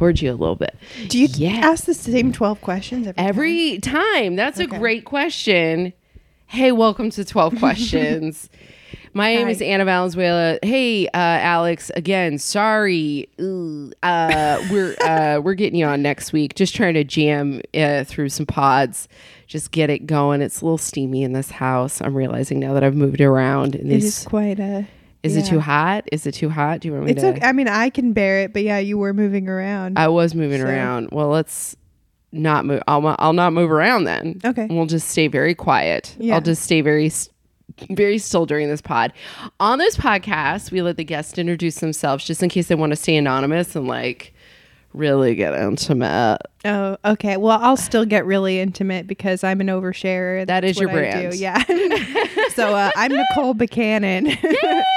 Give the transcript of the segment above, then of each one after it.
towards you a little bit. Do you Yeah. ask the same 12 questions every, time? Every time. That's Okay. a great question. Hey, welcome to 12 Questions. My name is Anna Valenzuela. Hey, uh, Alex. Again, sorry. Ooh, uh, we're uh, we're getting you on next week. Just trying to jam uh, through some pods. Just get it going. It's a little steamy in this house. I'm realizing now that I've moved around. And It these, is quite a. is it too hot? Is it too hot? Do you want me It's to? okay. I mean, I can bear it, but yeah, you were moving around. I was moving So- around. Well, let's not move. I'll, I'll not move around then. Okay. We'll just stay very quiet. Yeah. I'll just stay very, very still during this pod. On this podcast, we let the guests introduce themselves just in case they want to stay anonymous and like really get intimate. oh, okay. Well, I'll still get really intimate because I'm an oversharer. That is That's your brand. do. Yeah. so uh, I'm Nicole Buchanan.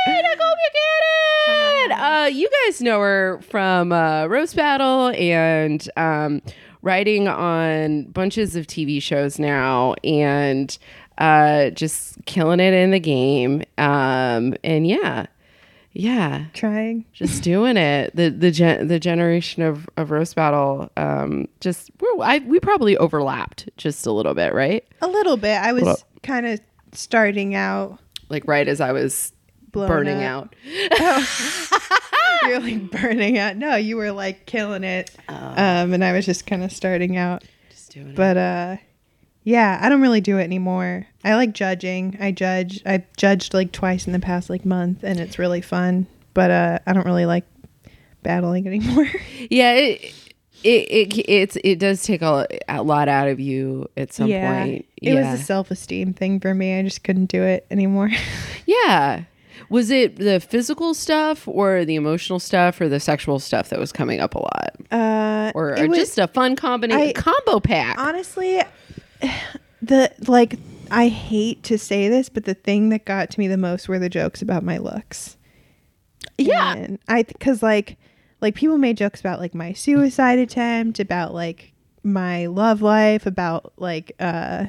Hey, Nicole Buchanan! Uh, you guys know her from uh, Roast Battle and um, writing on bunches of TV shows now, and uh, just killing it in the game. Um, and yeah, yeah, Trying. just doing it. The the gen- the generation of, of Roast Battle, um, just we're, I, we probably overlapped just a little bit, right? A little bit. I was kind of starting out. Like right as I was burning up. out. You're like burning out. No, you were like killing it. Oh. Um, and I was just kind of starting out. Just doing it. But uh yeah, I don't really do it anymore. I like judging. I judge. I've judged like twice in the past like month and it's really fun. But uh I don't really like battling anymore. Yeah, it it, it it's it does take a, a lot out of you at some yeah. point. It yeah. was a self-esteem thing for me. I just couldn't do it anymore. yeah. Was it the physical stuff or the emotional stuff or the sexual stuff that was coming up a lot? Uh Or, or was- just a fun combination combo pack? honestly the like I hate to say this, but the thing that got to me the most were the jokes about my looks. Yeah. And I cuz like like people made jokes about like my suicide attempt, about like my love life, about like uh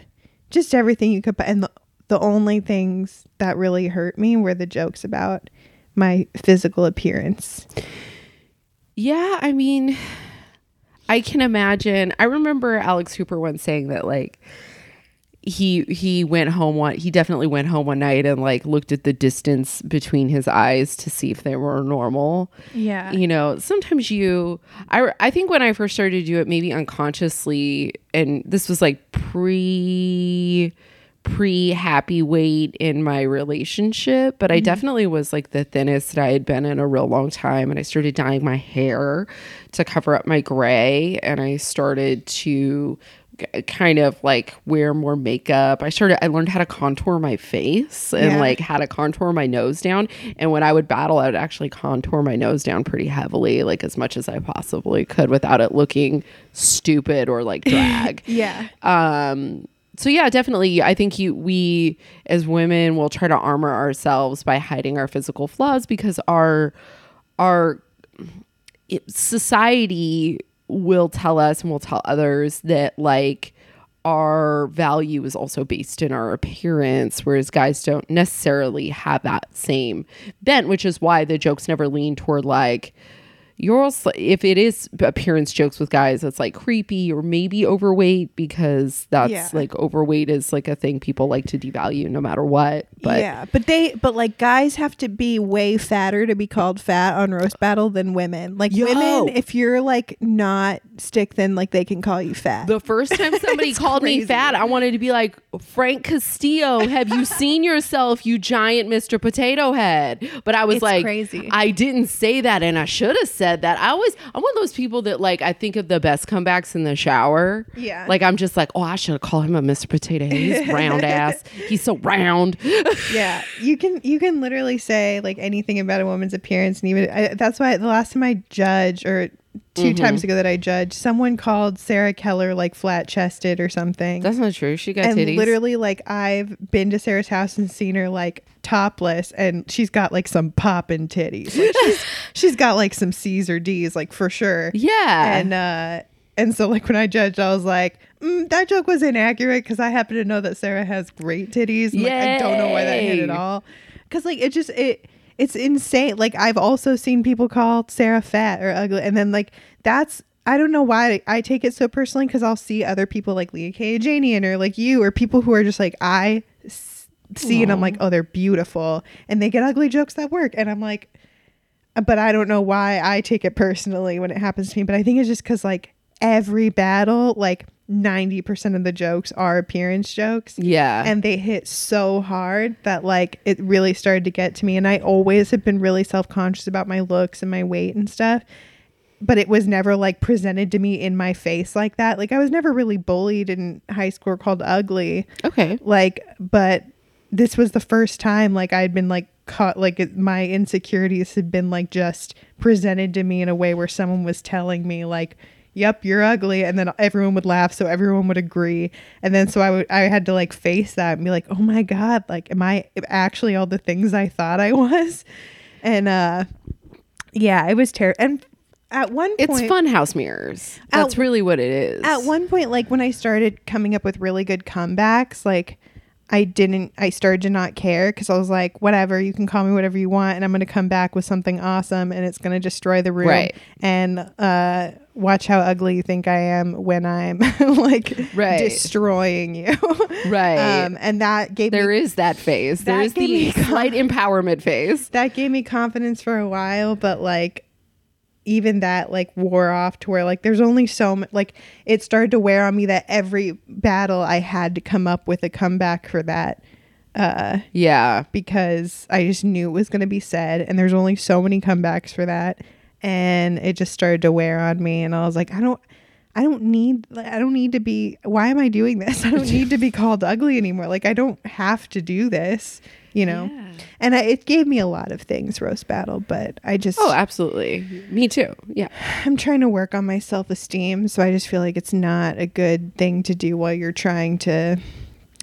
just everything you could and the, the only things that really hurt me were the jokes about my physical appearance. Yeah, I mean, I can imagine. I remember Alex Hooper once saying that like he he went home one he definitely went home one night and like looked at the distance between his eyes to see if they were normal. Yeah. You know, sometimes you I I think when I first started to do it maybe unconsciously and this was like pre pre happy weight in my relationship, but I definitely was like the thinnest that I had been in a real long time. And I started dyeing my hair to cover up my gray, and I started to k- kind of like wear more makeup. I started I learned how to contour my face and Yeah. like how to contour my nose down. And when I would battle, I would actually contour my nose down pretty heavily, like as much as I possibly could without it looking stupid or like drag. Yeah. um so yeah definitely. I think you we as women will try to armor ourselves by hiding our physical flaws because our our it, society will tell us and will tell others that like our value is also based in our appearance whereas guys don't necessarily have that same bent which is why the jokes never lean toward like you're also, if it is appearance jokes with guys it's like creepy or maybe overweight because that's Yeah. like overweight is like a thing people like to devalue no matter what but yeah, but they but like guys have to be way fatter to be called fat on roast battle than women. Like Yo. women, if you're like not stick thin, like they can call you fat. The first time somebody called me fat, I wanted to be like, Frank Castillo, have you seen yourself, you giant Mr. Potato Head? But I was It's like, crazy. I didn't say that, and I should have said that. I always, I'm one of those people that like, I think of the best comebacks in the shower. Yeah. Like, I'm just like, oh, I should have called him a Mr. Potato He's round ass. He's so round. yeah, you can you can literally say like anything about a woman's appearance, and even I, that's why the last time I judge or 2 Mm-hmm. times ago that I judged, someone called Sarah Keller like flat chested or something. That's not true. She got and titties. literally like I've been to Sarah's house and seen her like topless and she's got like some poppin' titties. Like, she's, she's got like some C's or D's like for sure. yeah. And uh and so like when I judged I was like mm, that joke was inaccurate because I happen to know that Sarah has great titties. And, like, I don't know why that hit at all. Cause like it just it it's insane. Like I've also seen people call Sarah fat or ugly, and then like that's I don't know why I take it so personally because I'll see other people like Leah Kayajanian or like you or people who are just like I see and I'm like oh they're beautiful and they get ugly jokes that work and I'm like but I don't know why I take it personally when it happens to me but I think it's just because like every battle like 90% of the jokes are appearance jokes Yeah. and they hit so hard that like it really started to get to me and i always have been really self-conscious about my looks and my weight and stuff but it was never like presented to me in my face like that like i was never really bullied in high school called ugly okay. like but this was the first time like i'd been like caught like it- my insecurities had been like just presented to me in a way where someone was telling me like yep you're ugly and then everyone would laugh so everyone would agree and then so i would i had to like face that and be like oh my god like am i actually all the things i thought i was and uh yeah it was terrible and at one point It's fun house mirrors. That's At- really what it is. at one point like when i started coming up with really good comebacks like i didn't i started to not care because i was like whatever you can call me whatever you want and i'm going to come back with something awesome and it's going to destroy the room Right. and uh watch how ugly you think i am when i'm like Right. destroying you Right. um and that gave there me is that phase. There That is gave the con- slight empowerment phase. that gave me confidence for a while but like even that like wore off to where like there's only so much like it started to wear on me that every battle i had to come up with a comeback for that uh Yeah. because i just knew it was going to be said and there's only so many comebacks for that and it just started to wear on me and i was like i don't I don't need like, I don't need to be why am I doing this? I don't need to be called ugly anymore. Like I don't have to do this, you know. Yeah. And I, it gave me a lot of things roast battle, but I just Oh, absolutely. Me too. Yeah. I'm trying to work on my self-esteem, so I just feel like it's not a good thing to do while you're trying to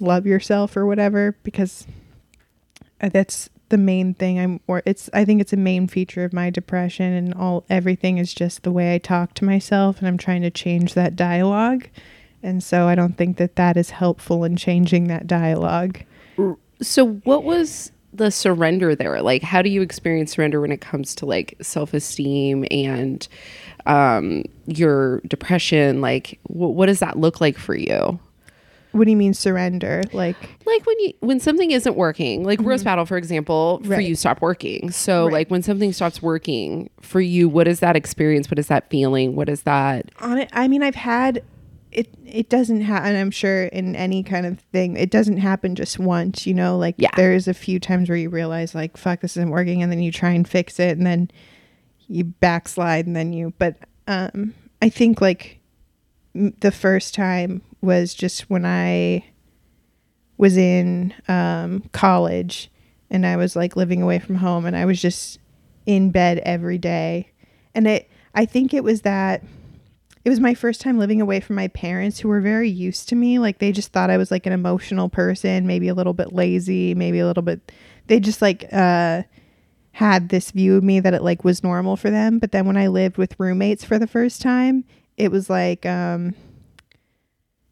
love yourself or whatever because uh, that's the main thing I'm or it's I think it's a main feature of my depression and all everything is just the way I talk to myself and I'm trying to change that dialogue. And so I don't think that that is helpful in changing that dialogue. So, what was the surrender there? Like, how do you experience surrender when it comes to like self esteem and um, your depression? Like, wh- what does that look like for you? What do you mean surrender? Like Like when you when something isn't working, like roast battle, for example, for Right. you stop working. So, Right. like when something stops working for you, what is that experience? What is that feeling? What is that? on it i mean i've had it doesn't happen and i'm sure in any kind of thing it doesn't happen just once you know like Yeah. there's a few times where you realize like fuck this isn't working and then you try and fix it and then you backslide and then you but um i think like m- the first time was just when i was in um college and i was like living away from home and i was just in bed every day and it i think it was that it was my first time living away from my parents who were very used to me. Like they just thought i was like an emotional person maybe a little bit lazy maybe a little bit they just like uh had this view of me that it like was normal for them. But then when i lived with roommates for the first time it was like um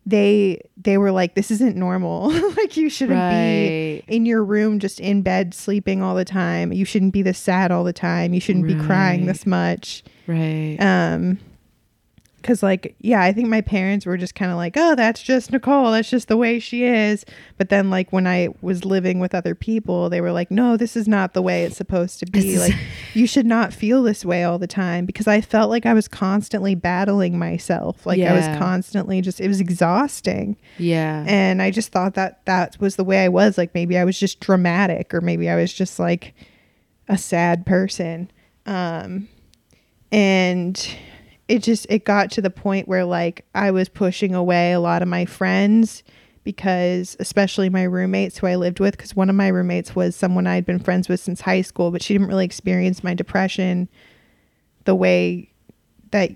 they they were like this isn't normal. Like you shouldn't be in your room just in bed sleeping all the time. You shouldn't be this sad all the time. You shouldn't be crying this much. Right. um because like yeah i think my parents were just kind of like oh that's just nicole. That's just the way she is. But then like when i was living with other people they were like no this is not the way it's supposed to be. Like you should not feel this way all the time. Because i felt like i was constantly battling myself. Like i was constantly just it was exhausting. Yeah. and i just thought that that was the way i was. Like maybe i was just dramatic or maybe i was just like a sad person. Um and it just it got to the point where like i was pushing away a lot of my friends because especially my roommates who i lived with because one of my roommates was someone i'd been friends with since high school but she didn't really experience my depression the way that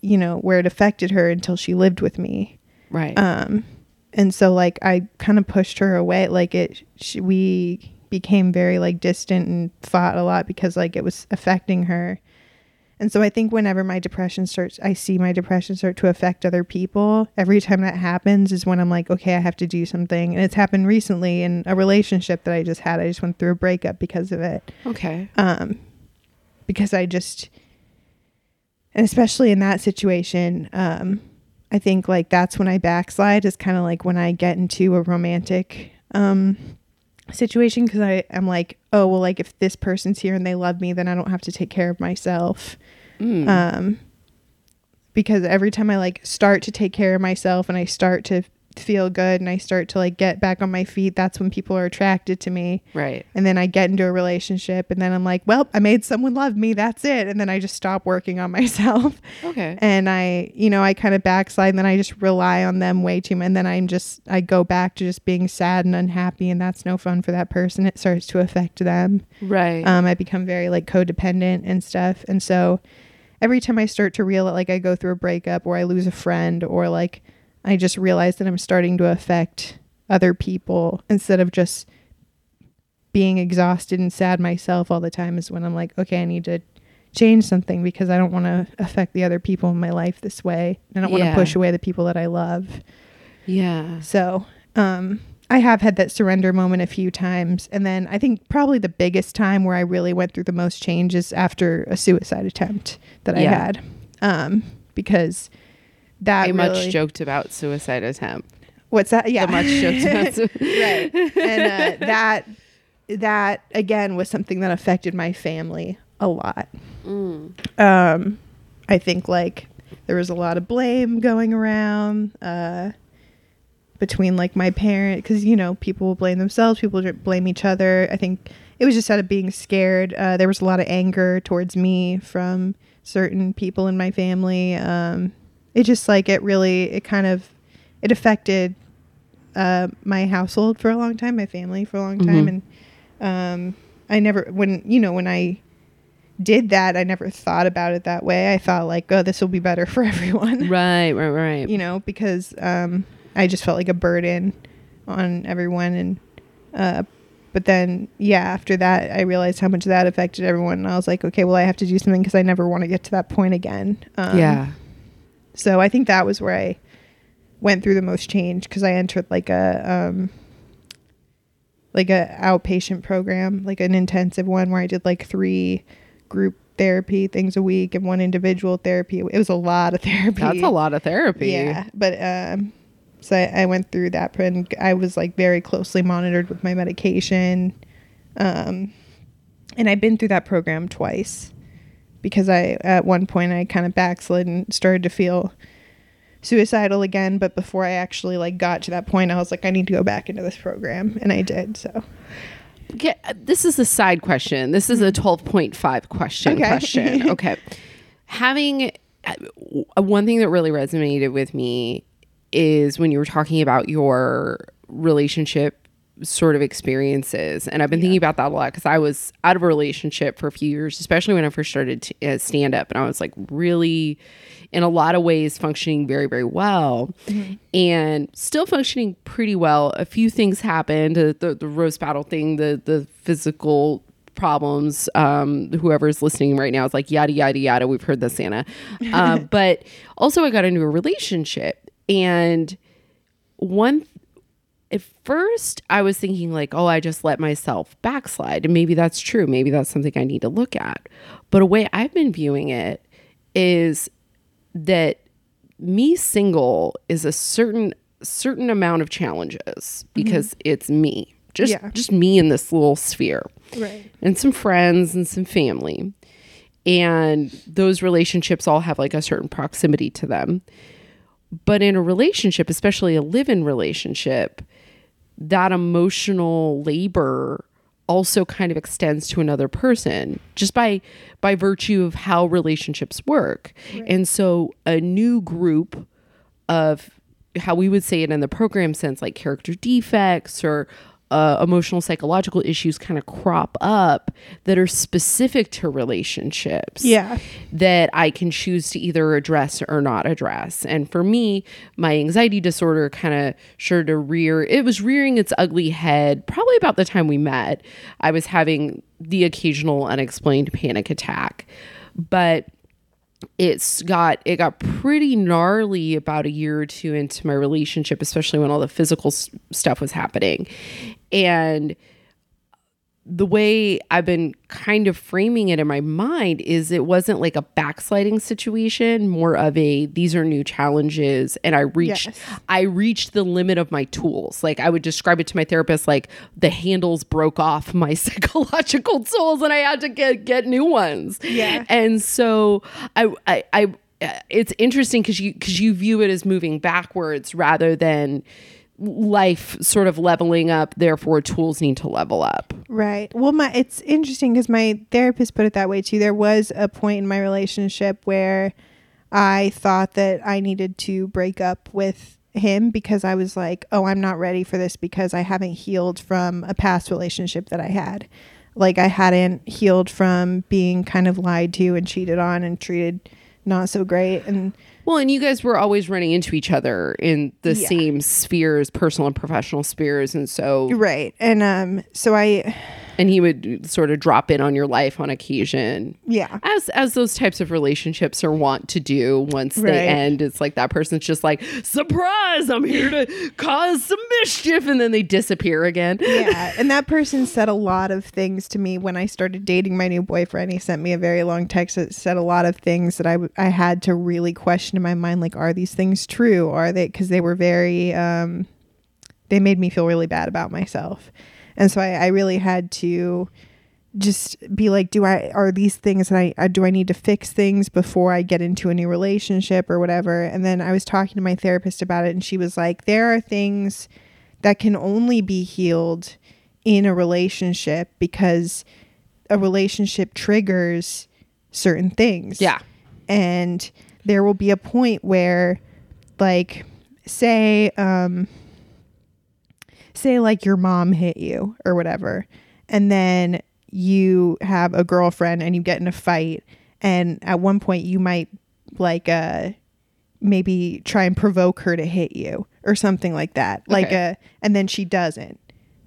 you know where it affected her until she lived with me. Right. um and so like i kind of pushed her away. Like it she, we became very like distant and fought a lot because like it was affecting her And so I think whenever my depression starts, I see my depression start to affect other people. Every time that happens is when I'm like, okay, I have to do something. And it's happened recently in a relationship that I just had. I just went through a breakup because of it. Okay. Um, because I just, and especially in that situation, um, I think like that's when I backslide is kind of like when I get into a romantic um situation because I am like, oh well, like if this person's here and they love me, then I don't have to take care of myself. Mm. Um, because every time I like start to take care of myself and I start to feel good and I start to like get back on my feet, that's when people are attracted to me. right. And then I get into a relationship and then I'm like, well, I made someone love me. That's it. And then I just stop working on myself. Okay. and I, you know, I kind of backslide and then I just rely on them way too much. And then I'm just, I go back to just being sad and unhappy. And that's no fun for that person. It starts to affect them. right. Um, I become very like codependent and stuff. And so every time I start to realize, like, I go through a breakup or I lose a friend or like I just realize that I'm starting to affect other people instead of just being exhausted and sad myself all the time is when I'm like, okay, I need to change something because I don't want to affect the other people in my life this way. I don't want to Yeah. push away the people that I love. yeah. So, um, I have had that surrender moment a few times. And then I think probably the biggest time where I really went through the most changes after a suicide attempt that I had. Um, because that I much joked about suicide attempt. what's that? Yeah. The much joked about su- right. And uh, that, that again was something that affected my family a lot. Mm. um i think like there was a lot of blame going around uh between like my parent because you know people will blame themselves people blame each other i think it was just out of being scared uh, there was a lot of anger towards me from certain people in my family um it just like it really it kind of it affected uh my household for a long time my family for a long time Mhm. and um i never when you know when i did that, I never thought about it that way. I thought like, oh, this will be better for everyone, Right, right, right. you know, because um, I just felt like a burden on everyone. And uh, but then, yeah, after that, I realized how much that affected everyone. And I was like, okay, well, I have to do something because I never want to get to that point again. Um, yeah. So I think that was where I went through the most change because I entered like a um, like a outpatient program, like an intensive one where I did like three group therapy things a week and one individual therapy. It was a lot of therapy. That's a lot of therapy. Yeah, but um, so I, I went through that, and I was like very closely monitored with my medication, um, and I've been through that program twice because I at one point I kind of backslid and started to feel suicidal again. But before I actually like got to that point, I was like, I need to go back into this program, and I did. So uh, this is a side question. This is a 12.5 question Okay. question. Okay. Having uh, one thing that really resonated with me is when you were talking about your relationship sort of experiences. And I've been thinking about that a lot because I was out of a relationship for a few years, especially when I first started to, uh, stand up. And I was like really, in a lot of ways, functioning very, very well and still functioning pretty well. A few things happened the, the, the roast battle thing, the, the physical problems. Um, whoever's listening right now is like, yada, yada, yada. We've heard this, Anna. Uh, but also, I got into a relationship. And one at first I was thinking like, oh, I just let myself backslide. And maybe that's true. Maybe that's something I need to look at. But a way I've been viewing it is that me single is a certain certain amount of challenges mm-hmm. because it's me. Just Yeah. just me in this little sphere right, and some friends and some family. And those relationships all have like a certain proximity to them. But in a relationship, especially a live in relationship, that emotional labor also kind of extends to another person just by by virtue of how relationships work. And so a new group of how we would say it in the program sense like character defects or uh, emotional psychological issues kind of crop up that are specific to relationships yeah, that I can choose to either address or not address. And for me, my anxiety disorder kind of sure to rear, it was rearing its ugly head probably about the time we met. I was having the occasional unexplained panic attack. But it's got it got pretty gnarly about a year or two into my relationship especially when all the physical s- stuff was happening and the way I've been kind of framing it in my mind is it wasn't like a backsliding situation, more of a these are new challenges and I reached Yes. I reached the limit of my tools. Like I would describe it to my therapist like the handles broke off my psychological tools and I had to get get new ones. Yeah. And so I I, I it's interesting because you because you view it as moving backwards rather than life sort of leveling up therefore tools need to level up Right. Well, my it's interesting because my therapist put it that way too. There was a point in my relationship where I thought that I needed to break up with him because I was like, "Oh, I'm not ready for this because I haven't healed from a past relationship that I had." Like I hadn't healed from being kind of lied to and cheated on and treated not so great and well and you guys were always running into each other in the Yeah. same spheres personal and professional spheres and so right. And um so I and he would sort of drop in on your life on occasion. Yeah. as as those types of relationships are wont to do once Right. they end it's like that person's just like surprise i'm here to cause some mischief and then they disappear again. Yeah and that person said a lot of things to me when i started dating my new boyfriend. He sent me a very long text that said a lot of things that i, w- I had to really question in my mind like are these things true? Are they because they were very um they made me feel really bad about myself and so i, I really had to just be like do i are these things that I, I do i need to fix things before i get into a new relationship or whatever? And then i was talking to my therapist about it and she was like there are things that can only be healed in a relationship because a relationship triggers certain things. Yeah. And there will be a point where like say um say like your mom hit you or whatever and then you have a girlfriend and you get in a fight and at one point you might like uh maybe try and provoke her to hit you or something like that like Okay. uh and then she doesn't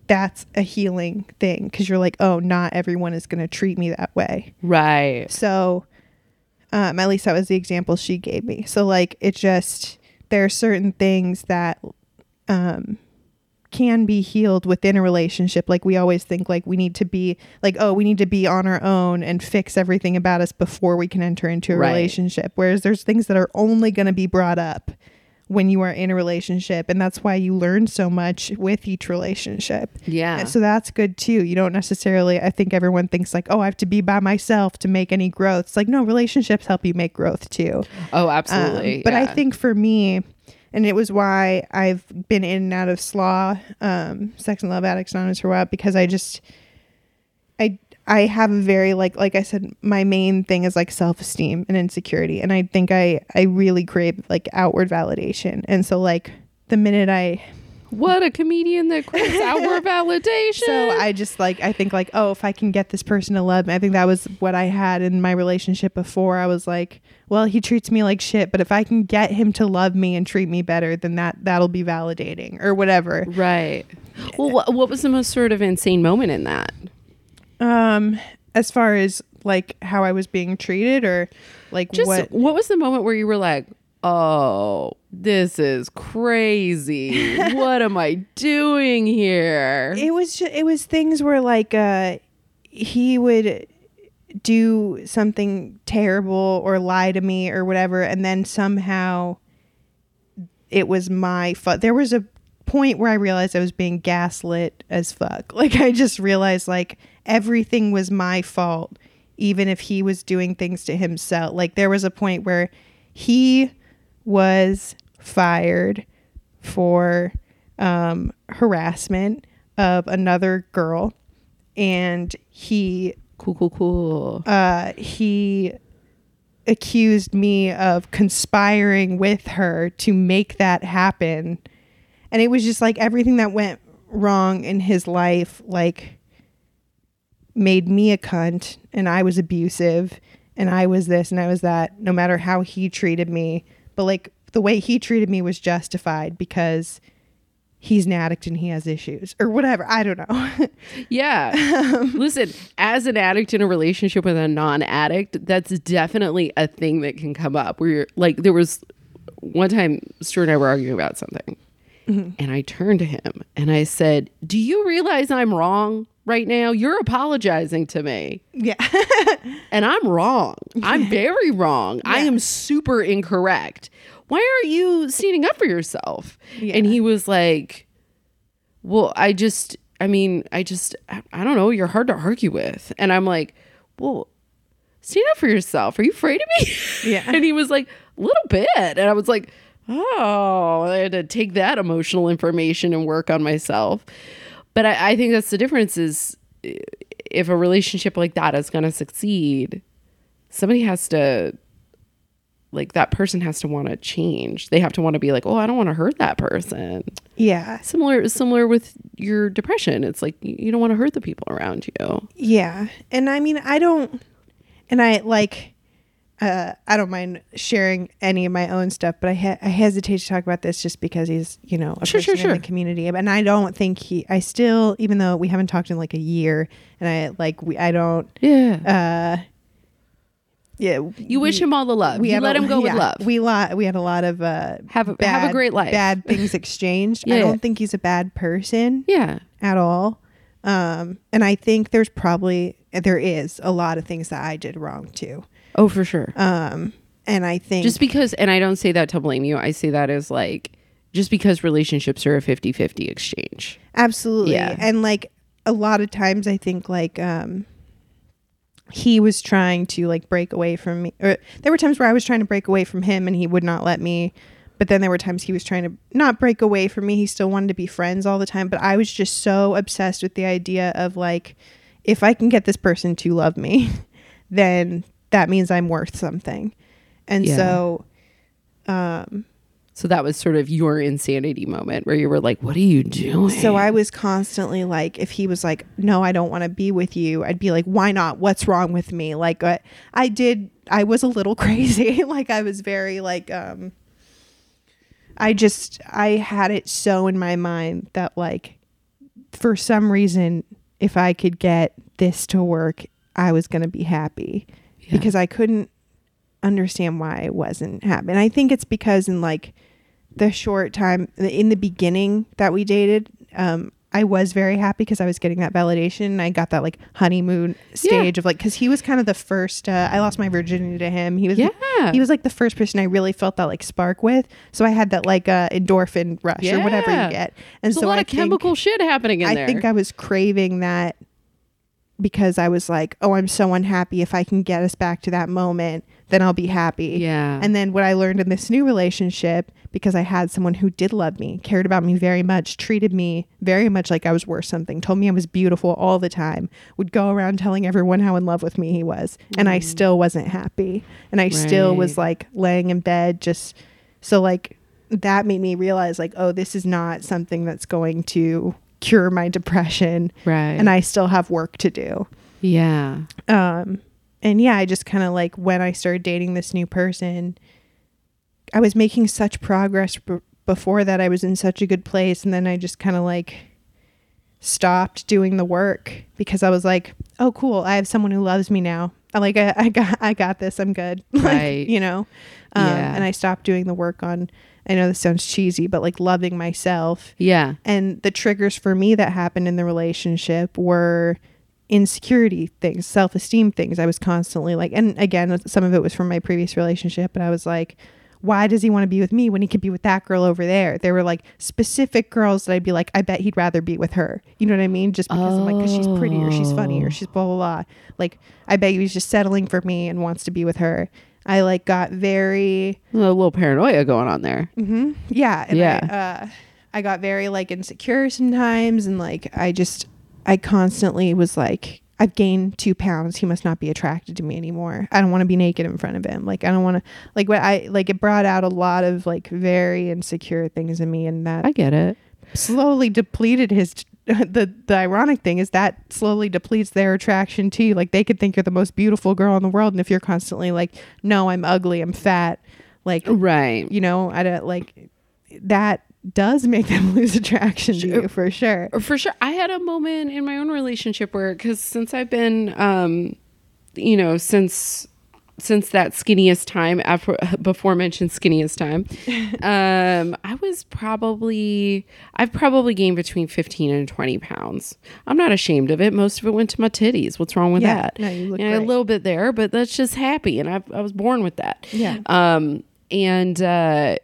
that's a healing thing because you're like oh not everyone is going to treat me that way right so, um, at least that was the example she gave me. So, like, it just, there are certain things that um, can be healed within a relationship. Like, we always think, like, we need to be, like, oh, we need to be on our own and fix everything about us before we can enter into a Right. relationship. Whereas there's things that are only going to be brought up when you are in a relationship. And that's why you learn so much with each relationship. yeah And so that's good too. You don't necessarily, I think everyone thinks like, oh, I have to be by myself to make any growth. It's like, no, relationships help you make growth too. oh Um, absolutely but I think for me, and it was why I've been in and out of SLAA, um, Sex and Love Addicts Anonymous for a while, because I just, I, I have a very like like I said, my main thing is like self esteem and insecurity, and I think I I really crave like outward validation, and so like the minute I what a comedian that craves outward validation. So I just like I think like oh if I can get this person to love me I think that was what I had in my relationship before. I was like well he treats me like shit but if I can get him to love me and treat me better then that that'll be validating or whatever. Right. Well what, what was the most sort of insane moment in that? Um as far as like how I was being treated or like just what what was the moment where you were like oh this is crazy. What am i doing here? It was ju- it was things where like uh he would do something terrible or lie to me or whatever and then somehow it was my fault there was a point where i realized i was being gaslit as fuck. Like i just realized like everything was my fault even if he was doing things to himself. Like there was a point where he was fired for um, harassment of another girl and he cool cool cool. Uh, he accused me of conspiring with her to make that happen. And it was just like everything that went wrong in his life like made me a cunt and I was abusive and I was this and I was that no matter how he treated me. But like the way he treated me was justified because he's an addict and he has issues or whatever. I don't know. Yeah. Um, Listen, as an addict in a relationship with a non addict, that's definitely a thing that can come up where you're like, there was one time Stuart and I were arguing about something. Mm-hmm. And I turned to him and I said, Do you realize I'm wrong right now? You're apologizing to me. yeah. And I'm wrong. I'm very wrong. I am super incorrect. Why aren't you standing up for yourself? Yeah. And he was like, Well, I just, I mean, I just, I don't know. You're hard to argue with. And I'm like, Well, stand up for yourself. Are you afraid of me? Yeah. and he was like, A little bit. And I was like, Oh, I had to take that emotional information and work on myself. But I, I think that's the difference is if a relationship like that is going to succeed, somebody has to, like, that person has to want to change. They have to want to be like, oh, I don't want to hurt that person. Yeah. Similar, similar with your depression. It's like you don't want to hurt the people around you. Yeah. And I mean, I don't, and I like, uh, I don't mind sharing any of my own stuff, but I, he- I hesitate to talk about this just because he's, you know, a Sure, person sure, in the community. And I don't think he, I still, even though we haven't talked in like a year and I like, we, I don't, Yeah. uh, yeah. you wish him all the love. you had let a- him go yeah, with love. We lot we had a lot of uh Have a- have a great life. Bad things exchanged. I don't think he's a bad person yeah. at all. Um, and I think there's probably there is a lot of things that I did wrong too. Oh, for sure. Um, and I think just because, and I don't say that to blame you. I say that as like, just because relationships are a 50 50 exchange. absolutely, Yeah. and like a lot of times I think like um, he was trying to like break away from me. Or there were times where I was trying to break away from him, and he would not let me. But then there were times he was trying to not break away from me. He still wanted to be friends all the time. But I was just so obsessed with the idea of like, if I can get this person to love me, then that means I'm worth something. And Yeah. so, um, So that was sort of your insanity moment where you were like, what are you doing? so I was constantly like, if he was like, no, I don't want to be with you, I'd be like, why not? What's wrong with me? Like, uh, I did, I was a little crazy. like, I was very like, um, I just, I had it so in my mind that like, for some reason, if I could get this to work, I was going to be happy Yeah. because I couldn't understand why I wasn't happy. And I think it's because in like the short time in the beginning that we dated, um, I was very happy because I was getting that validation. I got that like honeymoon stage of like because he was kind of the first. Uh, I lost my virginity to him. He was Yeah. he was like the first person I really felt that like spark with. So I had that like uh, endorphin rush or whatever you get. And There's so a lot I of chemical shit happening in I there. think I was craving that because I was like, oh, I'm so unhappy. If I can get us back to that moment, then I'll be happy. Yeah. And then what I learned in this new relationship, because I had someone who did love me, cared about me very much, treated me very much like I was worth something, told me I was beautiful all the time, would go around telling everyone how in love with me he was. And I still wasn't happy. And I still was Mm. Like laying in bed just so like that made me realize like, oh, this is not something that's going to cure my depression. right. And I still have work to do yeah. um and yeah i just kind of like when i started dating this new person i was making such progress b- before that i was in such a good place and then i just kind of like stopped doing the work because i was like oh cool i have someone who loves me now i like i, I got i got this i'm good Like, Right. you know um, Yeah. and i stopped doing the work on i know this sounds cheesy but like loving myself Yeah. and the triggers for me that happened in the relationship were insecurity things, self esteem things. I was constantly like, and again, some of it was from my previous relationship, but I was like, why does he want to be with me when he could be with that girl over there? There were like specific girls that I'd be like, I bet he'd rather be with her. You know what I mean? Just because I'm like, because she's pretty or she's funny Oh. or she's blah, blah, blah. Like, I bet he was just settling for me and wants to be with her. I like got very A little paranoia going on there. Mm-hmm. Yeah. And Yeah. I, uh, I got very like insecure sometimes, and like I just, I constantly was like, I've gained two pounds. He must not be attracted to me anymore. I don't want to be naked in front of him. Like I don't want to. Like what I like. It brought out a lot of like very insecure things in me, and that I get it. slowly depleted his. The the ironic thing is that slowly depletes their attraction to you. Like they could think you're the most beautiful girl in the world, and if you're constantly like, no, I'm ugly, I'm fat, like Right. you know i don't like that does make them lose attraction to you for sure. for sure. I had a moment in my own relationship where because since i've been um you know since since that skinniest time after before mentioned skinniest time um i was probably i've probably gained between 15 and 20 pounds. I'm not ashamed of it. Most of it went to my titties. What's wrong with Yeah, that? No, you look know, a little bit there but that's just happy and i i was born with that. Yeah. um and uh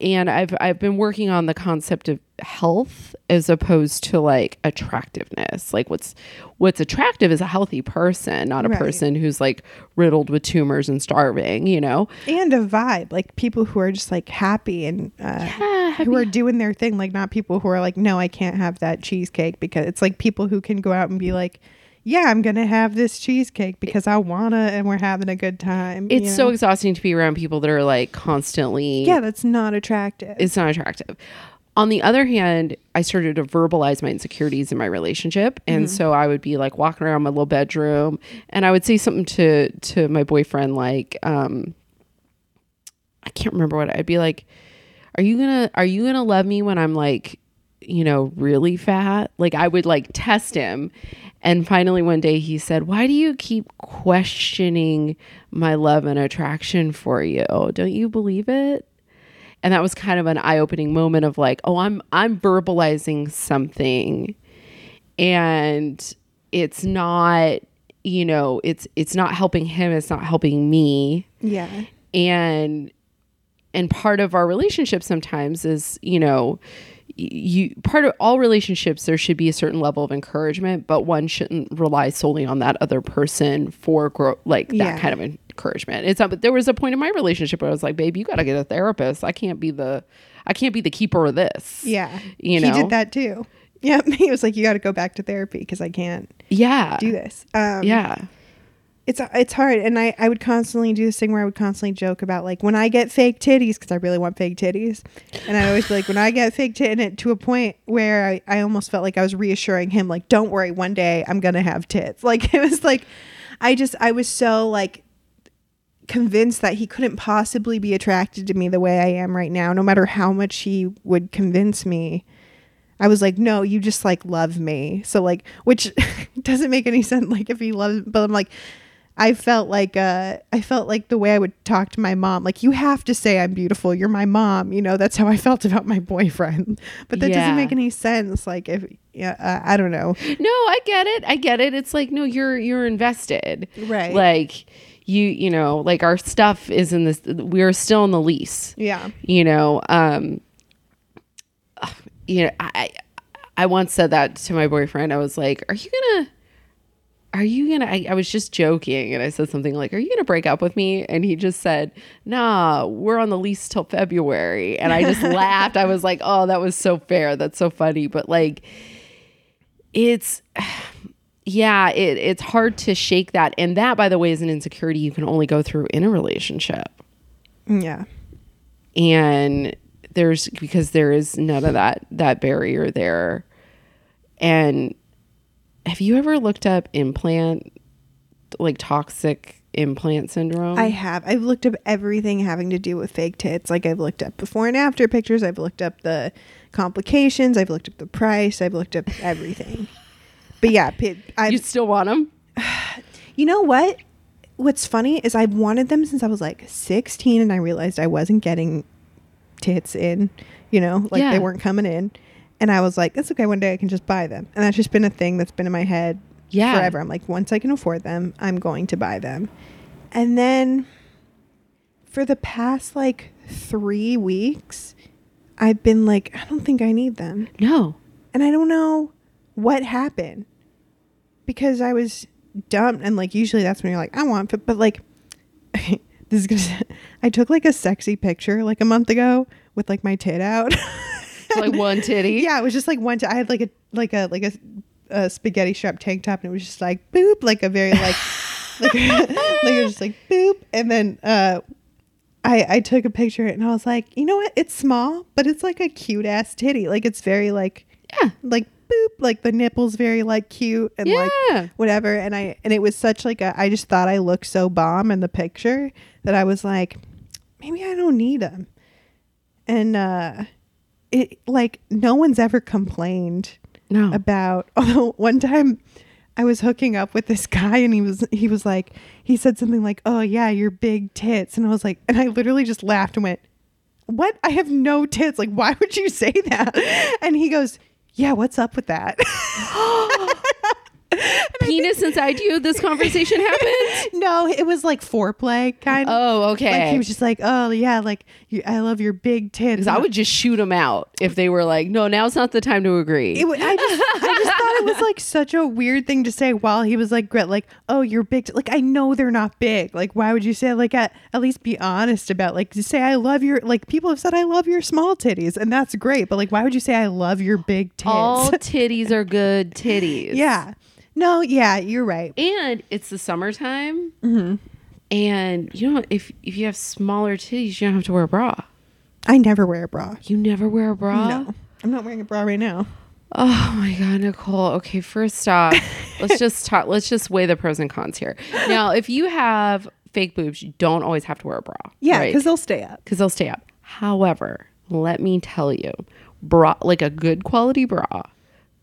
and I've I've been working on the concept of health as opposed to like attractiveness. Like what's what's attractive is a healthy person, not a Right. person who's like riddled with tumors and starving, you know. and a vibe like people who are just like happy and uh, who are doing their thing like not people who are like no i can't have that cheesecake because it's like people who can go out and be like yeah i'm gonna have this cheesecake because i wanna and we're having a good time It's you so exhausting to be around people that are like constantly yeah that's not attractive it's not attractive. On the other hand, I started to verbalize my insecurities in my relationship, and Mm-hmm. so I would be like walking around my little bedroom, and I would say something to to my boyfriend like, um, I can't remember what I'd be like. Are you gonna Are you gonna love me when I'm like, you know, really fat? Like I would like test him, and finally one day he said, "Why do you keep questioning my love and attraction for you? Don't you believe it?" and that was kind of an eye-opening moment of like oh i'm i'm verbalizing something and it's not you know it's it's not helping him it's not helping me yeah and and part of our relationship sometimes is you know you part of all relationships there should be a certain level of encouragement but one shouldn't rely solely on that other person for grow like that Yeah. kind of encouragement. It's not but there was a point in my relationship where i was like babe you got to get a therapist. I can't be the i can't be the keeper of this. Yeah. You know, he did that too. Yeah he was like you got to go back to therapy because i can't yeah. do this. Um yeah it's uh, it's hard and I, I would constantly do this thing where i would constantly joke about like when i get fake titties because i really want fake titties and i always be like when i get fake titties to a point where I, I almost felt like i was reassuring him like don't worry one day i'm gonna have tits like it was like i just i was so like convinced that he couldn't possibly be attracted to me the way i am right now no matter how much he would convince me I was like, no, you just like love me. So like, which doesn't make any sense. Like if he loves, but I'm like, I felt like, uh, I felt like the way I would talk to my mom, like you have to say I'm beautiful. You're my mom. You know, that's how I felt about my boyfriend. But that Yeah. doesn't make any sense. Like if, yeah, uh, I don't know. no i get it i get it it's like no you're you're invested Right. like you you know like our stuff is in this we're still in the lease Yeah. you know um you know i i once said that to my boyfriend i was like are you gonna are you gonna I, I was just joking and i said something like are you gonna break up with me? And he just said nah we're on the lease till february. And i just laughed. I was like oh that was so fair. That's so funny. But like it's yeah it, it's hard to shake that. And that by the way is an insecurity you can only go through in a relationship. Yeah. and there's because there is none of that that barrier there. And have you ever looked up implant like toxic implant syndrome I have. I've looked up everything having to do with fake tits. Like I've looked up before and after pictures. I've looked up the complications. I've looked up the price. I've looked up everything. But yeah, I've, you still want them You know what? What's funny is I've wanted them since I was like 16 and I realized I wasn't getting tits in, you know, like Yeah. they weren't coming in. And I was like, it's okay. One day I can just buy them. And that's just been a thing that's been in my head Yeah. forever. I'm like, once I can afford them, I'm going to buy them. And then for the past like three weeks, I've been like, I don't think I need them no and I don't know what happened because I was dumped. and like usually that's when you're like I want but, but like this is gonna I took like a sexy picture like a month ago with like my tit out It's like one titty yeah it was just like one t- I had like a like a like a, a spaghetti strap tank top and it was just like boop like a very like like like it was just like boop and then uh I, I took a picture and I was like, you know what? It's small, but it's like a cute ass titty. Like it's very like yeah like boop like the nipples very like cute and Yeah. like whatever and i and it was such like a i just thought i looked so bomb in the picture that i was like maybe i don't need them and uh it like no one's ever complained No. about although one time I was hooking up with this guy and he was he was like he said something like, "Oh yeah, your big tits." And I was like and I literally just laughed and went, "What? I have no tits. Like why would you say that?" And he goes, "Yeah, what's up with that?" Penis inside you. This conversation happened. no, it was like foreplay kind of. Oh, okay. Like he was just like, "Oh yeah, like you, I love your big tits." I would just shoot them out if they were like, "No, now's not the time to agree." It, I just, I just thought it was like such a weird thing to say while he was like, grit, like, oh, you're big. T-. Like, I know they're not big. Like, why would you say like at, at least be honest about like to say I love your like people have said I love your small titties and that's great, but like why would you say I love your big tits? All titties are good titties. yeah, no, yeah, you're right. and it's the summertime, Mm-hmm. and you know if if you have smaller titties, you don't have to wear a bra. I never wear a bra. You never wear a bra. No, I'm not wearing a bra right now. Oh my god, Nicole. Okay, first off, let's just talk. Let's just weigh the pros and cons here. Now, if you have fake boobs, you don't always have to wear a bra. Yeah, right? because they'll stay up. because they'll stay up. However, let me tell you, bra like a good quality bra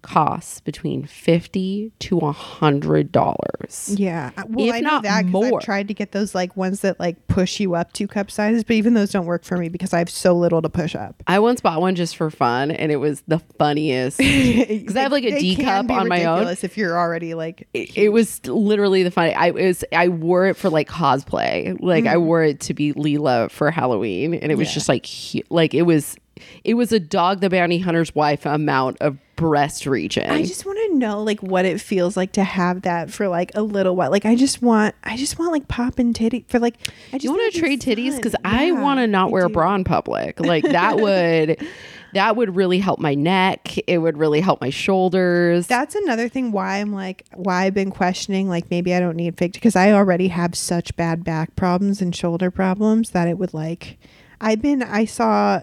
costs between fifty to a hundred dollars. Yeah. Uh, well, If I know that. I've tried to get those like ones that like push you up two cup sizes, but even those don't work for me because I have so little to push up. I once bought one just for fun, and it was the funniest. Because I have, like, a D cup on my own. If you're already like, It, it was literally the funny. I was I wore it for like cosplay. Like I mm-hmm. wore it to be Leela for Halloween, and it was. Yeah. just like hu- like it was it was a dog the bounty hunter's wife amount of breast region. I just want to know like what it feels like to have that for like a little while. Like I just want, I just want like popping titty for like. I just you want to trade titties because I want to not I wear a bra in public. Like that would that would really help my neck. It would really help my shoulders. That's another thing why I'm like why I've been questioning like maybe I don't need fake because I already have such bad back problems and shoulder problems that it would like I've been I saw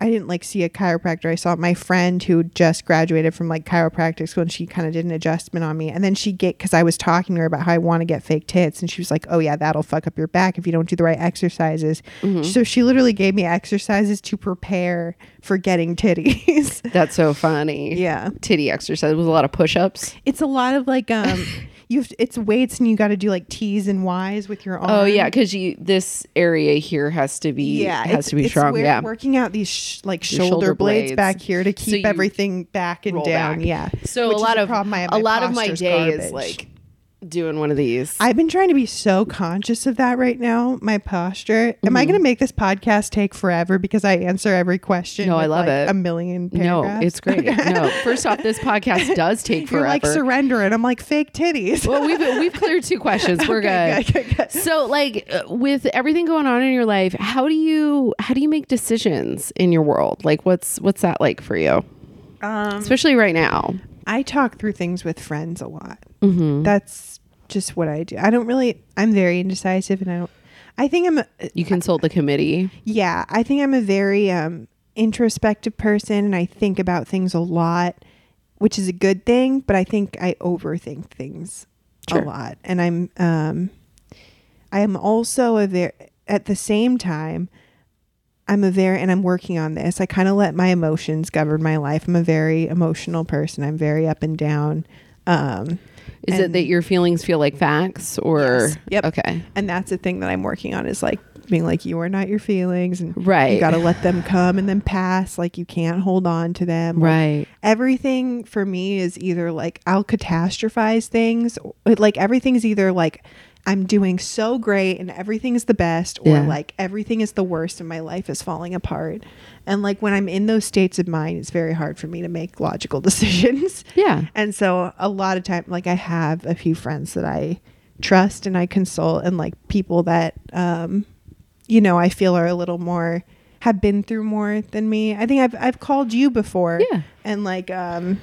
I didn't like see a chiropractor. I saw my friend who just graduated from like chiropractic school and she kind of did an adjustment on me. And then she get cuz I was talking to her about how I want to get fake tits and she was like, "Oh yeah, that'll fuck up your back if you don't do the right exercises." So she literally gave me exercises to prepare for getting titties. That's so funny. yeah. Titty exercise was a lot of push-ups. It's a lot of like um you have it's weights and you got to do like T's and Y's with your arm. Oh yeah, because you this area here has to be yeah, has to be strong. Yeah. working out these sh- like shoulder, shoulder blades, blades. back here to keep you everything back and down. back. Yeah, So Which a lot of problem a lot of my day is like doing one of these. I've been trying to be so conscious of that right now. My posture. Am I Mm-hmm. going to make this podcast take forever because I answer every question? No, I love like, it. A million no, it's great. No, first off, this podcast does take You're like surrender, and I'm like fake titties. well, we've we've cleared two questions. We're Okay, good. good, good, good. So, like, uh, with everything going on in your life, how do you how do you make decisions in your world? Like, what's what's that like for you, Um, especially right now? I talk through things with friends a lot. Mm-hmm. That's just what I do. I don't really. I'm very indecisive, and I don't. I think I'm. A, You consult the committee. yeah, I think I'm a very um, introspective person, and I think about things a lot, which is a good thing. But I think I overthink things Sure. a lot, and I'm. Um, I am also a very. At the same time, I'm a very, and I'm working on this. I kind of let my emotions govern my life. I'm a very emotional person. I'm very up and down. Um, Is it that your feelings feel like facts, or Yes. Yep. okay, and that's the thing that I'm working on is like being like you are not your feelings and right, you got to let them come and then pass like you can't hold on to them Like, right, everything for me is either like I'll catastrophize things like everything's either like I'm doing so great and everything's the best or Yeah. like everything is the worst and my life is falling apart and like when I'm in those states of mind it's very hard for me to make logical decisions yeah, and so a lot of time, like I have a few friends that I trust and I consult, and like people that, um, you know, I feel are a little more have been through more than me. I think I've I've called you before, yeah, and like um,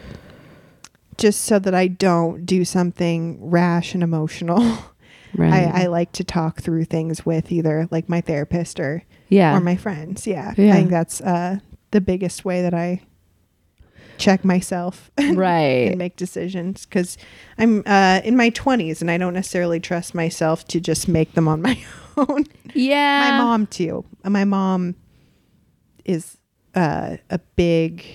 just so that I don't do something rash and emotional. right, I, I like to talk through things with either like my therapist or yeah, or my friends. Yeah, Yeah. I think that's uh, the biggest way that I check myself right. and make decisions because I'm uh, in my 20s and I don't necessarily trust myself to just make them on my own. Yeah. my mom too. My mom is uh, a big,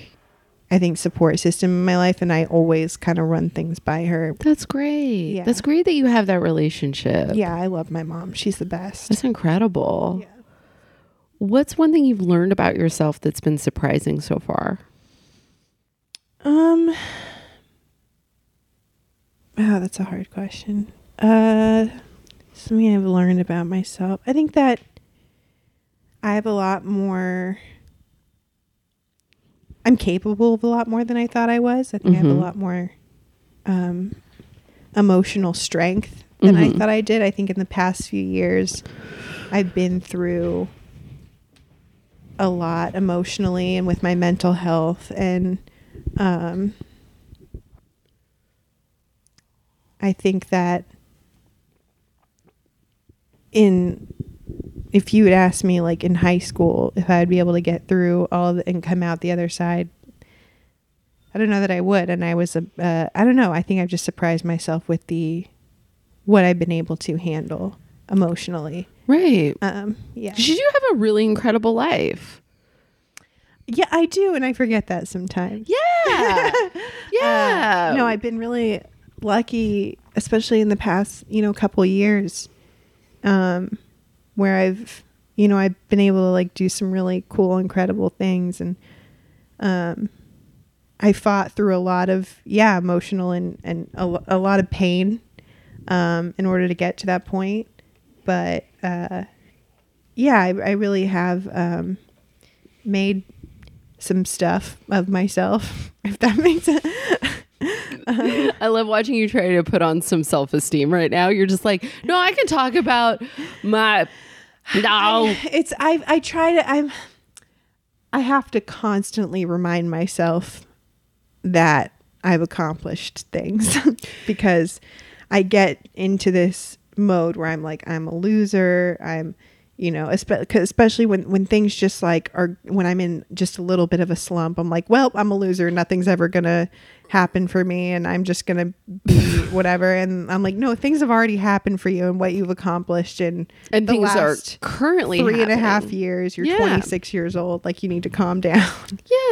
I think, support system in my life, and I always kind of run things by her. That's great. Yeah. That's great that you have that relationship. Yeah, I love my mom. She's the best. That's incredible. Yeah. What's one thing you've learned about yourself that's been surprising so far? Um. Oh, that's a hard question. Uh, something I've learned about myself. I think that I have a lot more. I'm capable of a lot more than I thought I was. I think I have a Mhm. lot more um, emotional strength than I Mhm. thought I did. I think in the past few years, I've been through a lot emotionally and with my mental health and um, I think that in if you had asked me like in high school if I'd be able to get through all of the, and come out the other side, I don't know that I would. And I was a uh, I don't know. I think I've just surprised myself with the what I've been able to handle emotionally. Right. Um, Did You have a really incredible life. yeah, I do, and I forget that sometimes. Yeah. yeah. Uh, no, I've been really lucky, especially in the past, you know, couple years, um, where I've, you know, I've been able to like do some really cool, incredible things, and um, I fought through a lot of yeah, emotional and and a, a lot of pain, um, in order to get to that point, but uh, yeah, I, I really have um, made some stuff of myself, if that makes sense. I love watching you try to put on some self esteem right now. You're just like, no, I can talk about my. No. it's I I try to I'm I have to constantly remind myself that I've accomplished things because I get into this mode where I'm like I'm a loser. I'm you know, espe- especially when when things just like are when I'm in just a little bit of a slump, I'm like, well, I'm a loser. Nothing's ever gonna happen for me, and I'm just gonna be whatever. And I'm like, no, things have already happened for you and what you've accomplished, and And the things are last currently three and a half happening. years. You're Yeah. 26 years old. Like you need to calm down.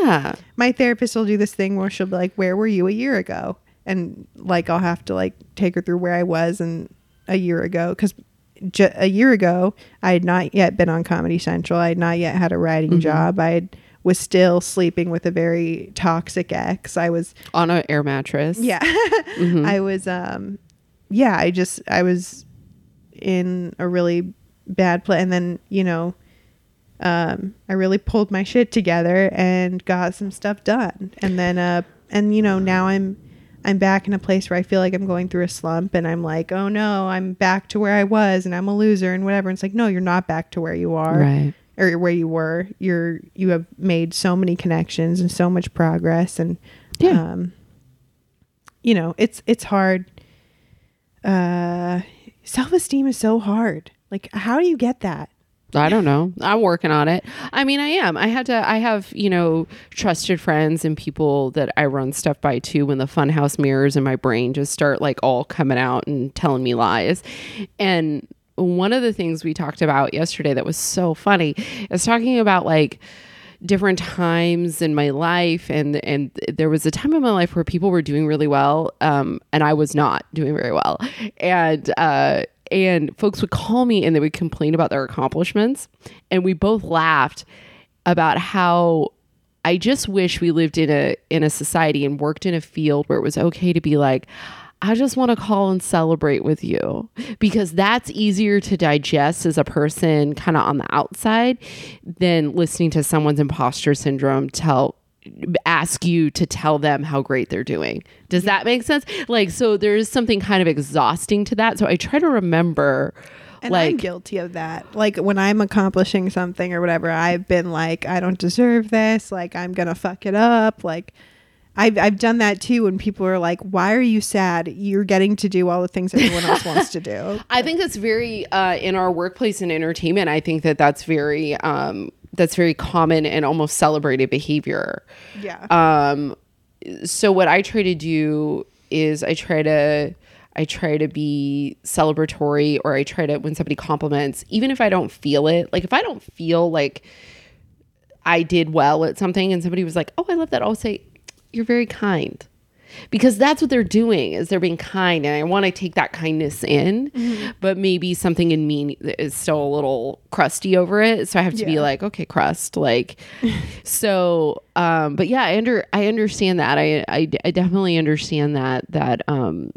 Yeah. My therapist will do this thing where she'll be like, "Where were you a year ago?" And like I'll have to like take her through where I was and a year ago because ju- a year ago I had not yet been on Comedy Central. I had not yet had a writing Mm-hmm. job. I had, was still sleeping with a very toxic ex. I was On an air mattress. yeah. Mhm. I was um yeah, I just I was in a really bad place and then, you know, um I really pulled my shit together and got some stuff done. And then uh and you know, now I'm I'm back in a place where I feel like I'm going through a slump and I'm like, "Oh no, I'm back to where I was and I'm a loser and whatever." And it's like, "No, you're not back to where you are." Right. Or where you were. You're you have made so many connections and so much progress and Yeah. um you know it's it's hard uh self-esteem is so hard like how do you get that I don't know. I'm working on it. I mean, I am. I had to, I have, you know, trusted friends and people that I run stuff by too when the funhouse mirrors in my brain just start like all coming out and telling me lies. And one of the things we talked about yesterday that was so funny is talking about like, different times in my life and and there was a time in my life where people were doing really well um and I was not doing very well. And uh and folks would call me and they would complain about their accomplishments and we both laughed about how I just wish we lived in a in a society and worked in a field where it was okay to be like I just want to call and celebrate with you because that's easier to digest as a person kind of on the outside than listening to someone's imposter syndrome tell ask you to tell them how great they're doing. Does that make sense? Like so there's something kind of exhausting to that. So I try to remember and like i'm guilty of that like when i'm accomplishing something or whatever i've been like i don't deserve this like i'm gonna fuck it up like I've, I've done that too when people are like why are you sad you're getting to do all the things everyone else wants to do I think that's very uh, in our workplace and entertainment. I think that that's very um, that's very common and almost celebrated behavior. yeah Um, so what I try to do is I try to I try to be celebratory, or I try to when somebody compliments, even if I don't feel it. Like if I don't feel like I did well at something and somebody was like, "Oh, I love that." I'll say, "You're very kind." Because that's what they're doing is they're being kind and I want to take that kindness in, but maybe something in me is still a little crusty over it, so I have to be like, "Okay, crust." Like so um but yeah, I under I understand that. I I, I definitely understand that that um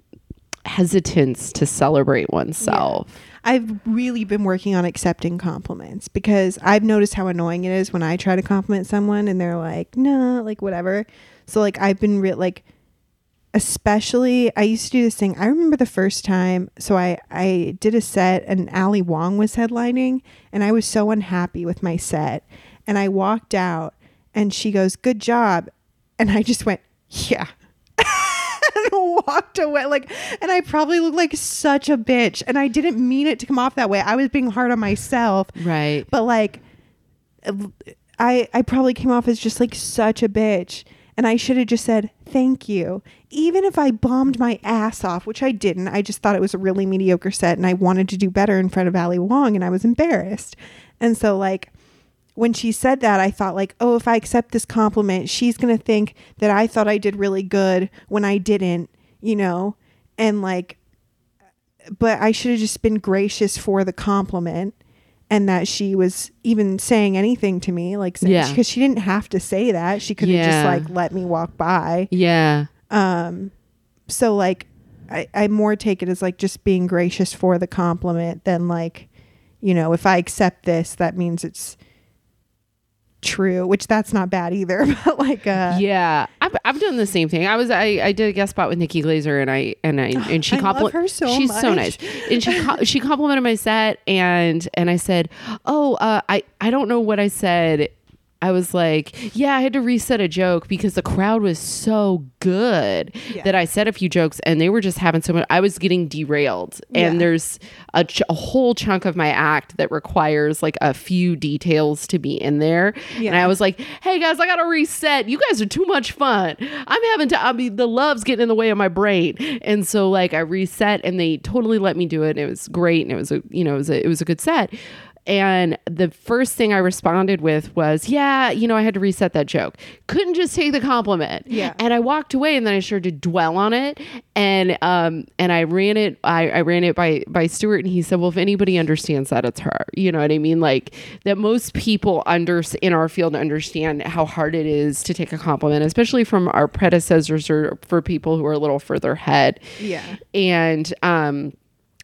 hesitance to celebrate oneself. I've really been working on accepting compliments because I've noticed how annoying it is when I try to compliment someone and they're like, nah, like whatever. So like I've been re- like, especially I used to do this thing. I remember the first time. So I I did a set and Ali Wong was headlining and I was so unhappy with my set and I walked out and she goes, good job, and I just went, yeah. and walked away like and I probably looked like such a bitch and I didn't mean it to come off that way. I was being hard on myself, Right. but like I I probably came off as just like such a bitch and I should have just said thank you. Even if I bombed my ass off, which I didn't. I just thought it was a really mediocre set and I wanted to do better in front of Ali Wong and I was embarrassed. And so like when she said that, I thought like, oh, if I accept this compliment, she's gonna think that I thought I did really good when I didn't, you know, and like, but I should have just been gracious for the compliment, and that she was even saying anything to me, like, Yeah. because she didn't have to say that. She could have Yeah. just like let me walk by. Yeah. Um, so like, I I more take it as like just being gracious for the compliment than like, you know, if I accept this, that means it's true, which that's not bad either. But like, uh, yeah, I've, I've done the same thing. I was I, I did a guest spot with Nikki Glazer, and I and I and she complimented her so she's so nice, and she she complimented my set, and and I said, oh, uh, I I don't know what I said. I was like, yeah, I had to reset a joke because the crowd was so good Yeah. that I said a few jokes and they were just having so much. I was getting derailed, and there's a, ch- a whole chunk of my act that requires like a few details to be in there. And I was like, hey guys, I gotta reset. You guys are too much fun. I'm having to, I mean, the love's getting in the way of my brain. And so like I reset and they totally let me do it. And it was great. And it was a, you know, it was a, it was a good set. And the first thing I responded with was, yeah, you know, I had to reset that joke. Couldn't just take the compliment. Yeah. And I walked away and then I started to dwell on it. And um and I ran it I, I ran it by by Stuart and he said, Well, if anybody understands that, it's her. You know what I mean? Like that most people under in our field understand how hard it is to take a compliment, especially from our predecessors or for people who are a little further ahead yeah, and um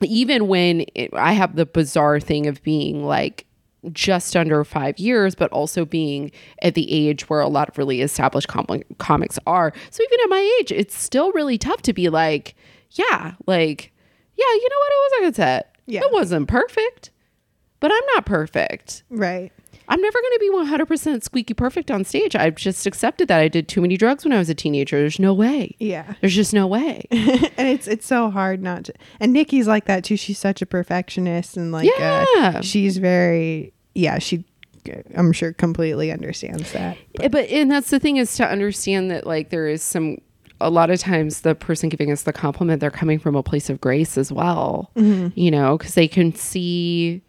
even when it, i have the bizarre thing of being like just under five years but also being at the age where a lot of really established com- comics are so even at my age it's still really tough to be like yeah like yeah you know what it was a good set Yeah. it wasn't perfect but i'm not perfect right. I'm never going to be 100% squeaky perfect on stage. I've just accepted that. I did too many drugs when i was a teenager. There's no way. Yeah. there's just no way. And it's it's so hard not to and nikki's like that too. She's such a perfectionist and like Yeah. uh, she's very yeah she i'm sure completely understands that Eh, but and that's the thing is to understand that like there is some a lot of times the person giving us the compliment they're coming from a place of grace as well you know because they can see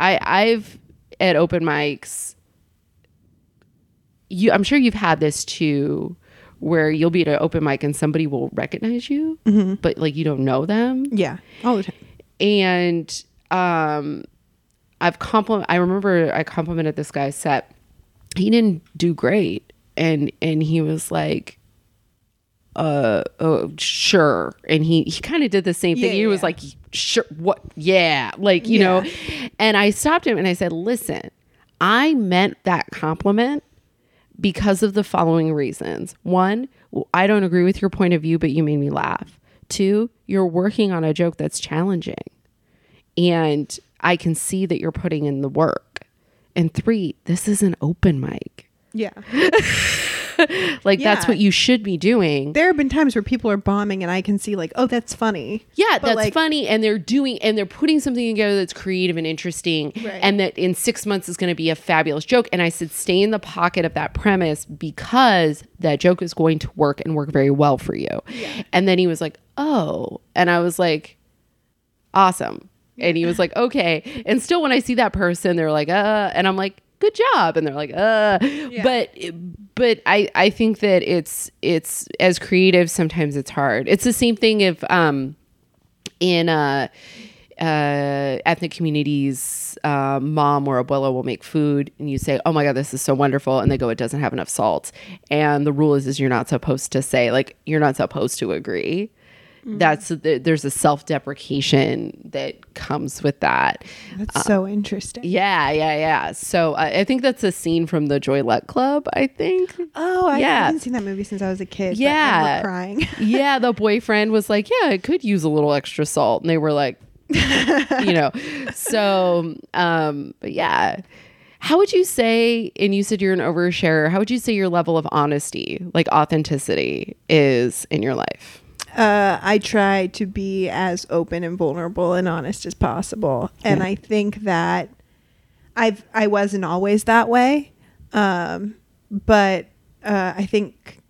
i i've at open mics you i'm sure you've had this too where you'll be at an open mic and somebody will recognize you but like you don't know them? Yeah all the time. And um i've compliment i remember i complimented this guy's set he didn't do great. And and he was like uh oh sure and he he kind of did the same thing Yeah, he was like sure what yeah like you know and i stopped him and i said listen i meant that compliment because of the following reasons. One, I don't agree with your point of view, but you made me laugh. Two, you're working on a joke that's challenging. And I can see that you're putting in the work. And three, this is an open mic. yeah Like that's what you should be doing. there have been times where people are bombing and i can see like oh that's funny Yeah, But, that's like- funny. And they're doing and they're putting something together that's creative and interesting. Right. And that in six months is going to be a fabulous joke. And I said, stay in the pocket of that premise because that joke is going to work and work very well for you. And then he was like, oh. And I was like, awesome. And he was like, okay. And still, when I see that person, they're like, uh, and I'm like, good job. And they're like uh. But but i i think that it's it's as creative sometimes it's hard. It's the same thing if um in uh uh, ethnic communities, uh, mom or abuela will make food, and you say, "Oh my god, this is so wonderful," and they go, "It doesn't have enough salt." And the rule is, is you're not supposed to say like you're not supposed to agree. That's there's a self deprecation that comes with that. That's so interesting. Yeah, yeah, yeah. So I I think that's a scene from the Joy Luck Club. I think. Oh, I Yeah. haven't seen that movie since I was a kid. Yeah. crying. yeah, the boyfriend was like, "Yeah, it could use a little extra salt," and they were like, you know. So, um, but yeah, how would you say? And you said you're an oversharer. How would you say your level of honesty, like authenticity, is in your life? Uh, I try to be as open and vulnerable and honest as possible, and I think that I've I wasn't always that way, um, but uh, I think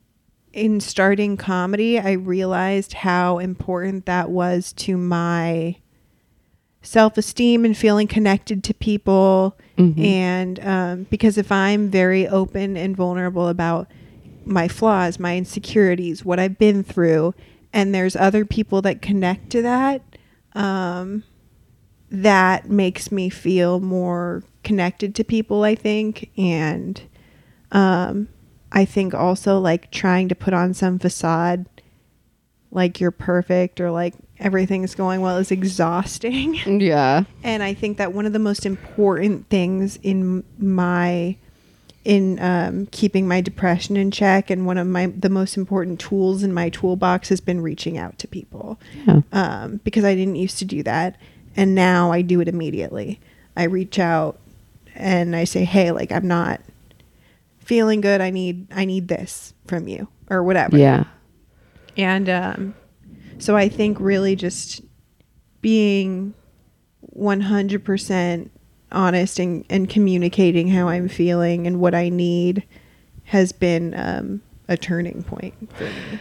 in starting comedy, I realized how important that was to my self esteem and feeling connected to people. And um, because if I'm very open and vulnerable about my flaws, my insecurities, what I've been through, and there's other people that connect to that, um, that makes me feel more connected to people, I think. And um, I think also like trying to put on some facade like you're perfect or like everything's going well is exhausting. Yeah, and I think that one of the most important things in my in um, keeping my depression in check and one of my the most important tools in my toolbox has been reaching out to people yeah, um, because I didn't used to do that, and now I do it immediately. I reach out and I say, "Hey, like I'm not feeling good. I need I need this from you or whatever." yeah, And um, so I think really just being 100% honest and, and communicating how I'm feeling and what I need has been um, a turning point for me.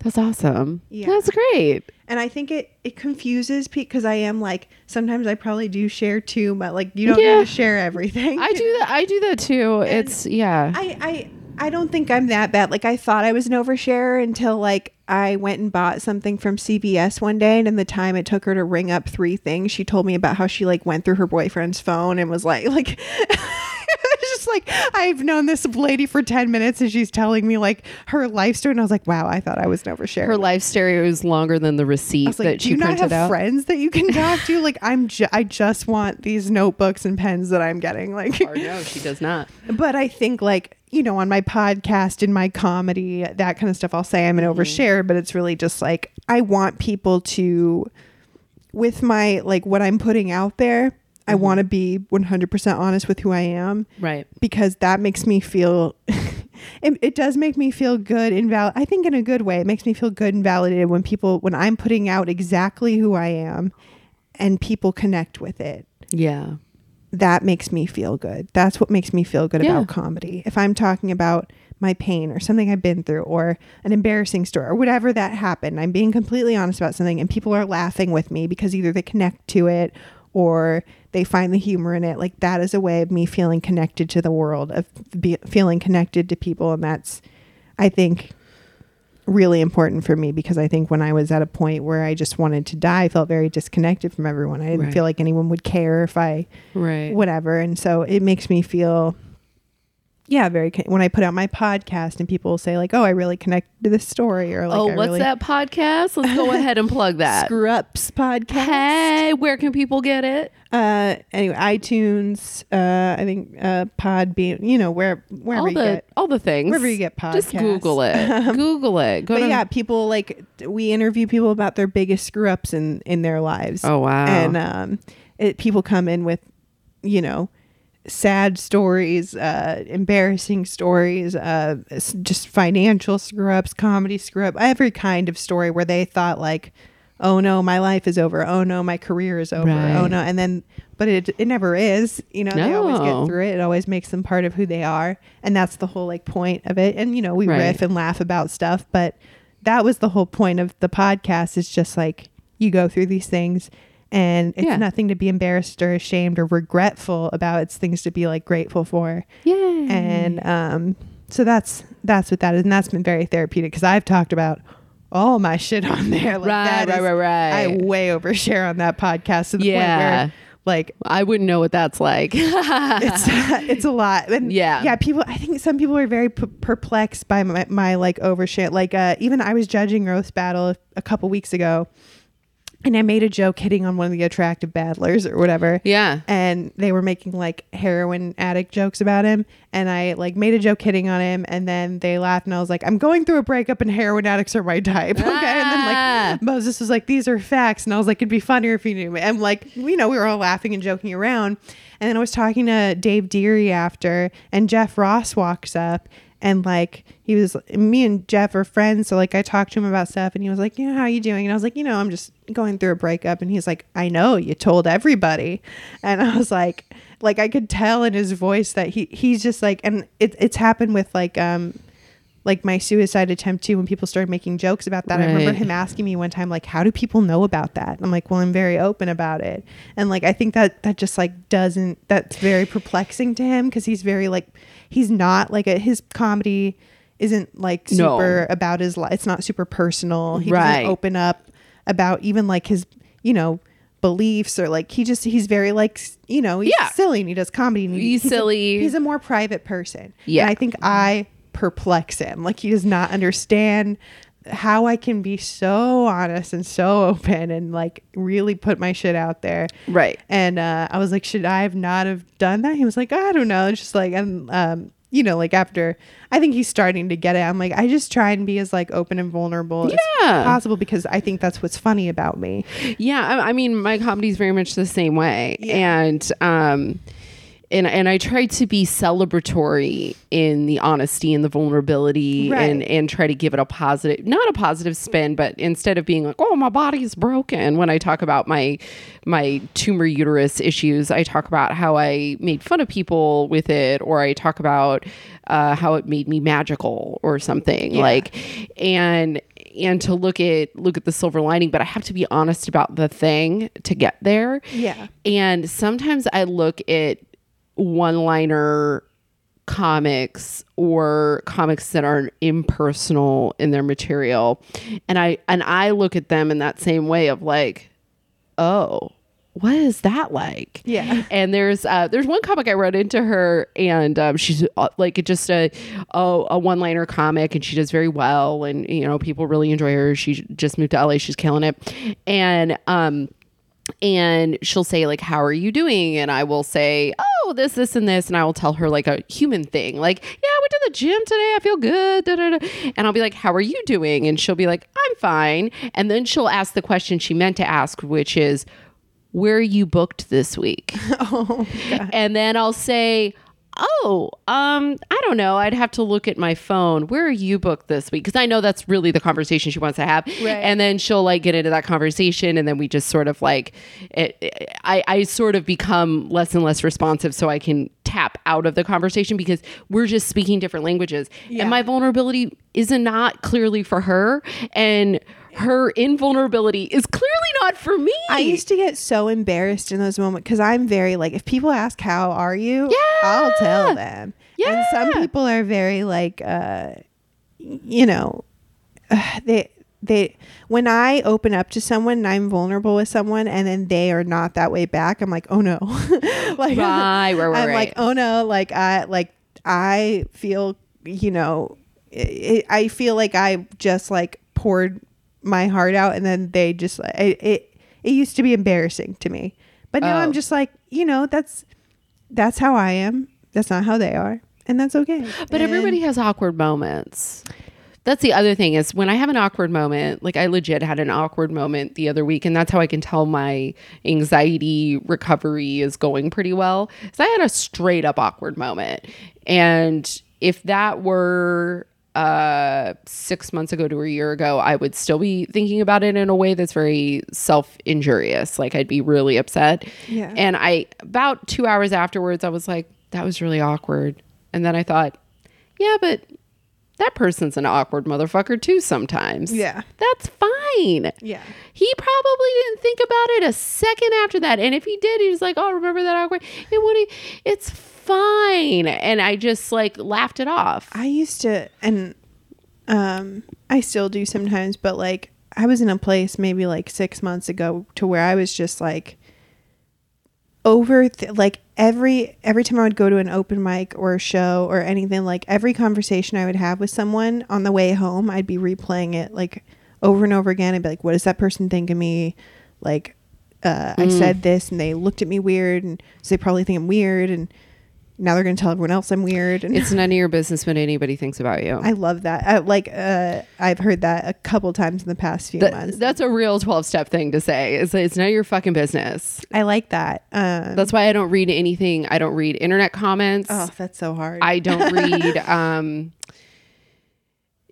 That's awesome. Yeah. That's great. And I think it, it confuses people because I am like, sometimes I probably do share too, but like, you don't Yeah. need to share everything. I do that. I do that too. it's yeah. I, I I don't think I'm that bad. Like I thought I was an oversharer until like I went and bought something from CVS one day, and in the time it took her to ring up three things, she told me about how she like went through her boyfriend's phone and was like like. Just like I've known this lady for ten minutes, and she's telling me like her life story, and I was like, "Wow, I thought I was an oversharer." Her life story is longer than the receipt like, that "Do she you not printed have out. friends that you can talk to? Like, I'm, ju- I just want these notebooks and pens that I'm getting. Like, Or no, she does not. but I think like you know on my podcast in my comedy that kind of stuff I'll say I'm an Mm-hmm. overshare but it's really just like I want people to with my like what I'm putting out there I Mm-hmm. want to be 100% honest with who I am Right. because that makes me feel it, it does make me feel good and val- I think in a good way it makes me feel good and validated when people when I'm putting out exactly who I am and people connect with it Yeah. that makes me feel good. That's what makes me feel good Yeah. about comedy. If I'm talking about my pain or something I've been through or an embarrassing story or whatever that happened, I'm being completely honest about something and people are laughing with me because either they connect to it or they find the humor in it. Like that is a way of me feeling connected to the world, of be, feeling connected to people. And that's, I think, really important for me because I think when I was at a point where I just wanted to die, I felt very disconnected from everyone. I didn't Right. feel like anyone would care if I Right. whatever and so it makes me feel yeah very con- when i put out my podcast and people say like oh i really connect to this story or like oh, what's really that podcast? Let's go ahead and plug that. screw ups podcast Hey, where can people get it? uh anyway itunes uh i think uh podbean you know where wherever all you the get all the things. wherever you get podcasts. Just. Google it. Google it. Go but to yeah people like we interview people about their biggest screw ups in in their lives Oh wow. and um, it, people come in with, you know, sad stories, uh, embarrassing stories, uh, just financial screw ups, comedy screw up, every kind of story where they thought like, oh no, my life is over. Oh no, my career is over. Right. Oh no, and then, but it it never is. You know, they always get through it. It always makes them part of who they are, and that's the whole like point of it. And you know, we Right. riff and laugh about stuff, but that was the whole point of the podcast. Is just like you go through these things and it's Yeah. nothing to be embarrassed or ashamed or regretful about. It's things to be like grateful for. Yeah. And um, so that's that's what that is, and that's been very therapeutic because I've talked about all my shit on there. Like Right, that right, is- right, right. I way overshare on that podcast to the Yeah. point where like I wouldn't know what that's like. it's it's a lot. And Yeah. yeah. People, I think some people are very p- perplexed by my, my like overshare. Like uh, even I was judging roast battle a couple weeks ago, and I made a joke hitting on one of the attractive battlers or whatever. yeah. And they were making like heroin addict jokes about him, and I like made a joke hitting on him, and then they laughed, and I was like, "I'm going through a breakup, and heroin addicts are my type." Okay, and Ah. then like Moses was like, "These are facts," and I was like, "It'd be funnier if you knew." me." And like, you know, we were all laughing and joking around, and then I was talking to Dave Deary after, and Jeff Ross walks up. And like he was, me and Jeff are friends, so like I talked to him about stuff, and he was like, "You know, how you doing?" And I was like, "You know, I'm just going through a breakup." And he's like, "I know, you told everybody," and I was like, like I could tell in his voice that he he's just like, and it, it's happened with like um like my suicide attempt too when people started making jokes about that i remember him asking me one time like how do people know about that and i'm like well i'm very open about it and like i think that that just like doesn't that's very perplexing to him because he's very like he's not like a, his comedy isn't like No. super about his life it's not super personal he Right. doesn't open up about even like his you know beliefs or like he just he's very like you know he's Yeah. silly and he does comedy and he- He's a- silly. he's a more private person Yeah. and i think i perplex him like he does not understand how i can be so honest and so open and like really put my shit out there Right. and uh, I was like, should I have not have done that? He was like, I don't know. It's just like, and um, you know, like after, I think he's starting to get it. I'm like, I just try and be as like open and vulnerable Yeah. as possible because I think that's what's funny about me. Yeah, I, I mean, my comedy is very much the same way, and um, and and I try to be celebratory in the honesty and the vulnerability, Right. and and try to give it a positive, not a positive spin, but instead of being like, oh, my body's broken, when I talk about my my tumor uterus issues, I talk about how I made fun of people with it, or I talk about uh, how it made me magical or something like, and and to look at look at the silver lining but i have to be honest about the thing to get there Yeah. and sometimes i look at one liner comics or comics that are impersonal in their material. And i and i look at them in that same way of like oh what is that like? Yeah. and there's uh there's one comic I wrote into her and um, she's uh, like just a a, a one liner comic and she does very well and you know people really enjoy her. She just moved to LA she's killing it. And um and she'll say like how are you doing? And I will say oh this this and this. And I will tell her like a human thing like yeah I went to the gym today. I feel good da, da, da. and I'll be like how are you doing? And she'll be like I'm fine. And then she'll ask the question she meant to ask which is where are you booked this week? Oh, and then I'll say, "Oh, um, I don't know. I'd have to look at my phone. Where are you booked this week?" Because I know that's really the conversation she wants to have. Right. And then she'll like get into that conversation, and then we just sort of like, it, it- I I sort of become less and less responsive, so I can tap out of the conversation because we're just speaking different languages, Yeah. and my vulnerability is not clearly for her, and her invulnerability is clearly not for me. I used to get so embarrassed in those moments because I'm very like, if people ask, how are you? Yeah. I'll tell them. Yeah. And some people are very like, uh, you know, uh, they, they, when I open up to someone and I'm vulnerable with someone and then they are not that way back, I'm like, oh no. like, Right, right, right, I'm like, oh no. Like, I, like, I feel, you know, it, I feel like I just like poured my heart out and then they just it, it it used to be embarrassing to me but now Oh. i'm just like you know that's that's how i am that's not how they are and that's okay But And- everybody has awkward moments. That's the other thing is when I have an awkward moment, like I legit had an awkward moment the other week, and that's how I can tell my anxiety recovery is going pretty well. So I had a straight up awkward moment. And if that were uh six months ago to a year ago, I would still be thinking about it in a way that's very self injurious. Like I'd be really upset. Yeah. And I about two hours afterwards, I was like, that was really awkward. And then I thought, yeah, but that person's an awkward motherfucker too sometimes. Yeah. That's fine. Yeah. He probably didn't think about it a second after that. And if he did, he was like, oh, remember that awkward? And when he, it's fine. And I just like laughed it off. I used to, and um, I still do sometimes, but like I was in a place maybe like six months ago to where I was just like over, th- like every every time I would go to an open mic or a show or anything, like every conversation I would have with someone on the way home, I'd be replaying it like over and over again. I'd be like, "What does that person think of me?" Like, uh, I said this, and they looked at me weird, and so they probably think I'm weird, and now they're going to tell everyone else I'm weird. And It's none of your business what anybody thinks about you. I love that. I, like uh, I've heard that a couple times in the past few That- months. that's a real 12 step thing to say. It's, it's none of your fucking business. I like that. Um, That's why I don't read anything. I don't read internet comments. oh, that's so hard. I don't read. um,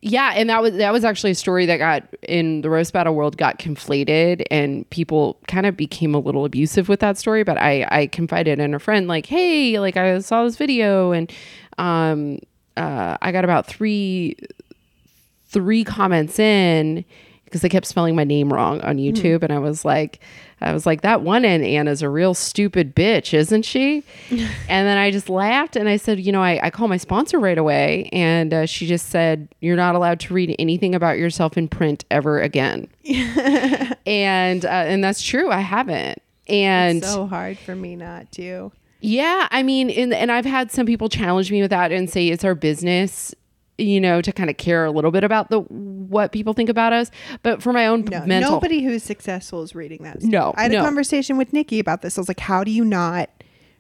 yeah, and that was that was actually a story that got in the roast battle world got conflated, and people kind of became a little abusive with that story. But I I confided in a friend like, hey, like I saw this video, and um, uh, I got about three three comments in because they kept spelling my name wrong on YouTube, and I was like, I was like, that one in Anna's a real stupid bitch, isn't she? and then I just laughed and I said, you know, I, I call my sponsor right away, and uh, she just said, you're not allowed to read anything about yourself in print ever again. and uh, and that's true, I haven't. And It's so hard for me not to. yeah, I mean, and, and I've had some people challenge me with that and say it's our business, you know, to kind of care a little bit about the what people think about us. But for my own No, mental, nobody who's successful is reading that. stuff. No, I had no. a conversation with Nikki about this. I was like, "How do you not?"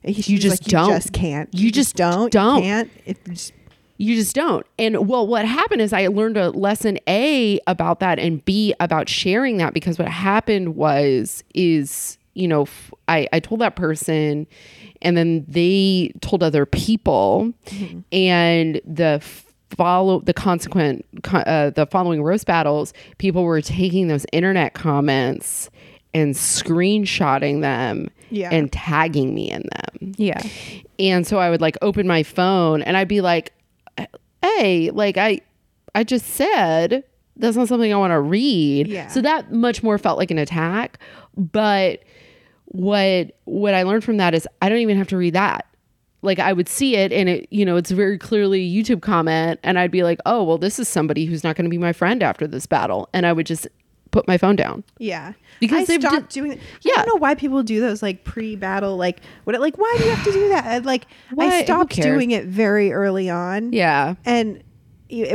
You just like, don't. You just can't. You just don't. don't. You can't. It just, you just don't. And well, what happened is I learned a lesson A about that and B about sharing that because what happened was is you know f- I I told that person and then they told other people mm-hmm. and the follow the consequent uh, the following roast battles people were taking those internet comments and screenshotting them Yeah. and tagging me in them yeah. and so I would like open my phone and I'd be like, "Hey, like I I just said that's not something I want to read." Yeah. So that much more felt like an attack, but what what I learned from that is I don't even have to read that. Like I would see it and it, you know, it's very clearly a YouTube comment and I'd be like, "Oh, well this is somebody who's not going to be my friend after this battle." And I would just put my phone down. Yeah. Because I they've stopped di- doing I Yeah. don't know why people do those like pre-battle like what like why do you have to do that? Like? I stopped doing it very early on. Yeah. And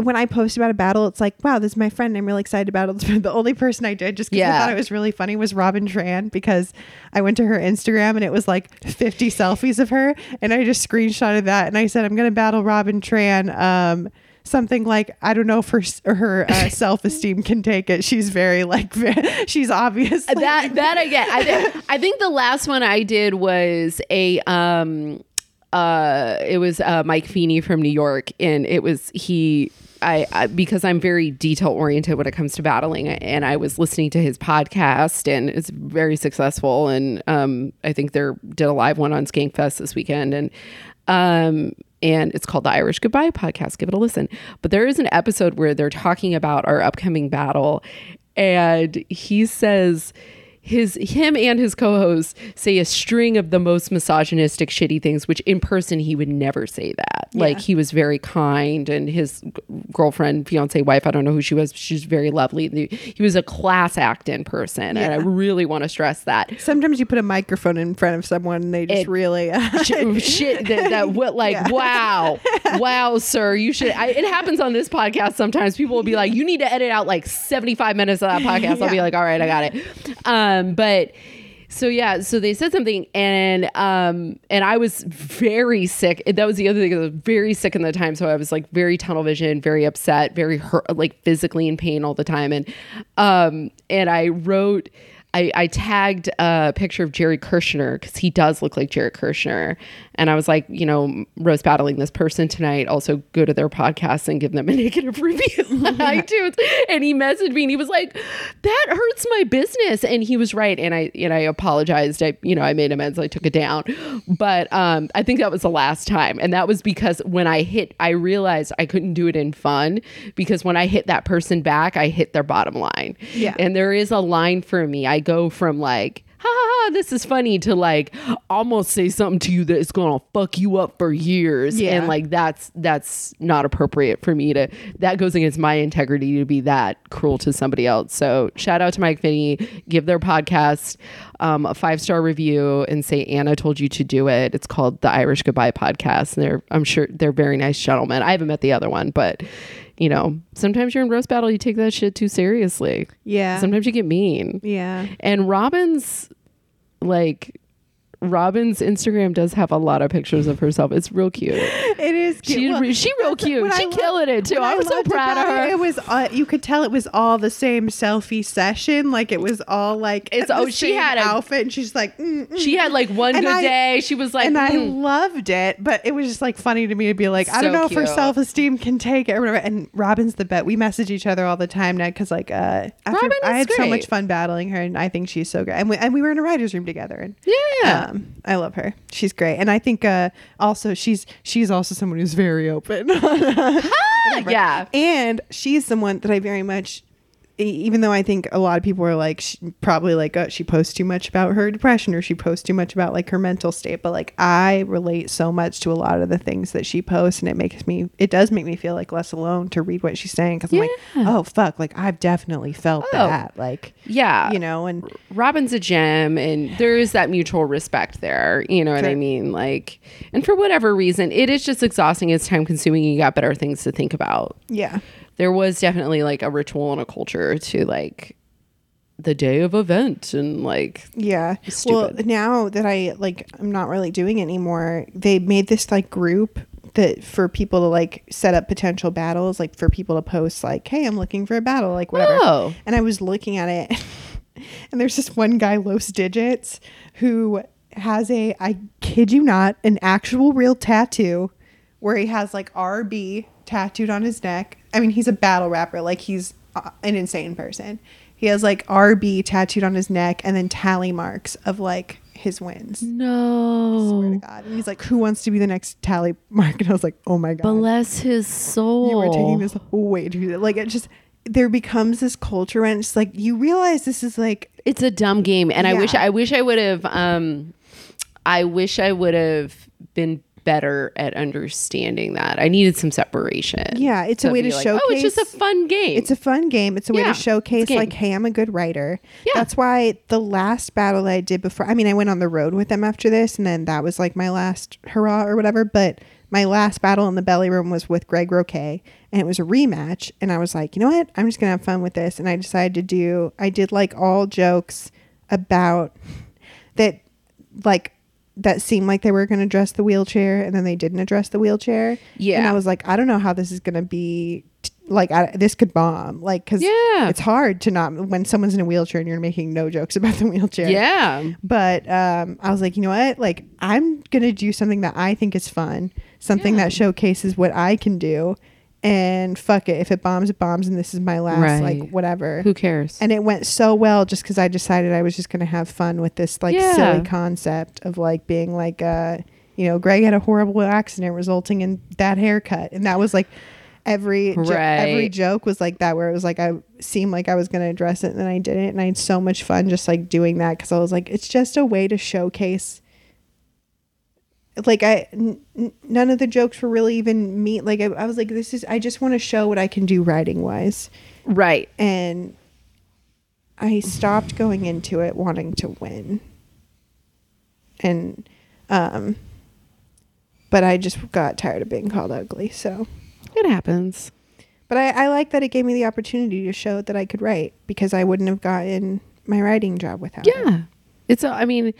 when I post about a battle, it's like, wow, this is my friend. I'm really excited about it. The only person I did just because Yeah. I thought it was really funny was Robin Tran because I went to her Instagram and it was like 50 selfies of her. And I just screenshotted that and I said, I'm going to battle Robin Tran. Um, something like I don't know if her her uh, self esteem can take it. She's very like she's obviously that that I get. I think I think the last one I did was a um uh it was uh Mike Feeney from New York and it was he I, I because I'm very detail oriented when it comes to battling and I was listening to his podcast and it's very successful and um I think they're did a live one on Skankfest this weekend and um and it's called the Irish Goodbye podcast. Give it a listen. But there is an episode where they're talking about our upcoming battle, and he says his him and his co-hosts say a string of the most misogynistic shitty things which in person he would never say that. Like he was very kind and his g- girlfriend fiance wife i don't know who she was she's very lovely. The- he was a class act in person and i really want to stress that. Sometimes you put a microphone in front of someone and they just It- really uh, shit, shit that, that what like Yeah. wow wow sir you should I, it happens on this podcast sometimes. People will be like you need to edit out like 75 minutes of that podcast. I'll be like all right i got it. Um but so yeah so they said something and um and i was very sick. That was the other thing i was very sick in the time. So i was like very tunnel vision very upset very hurt like physically in pain all the time. And um and i wrote I, I tagged a picture of Jerry Kushner because he does look like Jared Kushner. And I was like, you know, roast battling this person tonight. Also, go to their podcast and give them a negative review on iTunes. And he messaged me and he was like, "That hurts my business." And he was right. And I and I apologized. I you know I made amends. I took it down, but um, I think that was the last time, and that was because when I hit, I realized I couldn't do it in fun because when I hit that person back, I hit their bottom line. Yeah. And there is a line for me. I go from like ha ha ha, this is funny to like almost say something to you that is gonna fuck you up for years. Yeah. And like that's that's not appropriate for me to that goes against my integrity to be that cruel to somebody else. So shout out to Mike Finney, give their podcast um, a five star review and say Anna told you to do it. It's called the Irish Goodbye Podcast. And they're I'm sure they're very nice gentlemen. I haven't met the other one, but you know, sometimes you're in roast battle, you take that shit too seriously. Yeah. Sometimes you get mean. yeah. And Robin's like Robin's Instagram does have a lot of pictures of herself. It's real cute. It is cute. She Well, she real cute. She killing it too. I was so proud of her. It, it was uh, you could tell it was all the same selfie session. Like it was all like It's- oh, she had an outfit, and she's like, mm, mm, she had like one good I- day. She was like, and I mm. loved it, but it was just like funny to me to be like, I don't So know if her self esteem can take it or whatever. And Robin's the bet. We message each other all the time now because like uh, after Robin I had so much fun battling her, and I think she's so great. And we and we were in a writers' room together, and yeah. Um, I love her. She's great, and I think uh, also she's she's also someone who's very open. yeah. and she's someone that I very much, even though I think a lot of people are like she, probably like uh, she posts too much about her depression or she posts too much about like her mental state, but like I relate so much to a lot of the things that she posts, and it makes me it does make me feel like less alone to read what she's saying because I'm like, oh fuck, like I've definitely felt Oh. that, like Yeah. you know, and Robin's a gem and there is that mutual respect there. You know what I mean? Like, and for whatever reason, it is just exhausting. It's time consuming. You got better things to think about. yeah, There was definitely like a ritual and a culture to like the day of event and like, Yeah. Well, now that I like I'm not really doing it anymore, they made this like group that for people to like set up potential battles, like for people to post like, "Hey, I'm looking for a battle," like whatever. Oh. And I was looking at it and there's this one guy Los Digits who has a I kid you not, an actual real tattoo where he has like RB tattooed on his neck. I mean, he's a battle rapper, like he's uh, an insane person. He has like RB tattooed on his neck and then tally marks of like his wins. No, swear to. God. And he's like, Who wants to be the next tally mark? And I was like, Oh my God. Bless his soul. you were taking this way too like it just there becomes this culture and it's like you realize this is like It's a dumb game, and I wish I wish I would have. Um, I wish I would have been better at understanding that. I needed some separation. Yeah, it's a way to like, Oh, it's just a fun game. It's a fun game. It's a way Yeah, to showcase like, hey, I'm a good writer. Yeah. That's why the last battle I did before I mean, I went on the road with them after this and then that was like my last hurrah or whatever. But my last battle in the belly room was with Greg Roque and it was a rematch. And I was like, you know what? I'm just gonna have fun with this. And I decided to do I did like all jokes about that like that seemed like they were going to address the wheelchair and then they didn't address the wheelchair. Yeah. And I was like, I don't know how this is going to be. t- Like, I, this could bomb. Like, because Yeah. it's hard to not, when someone's in a wheelchair and you're making no jokes about the wheelchair. yeah. But um, I was like, you know what? Like, I'm going to do something that I think is fun, something Yeah. that showcases what I can do. And fuck it. If it bombs, it bombs. And this is my last, Right. like, whatever Who cares? and it went so well just because I decided I was just gonna have fun with this like Yeah. silly concept of like being like uh you know Greg had a horrible accident resulting in that haircut and that was like every jo- every joke was like that where it was like I seemed like I was gonna address it and then I didn't and I had so much fun just like doing that because I was like it's just a way to showcase like I n- none of the jokes were really even me like I, I was like this is I just want to show what I can do writing wise right. and I stopped going into it wanting to win. And um but I just got tired of being called ugly, so It happens. but I, I like that it gave me the opportunity to show that I could write because I wouldn't have gotten my writing job without it. Yeah. It's a, I mean,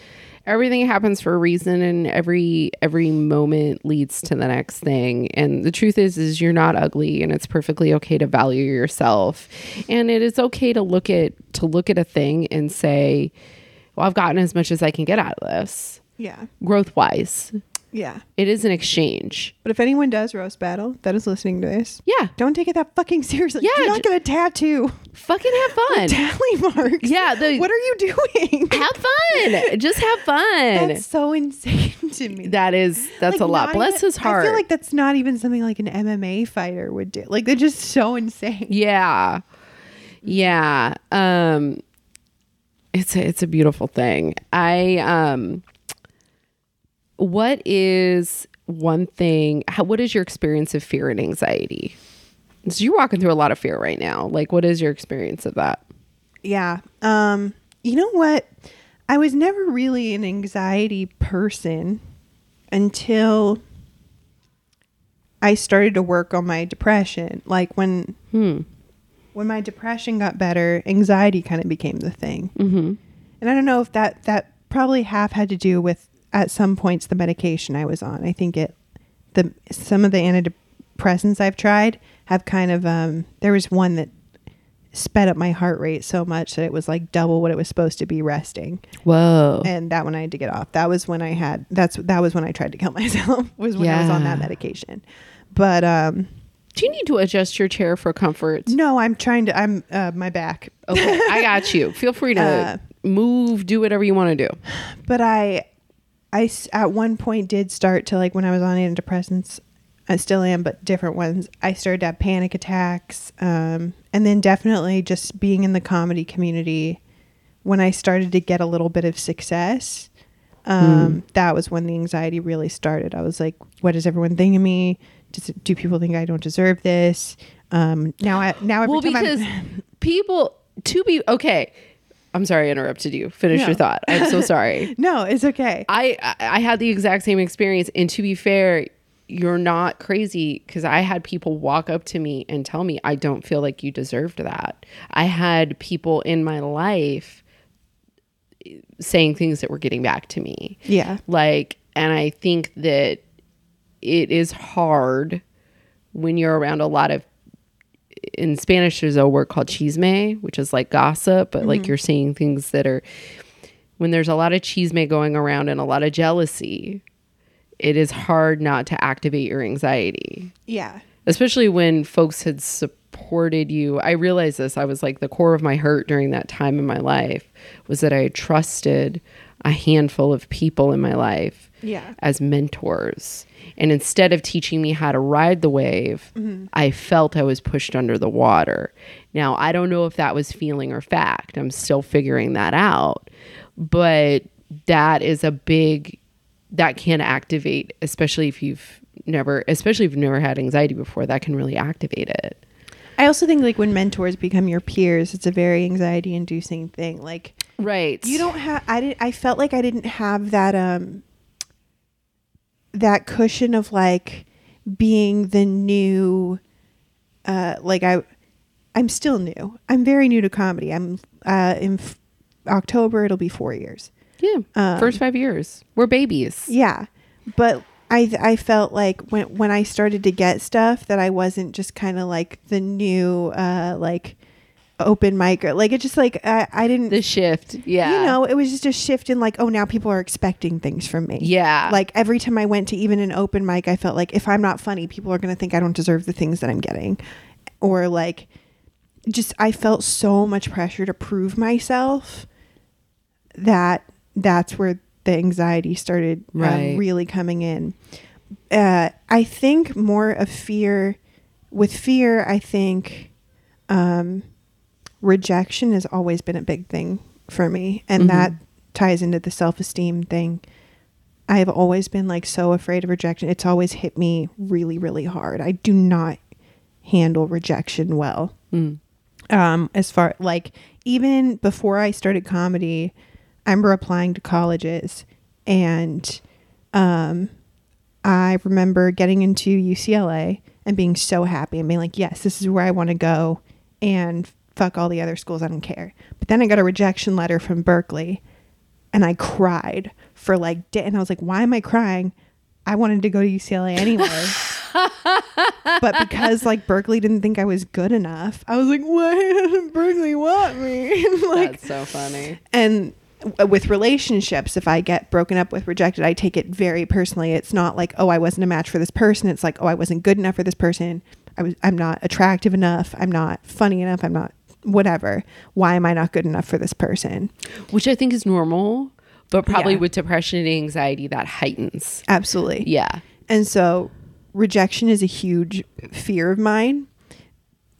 everything happens for a reason and every every moment leads to the next thing. And the truth is is you're not ugly and it's perfectly okay to value yourself. And it is okay to look at to look at a thing and say, well, I've gotten as much as I can get out of this. Yeah. Growth wise. Yeah. It is an exchange. But if anyone does roast battle that is listening to this, Yeah. don't take it that fucking seriously. Yeah, You're not j- gonna tattoo Fucking have fun. tally marks. Yeah, the- what are you doing? have fun. Just have fun. That's so insane to me. that is that's Like, a lot. Bless even- his heart. I feel like that's not even something like an MMA fighter would do. Like they're just so insane. Yeah. Yeah. Um it's a, it's a beautiful thing. I um what is one thing how, what is your experience of fear and anxiety? So you're walking through a lot of fear right now. Like what is your experience of that? Yeah. Um, you know what? I was never really an anxiety person until I started to work on my depression. Like when Hmm. when my depression got better, anxiety kind of became the thing. Mm-hmm. And I don't know if that that probably half had to do with at some points the medication I was on. I think it the some of the antidepressants I've tried have kind of um there was one that sped up my heart rate so much that it was like double what it was supposed to be resting Whoa. and that one I had to get off. That was when I had that's that was when I tried to kill myself was when I was on that medication. But um Do you need to adjust your chair for comfort? no, I'm trying to I'm uh my back. Okay, I got you. Feel free to Uh, move, do whatever you want to do. But I I at one point did start to like when I was on antidepressants I still am, but different ones. I started to have panic attacks. Um, and then definitely just being in the comedy community when I started to get a little bit of success. Um, that was when the anxiety really started. I was like, what does everyone think of me? Does, do people think I don't deserve this? Um, now I, now every well, because people to be okay. I'm sorry I interrupted you. Finish No. your thought. I'm so sorry. no, it's okay. I I I had the exact same experience, and to be fair, you're not crazy because I had people walk up to me and tell me I don't feel like you deserved that. I had people in my life saying things that were getting back to me. Yeah. Like, and I think that it is hard when you're around a lot of in Spanish there's a word called chisme, which is like gossip, but like mm-hmm. you're saying things that are when there's a lot of chisme going around and a lot of jealousy, it is hard not to activate your anxiety. Yeah. Especially when folks had supported you. I realized this. I was like the core of my hurt during that time in my life was that I had trusted a handful of people in my life Yeah. as mentors. And instead of teaching me how to ride the wave, I felt I was pushed under the water. Now, I don't know if that was feeling or fact. I'm still figuring that out. But that is a big that can activate, especially if you've never especially if you've never had anxiety before, that can really activate it. I also think like when mentors become your peers, it's a very anxiety inducing thing. Like Right. you don't have I didn't I felt like I didn't have that um that cushion of like being the new uh like I I'm still new. I'm very new to comedy. I'm uh in f- October it'll be 4 years. Yeah. Um, First 5 years. We're babies. Yeah. But I I felt like when when I started to get stuff that I wasn't just kind of like the new uh like open mic or like it just like I, I didn't The shift. Yeah. you know it was just a shift in like oh now people are expecting things from me Yeah. like every time i went to even an open mic i felt like if i'm not funny people are going to think i don't deserve the things that i'm getting or like just i felt so much pressure to prove myself that that's where the anxiety started Right. um, really coming in uh, i think more of fear with fear i think um, rejection has always been a big thing for me and Mhm. that ties into the self-esteem thing i've always been like so afraid of rejection it's always hit me really really hard i do not handle rejection well Mm. um as far like even before i started comedy i remember applying to colleges and um i remember getting into ucla and being so happy and being like yes this is where i want to go and fuck all the other schools i don't care but then i got a rejection letter from berkeley and i cried for like and i was like why am i crying i wanted to go to ucla anyway but because like Berkeley didn't think I was good enough, I was like, why doesn't Berkeley want me? like, That's so funny. and uh, with relationships, if I get broken up with, rejected, I take it very personally. It's not like, oh, I wasn't a match for this person. It's like, oh, I wasn't good enough for this person. I was, I'm not attractive enough. I'm not funny enough. I'm not whatever. Why am I not good enough for this person? which I think is normal, but probably Yeah. with depression and anxiety that heightens. Absolutely. Yeah. And so rejection is a huge fear of mine.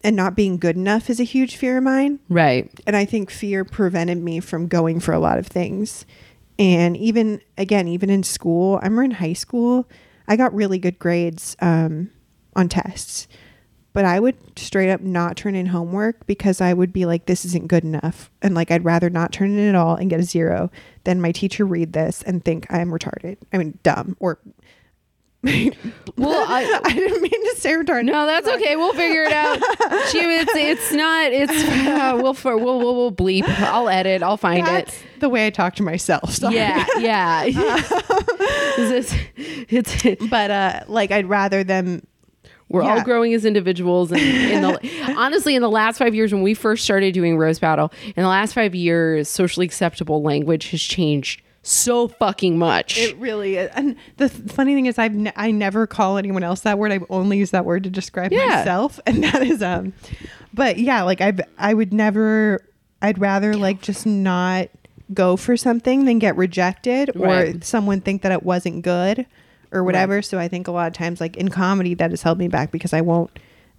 And not being good enough is a huge fear of mine. Right. And I think fear prevented me from going for a lot of things. And even, again, even in school, I remember in high school, I got really good grades um, on tests. But I would straight up not turn in homework because I would be like, this isn't good enough. And like, I'd rather not turn in at all and get a zero than my teacher read this and think I'm retarded. I mean, dumb or. Well, I- I didn't mean to say retarded. No, that's okay. We'll figure it out. Jim, it's it's not. It's uh, we'll for we'll, we'll we'll bleep. I'll edit. I'll find it. The way I talk to myself. Sorry. Yeah, yeah. Is this- it's but uh like i'd rather them we're all growing as individuals and in the honestly in the last five years when we first started doing roast battle in the last five years socially acceptable language has changed so fucking much. It really is. And the th- funny thing is i've ne- i never call anyone else that word. I've only used that word to describe Yeah. myself and that is um but yeah like i i would never i'd rather like just not go for something than get rejected or someone think that it wasn't good or whatever. So i think a lot of times like in comedy that has held me back because i won't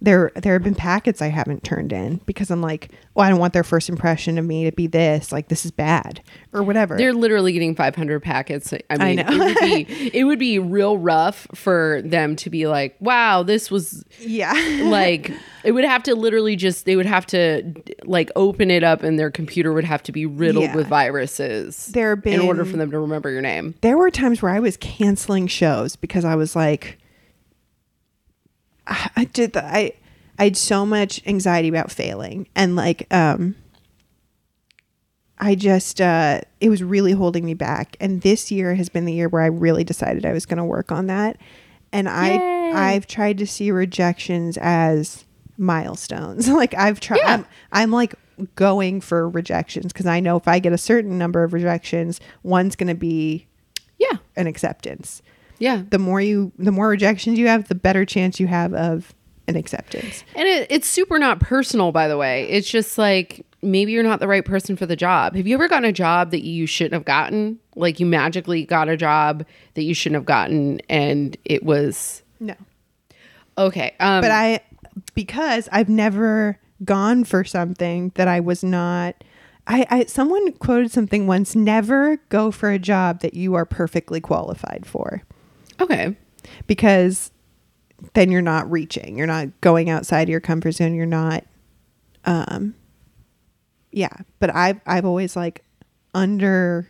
there there have been packets I haven't turned in because I'm like, well, I don't want their first impression of me to be this, like this is bad or whatever. they're literally getting 500 packets i mean know. it would be it would be real rough for them to be like wow this was yeah. like it would have to literally just they would have to like open it up and their computer would have to be riddled Yeah. with viruses There have in order for them to remember your name there were times where I was canceling shows because I was like, I, did the, I, I had so much anxiety about failing and like, um, I just, uh, it was really holding me back. And this year has been the year where I really decided I was going to work on that. And Yay. I, I've tried to see rejections as milestones. like I've tried, Yeah. I'm, I'm like going for rejections because I know if I get a certain number of rejections, one's going to be yeah an acceptance. Yeah The more you the more rejections you have, the better chance you have of an acceptance. And it, it's super not personal, by the way. It's just like maybe you're not the right person for the job. Have you ever gotten a job that you shouldn't have gotten? Like you magically got a job that you shouldn't have gotten, and it was No. okay. Um, But I because I've never gone for something that I was not I, I someone quoted something once, never go for a job that you are perfectly qualified for. Okay, Because then you're not reaching. You're not going outside your comfort zone. You're not um yeah. But I've I've always like under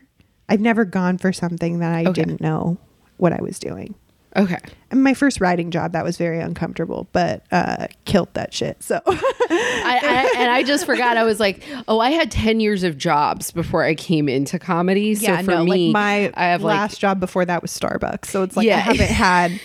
I've never gone for something that I Okay. didn't know what I was doing. Okay. And my first writing job, that was very uncomfortable, but uh killed that shit. So I, I, and I just forgot. I was like, oh, I had ten years of jobs before I came into comedy. So for me, like my I have last like job before that was Starbucks. So it's like Yeah. I haven't had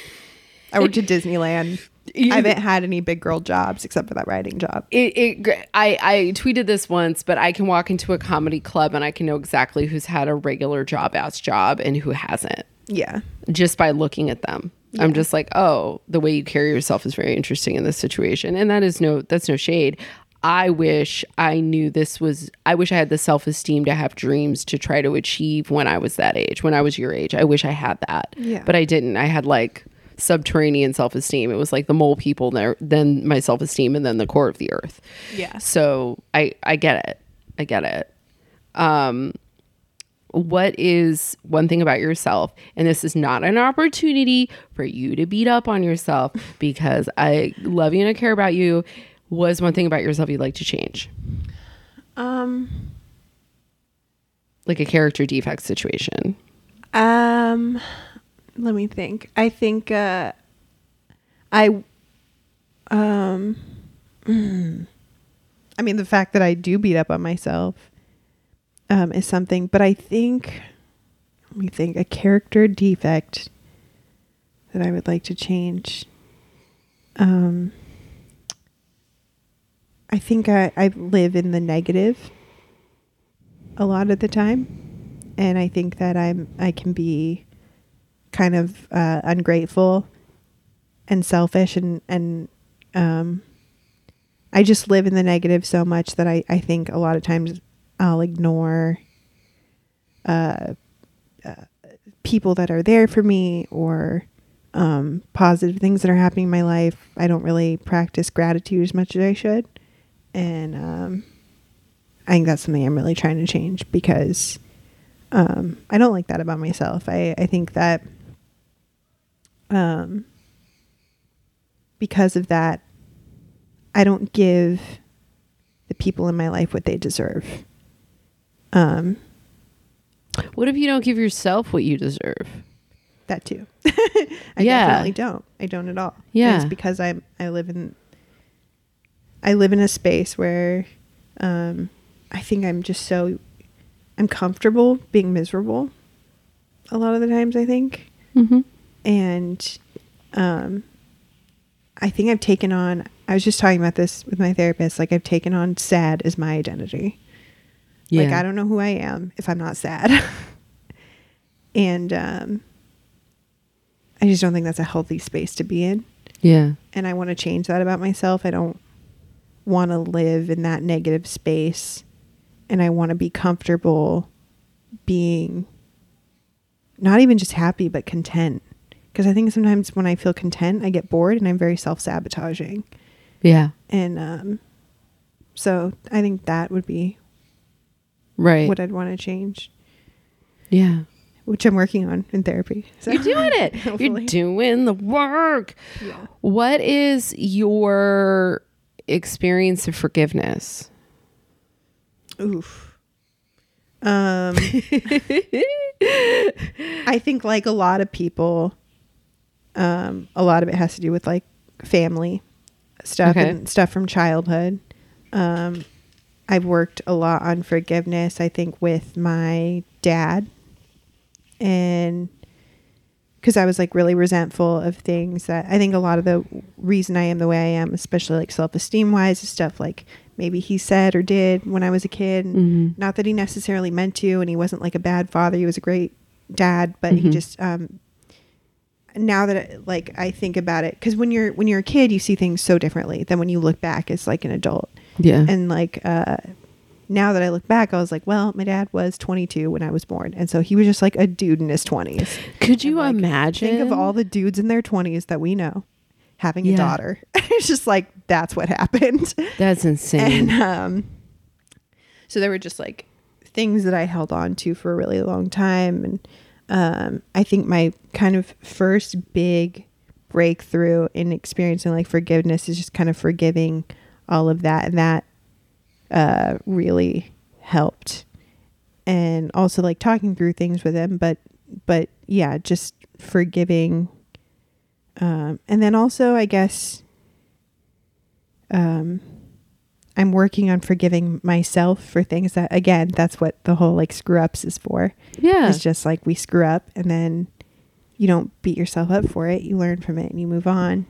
I worked at Disneyland. You- I haven't had any big girl jobs except for that writing job. it, it I, I tweeted this once, but I can walk into a comedy club and I can know exactly who's had a regular job ass job and who hasn't Yeah. just by looking at them. I'm just like, oh, the way you carry yourself is very interesting in this situation. And that is no that's no shade. I wish I knew this was I wish I had the self-esteem to have dreams to try to achieve when I was that age, when I was your age. I wish I had that. Yeah. But I didn't. I had like subterranean self-esteem. It was like the mole people there, then my self-esteem and then the core of the earth. Yeah. So I I get it. I get it. Um what is one thing about yourself? And this is not an opportunity for you to beat up on yourself because I love you and I care about you. Was one thing about yourself you'd like to change? Um like a character defect situation. Um, let me think. I think uh, I um, I mean the fact that I do beat up on myself um is something, but I think let me think a character defect that I would like to change. Um, I think I I live in the negative a lot of the time and I think that I'm I can be kind of uh, ungrateful and selfish and and um, I just live in the negative so much that I I think a lot of times I'll ignore uh, uh people that are there for me or um, positive things that are happening in my life. I don't really practice gratitude as much as I should, and um, I think that's something I'm really trying to change because um, I don't like that about myself. I I think that um, because of that, I don't give the people in my life what they deserve. Um, What if you don't give yourself what you deserve? that too. I Yeah. definitely don't. I don't at all. And Yeah. it's because I'm I live in I live in a space where um I think I'm just so I'm comfortable being miserable a lot of the times I think. Mm-hmm. And um I think I've taken on I was just talking about this with my therapist, like I've taken on sad as my identity. Yeah. Like I don't know who I am if I'm not sad. and um I just don't think that's a healthy space to be in. Yeah. And I want to change that about myself. I don't want to live in that negative space and I want to be comfortable being not even just happy but content. Because I think sometimes when I feel content, I get bored and I'm very self-sabotaging. Yeah. And um so I think that would be Right. what I'd want to change. yeah. which I'm working on in therapy. So. You're doing it. You're doing the work. Yeah. What is your experience of forgiveness? Oof. Um, I think like a lot of people, um, a lot of it has to do with like family stuff Okay. and stuff from childhood. Um, I've worked a lot on forgiveness. I think with my dad, and because I was like really resentful of things that I think a lot of the reason I am the way I am, especially like self esteem wise, is stuff like maybe he said or did when I was a kid. Mhm. Not that he necessarily meant to, and he wasn't like a bad father. He was a great dad, but he Mhm. just um, now that like I think about it, because when you're when you're a kid, you see things so differently than when you look back as like an adult. Yeah. And like uh, now that I look back, I was like, well, my dad was 22 when I was born, and so he was just like a dude in his 20s. Could you like, imagine? Think of all the dudes in their 20s that we know having Yeah. a daughter. it's just like that's what happened. That's insane. And um, so there were just like things that I held on to for a really long time. And um, I think my kind of first big breakthrough in experiencing like forgiveness is just kind of forgiving all of that. And that uh, really helped. And also like talking through things with him. But, but yeah, just forgiving. Um, and then also, I guess, um, I'm working on forgiving myself for things that, again, that's what the whole like screw ups is for. yeah. It's just like we screw up and then you don't beat yourself up for it. You learn from it and you move on.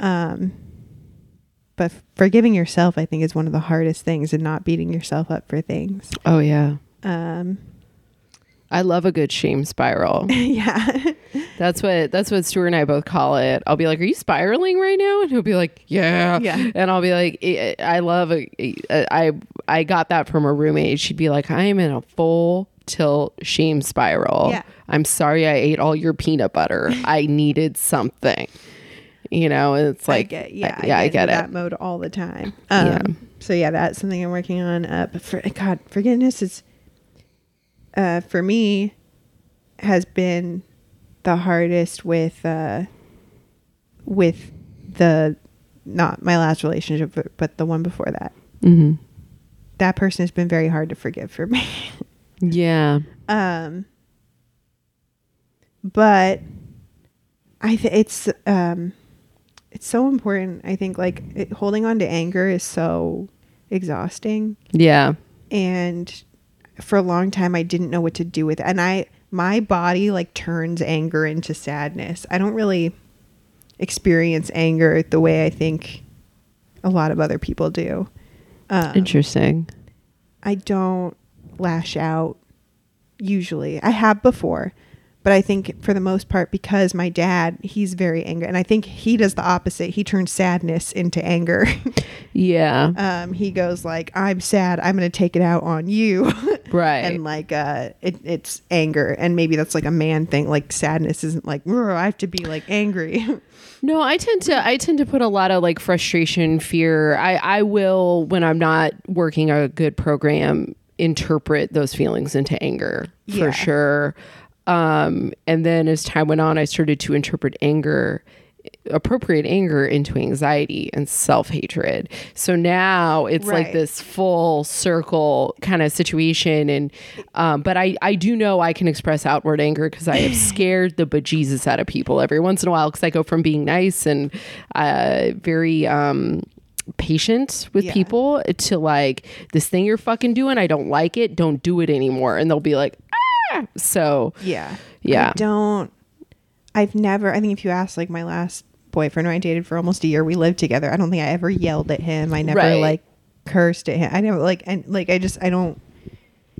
Um, but forgiving yourself, I think, is one of the hardest things and not beating yourself up for things. oh yeah. Um, I love a good shame spiral. yeah. That's what that's what Stuart and I both call it. I'll be like, "Are you spiraling right now?" And he'll be like, "Yeah." Yeah. And I'll be like, "I I love a, I I got that from a roommate. She'd be like, "I am in a full tilt shame spiral. Yeah. I'm sorry I ate all your peanut butter. I needed something." You know, it's like, I get, yeah, I, yeah, I get, into it. That mode all the time. Um, Yeah. So yeah, that's something I'm working on. Uh, but for God, forgiveness is, uh, for me, has been the hardest with, uh, with the, not my last relationship, but, but the one before that. hmm That person has been very hard to forgive for me. Yeah. Um, but I th- it's um, it's so important. I think like it, holding on to anger is so exhausting, Yeah. and for a long time I didn't know what to do with it. And I my body like turns anger into sadness. I don't really experience anger the way I think a lot of other people do. Um, Interesting. I don't lash out usually. I have before, but I think for the most part, because my dad, he's very angry, and I think he does the opposite. He turns sadness into anger. Yeah. um, he goes like, "I'm sad. I'm going to take it out on you," right. and like, uh, it, it's anger, and maybe that's like a man thing. Like sadness isn't like I have to be like angry. No, I tend to I tend to put a lot of like frustration, fear. I I will when I'm not working a good program interpret those feelings into anger Yeah. for sure. Um and then as time went on I started to interpret anger appropriate anger into anxiety and self-hatred. So now it's like this full circle kind of situation and um but I I do know I can express outward anger because I have scared the bejesus out of people every once in a while because I go from being nice and uh very um patient with Yeah. people to like this thing you're fucking doing I don't like it don't do it anymore and they'll be like so yeah, Yeah. I don't. I've never. I think if you ask like my last boyfriend who I dated for almost a year, we lived together. I don't think I ever yelled at him. I never Right. like cursed at him. I never like and like I just I don't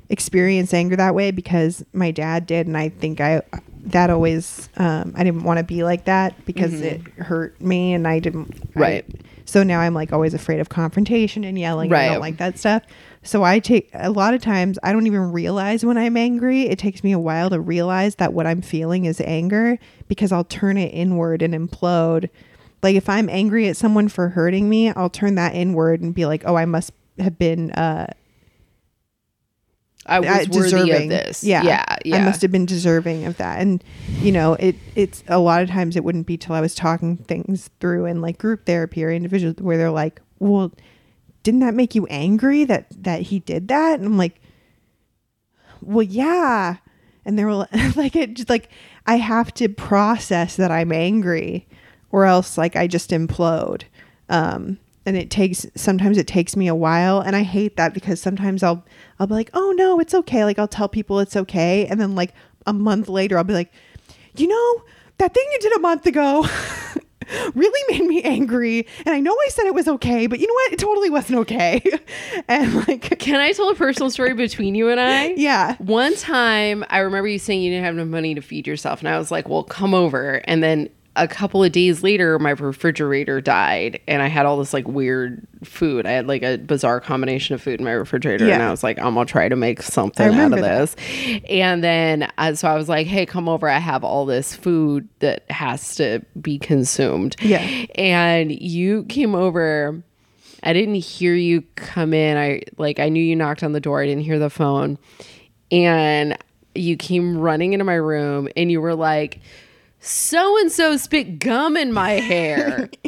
experience anger that way because my dad did, and I think I that always um, I didn't want to be like that because it hurt me, and I didn't. I- Right. so now I'm like always afraid of confrontation and yelling. Right. I don't like that stuff. So I take a lot of times I don't even realize when I'm angry. It takes me a while to realize that what I'm feeling is anger because I'll turn it inward and implode. Like if I'm angry at someone for hurting me, I'll turn that inward and be like, "Oh, I must have been uh, I was uh, worthy deserving. of this Yeah, yeah yeah I must have been deserving of that. And you know, it it's a lot of times it wouldn't be till I was talking things through in like group therapy or individual where they're like, "Well, didn't that make you angry that that he did that?" And I'm like, "Well, yeah." And they were like, "It just like I have to process that I'm angry, or else like I just implode." Um, and it takes sometimes it takes me a while and i hate that because sometimes i'll i'll be like oh no it's okay like i'll tell people it's okay and then like a month later i'll be like you know that thing you did a month ago really made me angry. And i know i said it was okay but you know what? It totally wasn't okay. And like can I tell a personal story between you and I? Yeah. One time, I remember you saying you didn't have enough money to feed yourself, and I was like, "Well, come over." And then a couple of days later, my refrigerator died, and I had all this like weird food. I had like a bizarre combination of food in my refrigerator, and I was like, "I'm gonna try to make something out of remember that. this." And then, uh, so I was like, "Hey, come over. I have all this food that has to be consumed." Yeah. And you came over. I didn't hear you come in. I like I knew you knocked on the door. I didn't hear the phone. And you came running into my room and you were like so and so spit gum in my hair.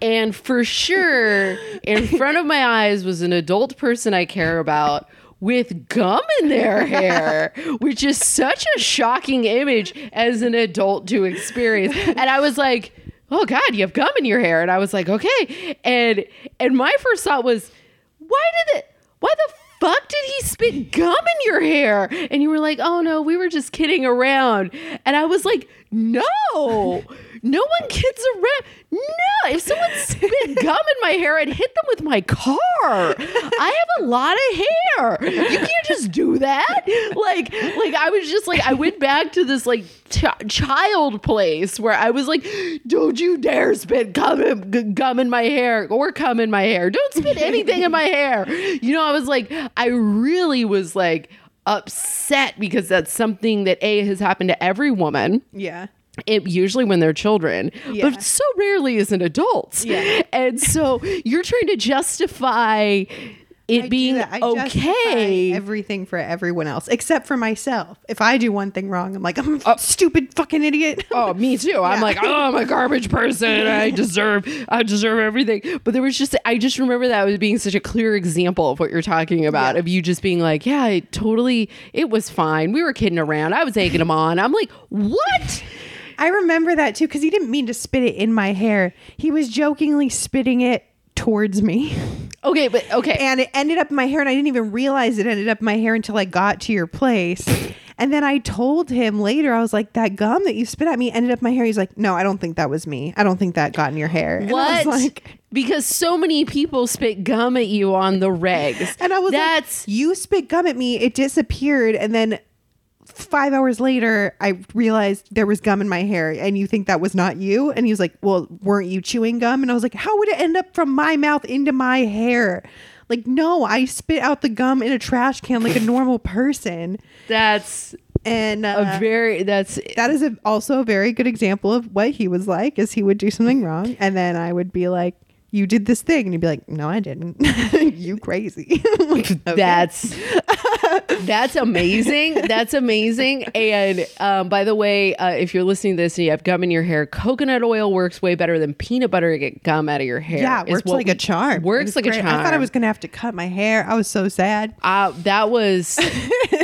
And for sure, in front of my eyes was an adult person I care about with gum in their hair, which is such a shocking image as an adult to experience. And I was like, "Oh God, you have gum in your hair," and I was like, "Okay." And and my first thought was, "Why did it? Why the fuck did he spit gum in your hair?" And you were like, "Oh no, we were just kidding around." And I was like, "No." No one kids around. No, if someone spit gum in my hair, I'd hit them with my car. I have a lot of hair. You can't just do that. Like, like I was just like, I went back to this like ch- child place where I was like, "Don't you dare spit gum, in- g- gum in my hair or cum in my hair. Don't spit anything in my hair." You know, I was like, I really was like upset because that's something that a has happened to every woman yeah it usually when they're children, Yeah. but so rarely as an adults. Yeah. And so you're trying to justify it I being. I okay. everything for everyone else except for myself. If I do one thing wrong, I'm like, I'm Uh, a stupid fucking idiot. Oh, me too. I'm like, oh, I'm a garbage person. I deserve, I deserve everything. But there was just, I just remember that was being such a clear example of what you're talking about. Yeah. Of you just being like, yeah, it totally, it was fine. We were kidding around. I was egging them on. I'm like, what? I remember that too because he didn't mean to spit it in my hair. He was jokingly spitting it towards me. Okay, but okay. And it ended up in my hair, and I didn't even realize it ended up in my hair until I got to your place. And then I told him later, I was like, that gum that you spit at me ended up in my hair. He's like, no, I don't think that was me. I don't think that got in your hair. And What? was like, because so many people spit gum at you on the regs. and I was That's like, you spit gum at me. It disappeared. And then five hours later, I realized there was gum in my hair, and you think that was not you? And he was like, Well, weren't you chewing gum? And I was like, How would it end up from my mouth into my hair? Like, no, I spit out the gum in a trash can like a normal person. That's And a uh, very that's that is a, also a very good example of what he was like is he would do something wrong and then i would be like you did this thing and you'd be like no i didn't you crazy That's that's amazing. That's amazing. And um, by the way, uh, if you're listening to this and you have gum in your hair, coconut oil works way better than peanut butter to get gum out of your hair. yeah it works like we- a charm Works like a great. i thought i was gonna have to cut my hair i was so sad Uh, that was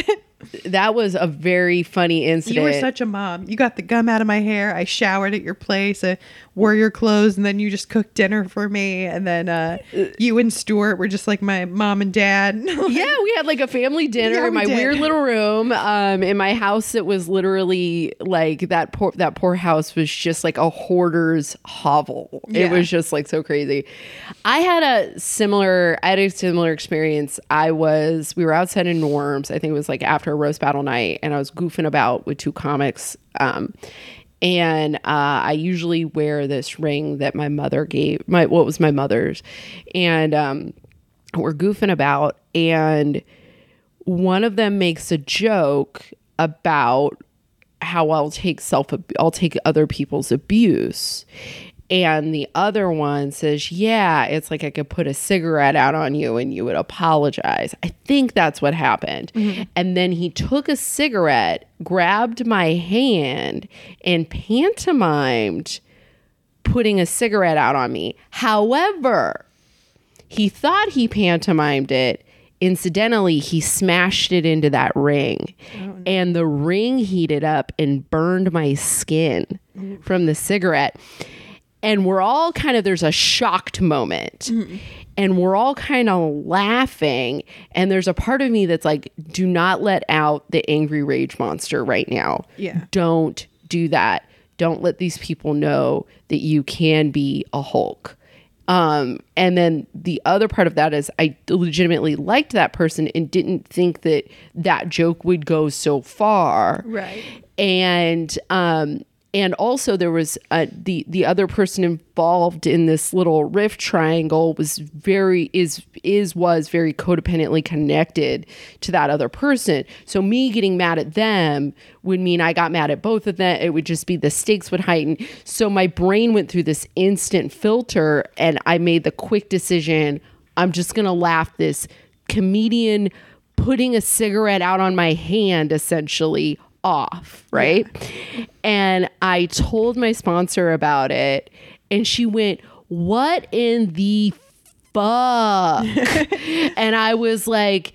that was a very funny incident. you were such a mom you got the gum out of my hair i showered at your place i wore your clothes and then you just cooked dinner for me and then uh, you and stuart were just like my mom and dad yeah, we had like a family dinner Yeah, in my weird little room. Um, in my house, it was literally like that poor that poor house was just like a hoarder's hovel. It was just like so crazy. I had a similar I had a similar experience. I was we were outside in Norms. I think it was like after a roast battle night, and I was goofing about with two comics. Um, and uh, I usually wear this ring that my mother gave my what was my mother's, and um, we're goofing about, and one of them makes a joke about how I'll take self I'll take other people's abuse. And the other one says, Yeah, it's like I could put a cigarette out on you and you would apologize. I think that's what happened. Mm-hmm. And then he took a cigarette, grabbed my hand, and pantomimed putting a cigarette out on me. However, he thought he pantomimed it. Incidentally, he smashed it into that ring, oh, and the ring heated up and burned my skin mm-hmm. from the cigarette. And we're all kind of, there's a shocked moment. And we're all kind of laughing. And there's a part of me that's like, do not let out the angry rage monster right now. Yeah. Don't do that. Don't let these people know that you can be a Hulk. Um, and then the other part of that is I legitimately liked that person and didn't think that that joke would go so far. Right. And um and also there was uh, the the other person involved in this little rift triangle was very is is was very codependently connected to that other person. So me getting mad at them would mean i got mad at both of them. It would just be the stakes would heighten. So my brain went through this instant filter and i made the quick decision i'm just gonna laugh this comedian putting a cigarette out on my hand essentially off, right? And I told my sponsor about it and she went, "What in the fuck?" and I was like,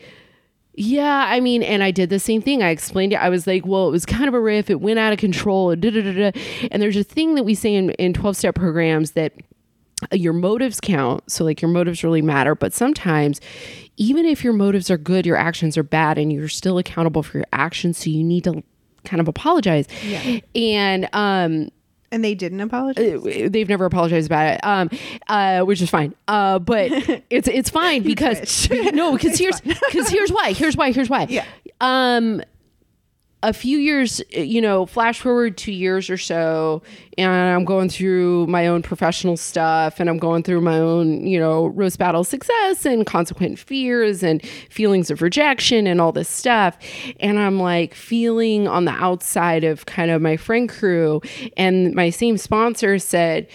yeah, I mean, and I did the same thing. I explained it. I was like, well, it was kind of a riff. It went out of control. Da, da, da, da. And there's a thing that we say in, in 12 step programs that uh, your motives count. So, like, your motives really matter. But sometimes, even if your motives are good, your actions are bad, and you're still accountable for your actions. So, you need to kind of apologize. Yeah. And, um, And they didn't apologize. they've never apologized about it um uh which is fine uh but it's it's fine because no because here's because here's why here's why here's why Yeah. um a few years eh, you know flash forward two years or so and i'm going through my own professional stuff and i'm going through my own you know roast battle success and consequent fears and feelings of rejection and all this stuff. And i'm like feeling on the outside of kind of my friend crew and my same sponsor said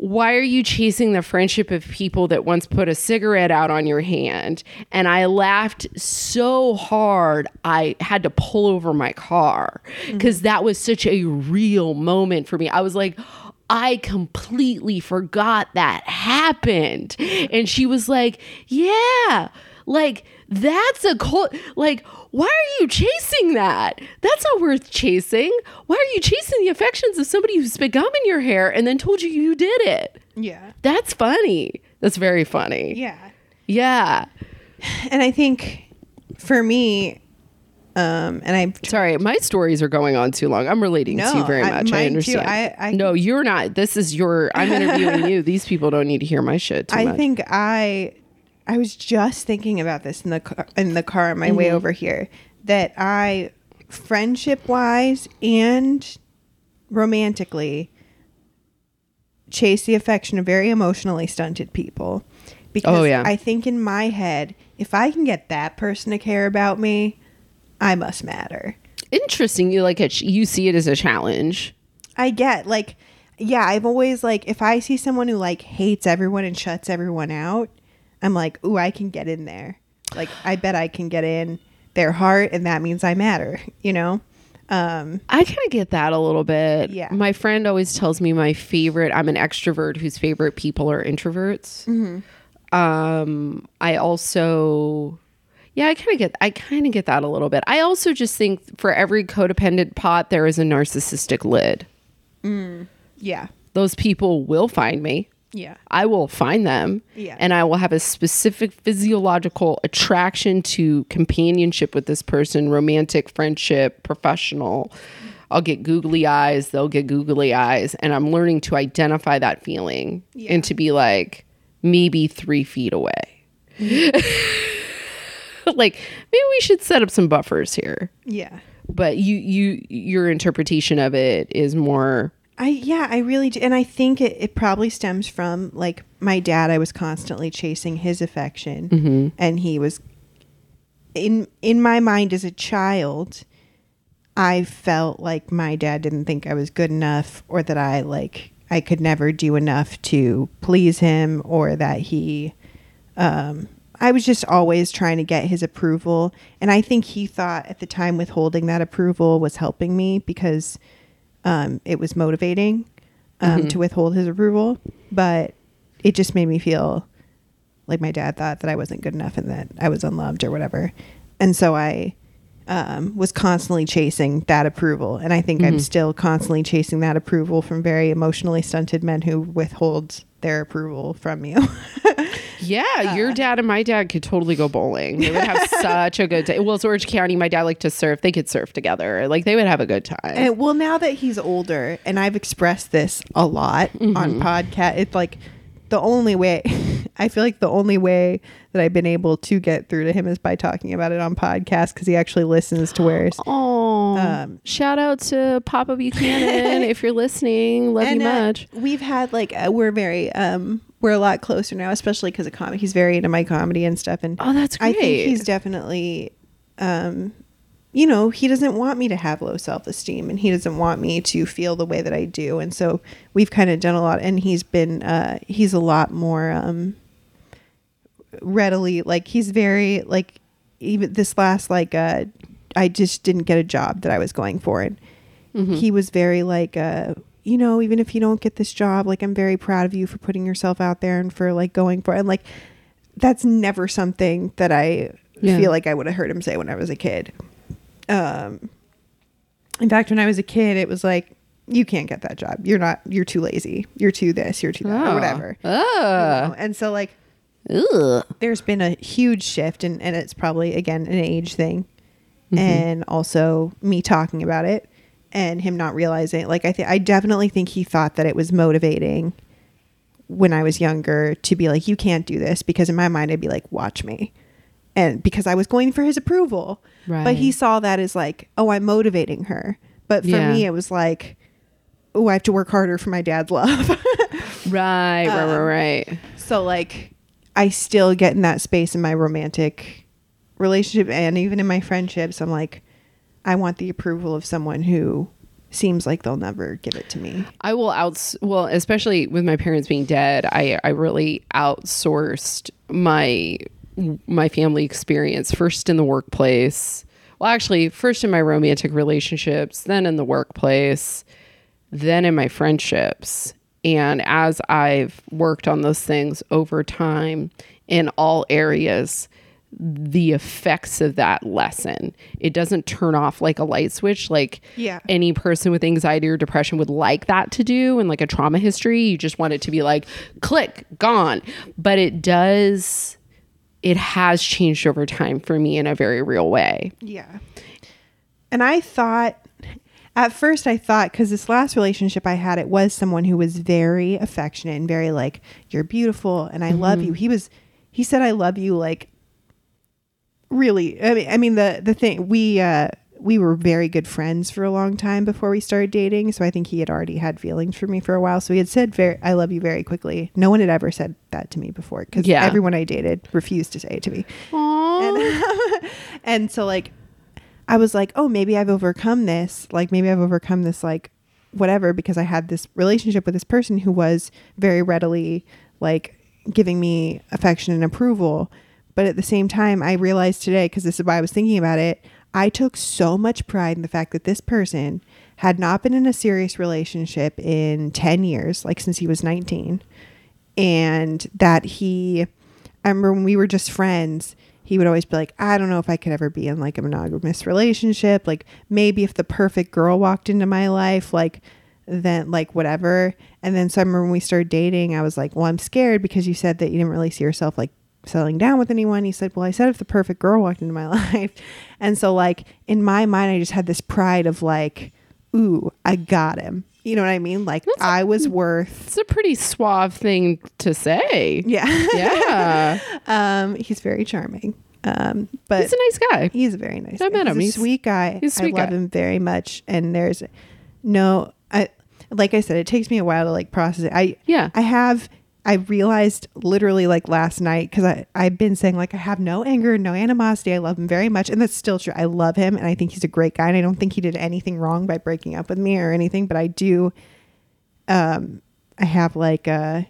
why are you chasing the friendship of people that once put a cigarette out on your hand? And I laughed so hard, I had to pull over my car mm-hmm. because that was such a real moment for me. I was like, I completely forgot that happened. And she was like, Yeah, like that's a cult. Like, why are you chasing that? That's not worth chasing. Why are you chasing the affections of somebody who spit gum in your hair and then told you you did it? yeah. That's funny. That's very funny. Yeah. Yeah. And I think for me, um, and I Sorry, my stories are going on too long. I'm relating to you very much. I, too. understand. I- I- no, you're not. This is your. I'm interviewing you. These people don't need to hear my shit too I much. think I I was just thinking about this in the car, in the car on my Mm-hmm. way over here that I friendship wise and romantically chase the affection of very emotionally stunted people. Because Oh, yeah. I think in my head, if I can get that person to care about me, I must matter. Interesting. You like it. You see it as a challenge. I get like yeah, I've always like if I see someone who like hates everyone and shuts everyone out, I'm like, "Ooh, I can get in there." Like I bet I can get in their heart and that means I matter, you know? Um I kind of get that a little bit. Yeah. My friend always tells me my favorite. I'm an extrovert whose favorite people are introverts. Um, I also, yeah, I kind of get. I kind of get that a little bit. I also just think for every codependent pot, there is a narcissistic lid. yeah. Those people will find me. Yeah. I will find them. Yeah. And I will have a specific physiological attraction to companionship with this person, romantic friendship, professional. I'll get googly eyes, they'll get googly eyes. And I'm learning to identify that feeling Yeah. and to be like, maybe three feet away. like, maybe we should set up some buffers here. Yeah. But you, you, your interpretation of it is more, I yeah, I really do. And I think it, it probably stems from like my dad. I was constantly chasing his affection, and he was in in my mind as a child. I felt like my dad didn't think I was good enough, or that I like I could never do enough to please him, or that he. Um, I was just always trying to get his approval, and I think he thought at the time withholding that approval was helping me because um, it was motivating um, to withhold his approval, but it just made me feel like my dad thought that I wasn't good enough and that I was unloved or whatever. And so I um, was constantly chasing that approval. And I think I'm still constantly chasing that approval from very emotionally stunted men who withhold their approval from you. Yeah, uh, your dad and my dad could totally go bowling. They would have such a good time. Well, it's Orange County. My dad liked to surf. They could surf together. Like they would have a good time. And well, now that he's older, and I've expressed this a lot on mm-hmm. podcast, it's like the only way. I feel like the only way that I've been able to get through to him is by talking about it on podcast because he actually listens to where's. Oh, Um, shout out to Papa Buchanan if you're listening. Love you uh, much. we've had like uh, we're very um we're a lot closer now, especially because of comedy. He's very into my comedy and stuff, and Oh, that's great. I think he's definitely, um, you know, he doesn't want me to have low self esteem, and he doesn't want me to feel the way that I do, and so we've kind of done a lot, and he's been, uh, he's a lot more um, readily, like he's very like even this last like uh, I just didn't get a job that I was going for, and he was very like uh you know even if you don't get this job like i'm very proud of you for putting yourself out there and for like going for it. And like that's never something that i Yeah. feel like i would have heard him say when i was a kid um in fact when i was a kid it was like you can't get that job you're not you're too lazy you're too this you're too that or Oh. whatever you Oh. know? and so like Ugh. there's been a huge shift and, and it's probably again an age thing Mm-hmm. and also me talking about it and him not realizing like i think i definitely think he thought that it was motivating when i was younger to be like you can't do this because in my mind i'd be like watch me and because i was going for his approval but he saw that as like oh i'm motivating her but for Yeah. me it was like oh i have to work harder for my dad's love Right, right, right, Um, right. So like I still get in that space in my romantic relationship and even in my friendships. I'm like, I want the approval of someone who seems like they'll never give it to me. I will outs well, especially with my parents being dead, I I really outsourced my my family experience first in the workplace. Well, actually, first in my romantic relationships, then in the workplace, then in my friendships. And as I've worked on those things over time in all areas, the effects of that lesson. It doesn't turn off like a light switch like Yeah. any person with anxiety or depression would like that to do and like a trauma history. You just want it to be like click, gone. But it does it has changed over time for me in a very real way. Yeah. And I thought at first I thought cuz this last relationship I had it was someone who was very affectionate and very like you're beautiful and I love you. He was he said I love you like really I mean I mean the the thing we uh we were very good friends for a long time before we started dating. So I think he had already had feelings for me for a while. So he had said very I love you very quickly. No one had ever said that to me before because Yeah. everyone I dated refused to say it to me. And, and so like I was like, oh, maybe I've overcome this. Like maybe I've overcome this like whatever because I had this relationship with this person who was very readily like giving me affection and approval. But at the same time, I realized today because this is why I was thinking about it, I took so much pride in the fact that this person had not been in a serious relationship in 10 years, like since he was 19 and that he I remember when we were just friends, he would always be like, I don't know if I could ever be in like a monogamous relationship. Like maybe if the perfect girl walked into my life, like then like whatever. And then so I remember when we started dating, I was like, Well, I'm scared because you said that you didn't really see yourself like settling down with anyone. He said, Well, I said if the perfect girl walked into my life. And so like in my mind I just had this pride of like, ooh, I got him. You know what I mean? Like I was worth It's a pretty suave thing to say. yeah. Yeah. Um, he's very charming. Um, but He's a nice guy. he's a very nice. I guy. met him. He's a He's- sweet guy. he's sweet I love guy. him very much. And there's no, I like I said, it takes me a while to like process it. I Yeah. I have. I realized literally like last night because I I've been saying like I have no anger, no animosity. I love him very much, and that's still true. I love him, and I think he's a great guy. And I don't think he did anything wrong by breaking up with me or anything. But I do. Um, I have like uh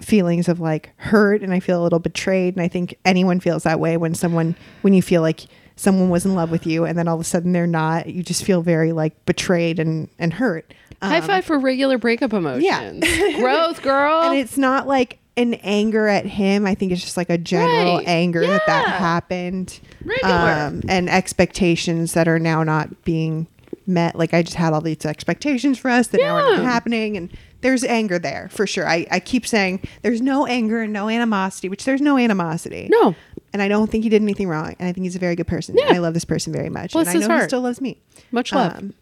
feelings of like hurt and I feel a little betrayed and I think anyone feels that way when someone when you feel like someone was in love with you and then all of a sudden they're not you just feel very like betrayed and and hurt High five for regular breakup emotions. Yeah. Growth, girl. and it's not like an anger at him I think it's just like a general Right. anger that that happened um, and expectations that are now not being met like I just had all these expectations for us that now are not happening and there's anger there for sure I, I keep saying there's no anger and no animosity which there's no animosity no. and I don't think he did anything wrong. And I think he's a very good person. Yeah. I love this person very much. Bless and I know he still loves me. Much love. Um,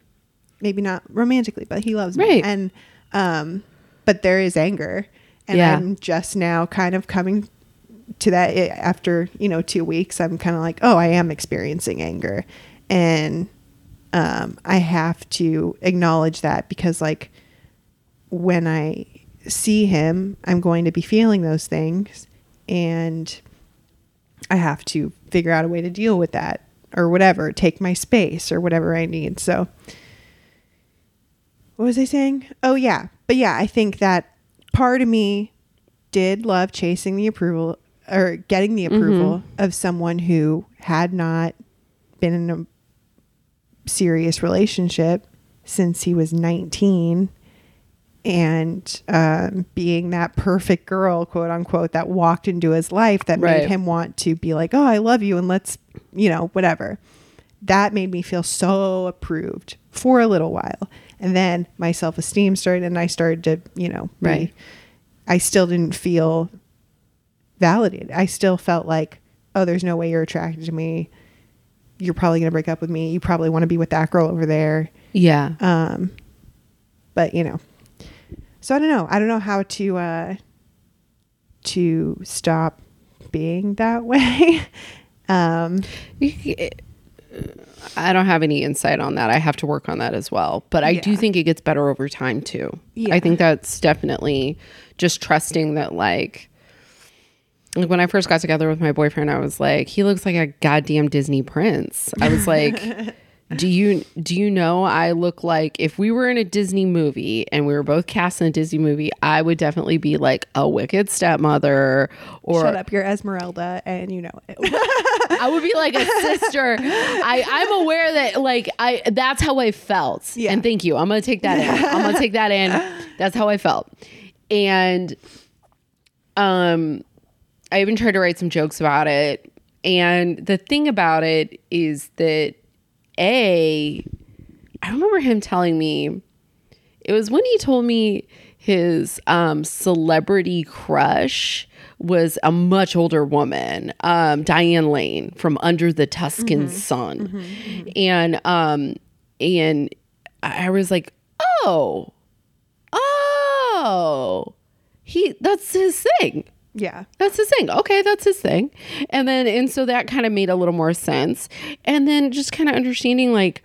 maybe not romantically, but he loves me. Right. And um, but there is anger. And Yeah. I'm just now kind of coming to that eh, after, you know, two weeks. I'm kind of like, oh, I am experiencing anger. And um, I have to acknowledge that because like when I see him, I'm going to be feeling those things. And I have to figure out a way to deal with that or whatever, take my space or whatever I need. So, what was I saying? Oh, yeah. But yeah, I think that part of me did love chasing the approval or getting the approval of someone who had not been in a serious relationship since he was 19 and um, being that perfect girl, quote unquote, that walked into his life that Right. made him want to be like, oh, I love you, and let's, you know, whatever. That made me feel so approved for a little while. And then my self esteem started, and I started to, you know, be- Right. I still didn't feel validated. I still felt like, oh, there's no way you're attracted to me. You're probably going to break up with me. You probably want to be with that girl over there. Yeah. Um, but you know, so I don't know. I don't know how to uh, to stop being that way. um, I don't have any insight on that. I have to work on that as well. But I do think it gets better over time too. Yeah. I think that's definitely just trusting that like like when I first got together with my boyfriend, I was like, he looks like a goddamn Disney prince. I was like, do you do you know I look like if we were in a Disney movie and we were both cast in a Disney movie, I would definitely be like a wicked stepmother or shut up, you're Esmeralda, and you know it. I would be like a sister. I, I'm aware that like I that's how I felt. Yeah. And thank you. I'm gonna take that in. I'm gonna take that in. That's how I felt. And um I even tried to write some jokes about it. And the thing about it is that A, I remember him telling me it was when he told me his um, celebrity crush was a much older woman, um, Diane Lane from Under the Tuscan Sun, and um, and I was like, oh, oh, he that's his thing. Yeah. That's his thing. Okay, that's his thing. And then and so that kind of made a little more sense. And then just kind of understanding like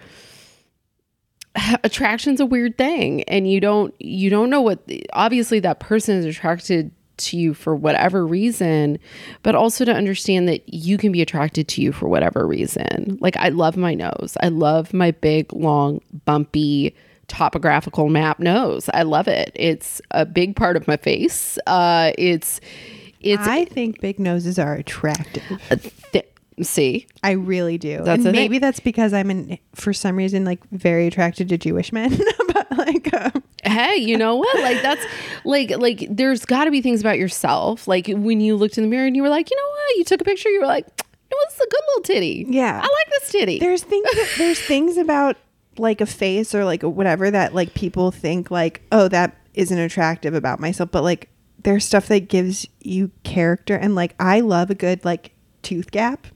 attraction's a weird thing and you don't you don't know what obviously that person is attracted to you for whatever reason, but also to understand that you can be attracted to you for whatever reason. Like I love my nose. I love my big long bumpy topographical map nose. I love it. It's a big part of my face. Uh it's it's I think big noses are attractive. a thi- see I really do. That's and the thing. maybe that's because I'm in, for some reason like very attracted to Jewish men. but like, um, hey you know what like that's like like there's got to be things about yourself like when you looked in the mirror and you were like you know what you took a picture you were like no this is a good little titty Yeah. i like this titty there's things there's things about like a face or like whatever that like people think like oh that isn't attractive about myself but like there's stuff that gives you character and like I love a good like tooth gap.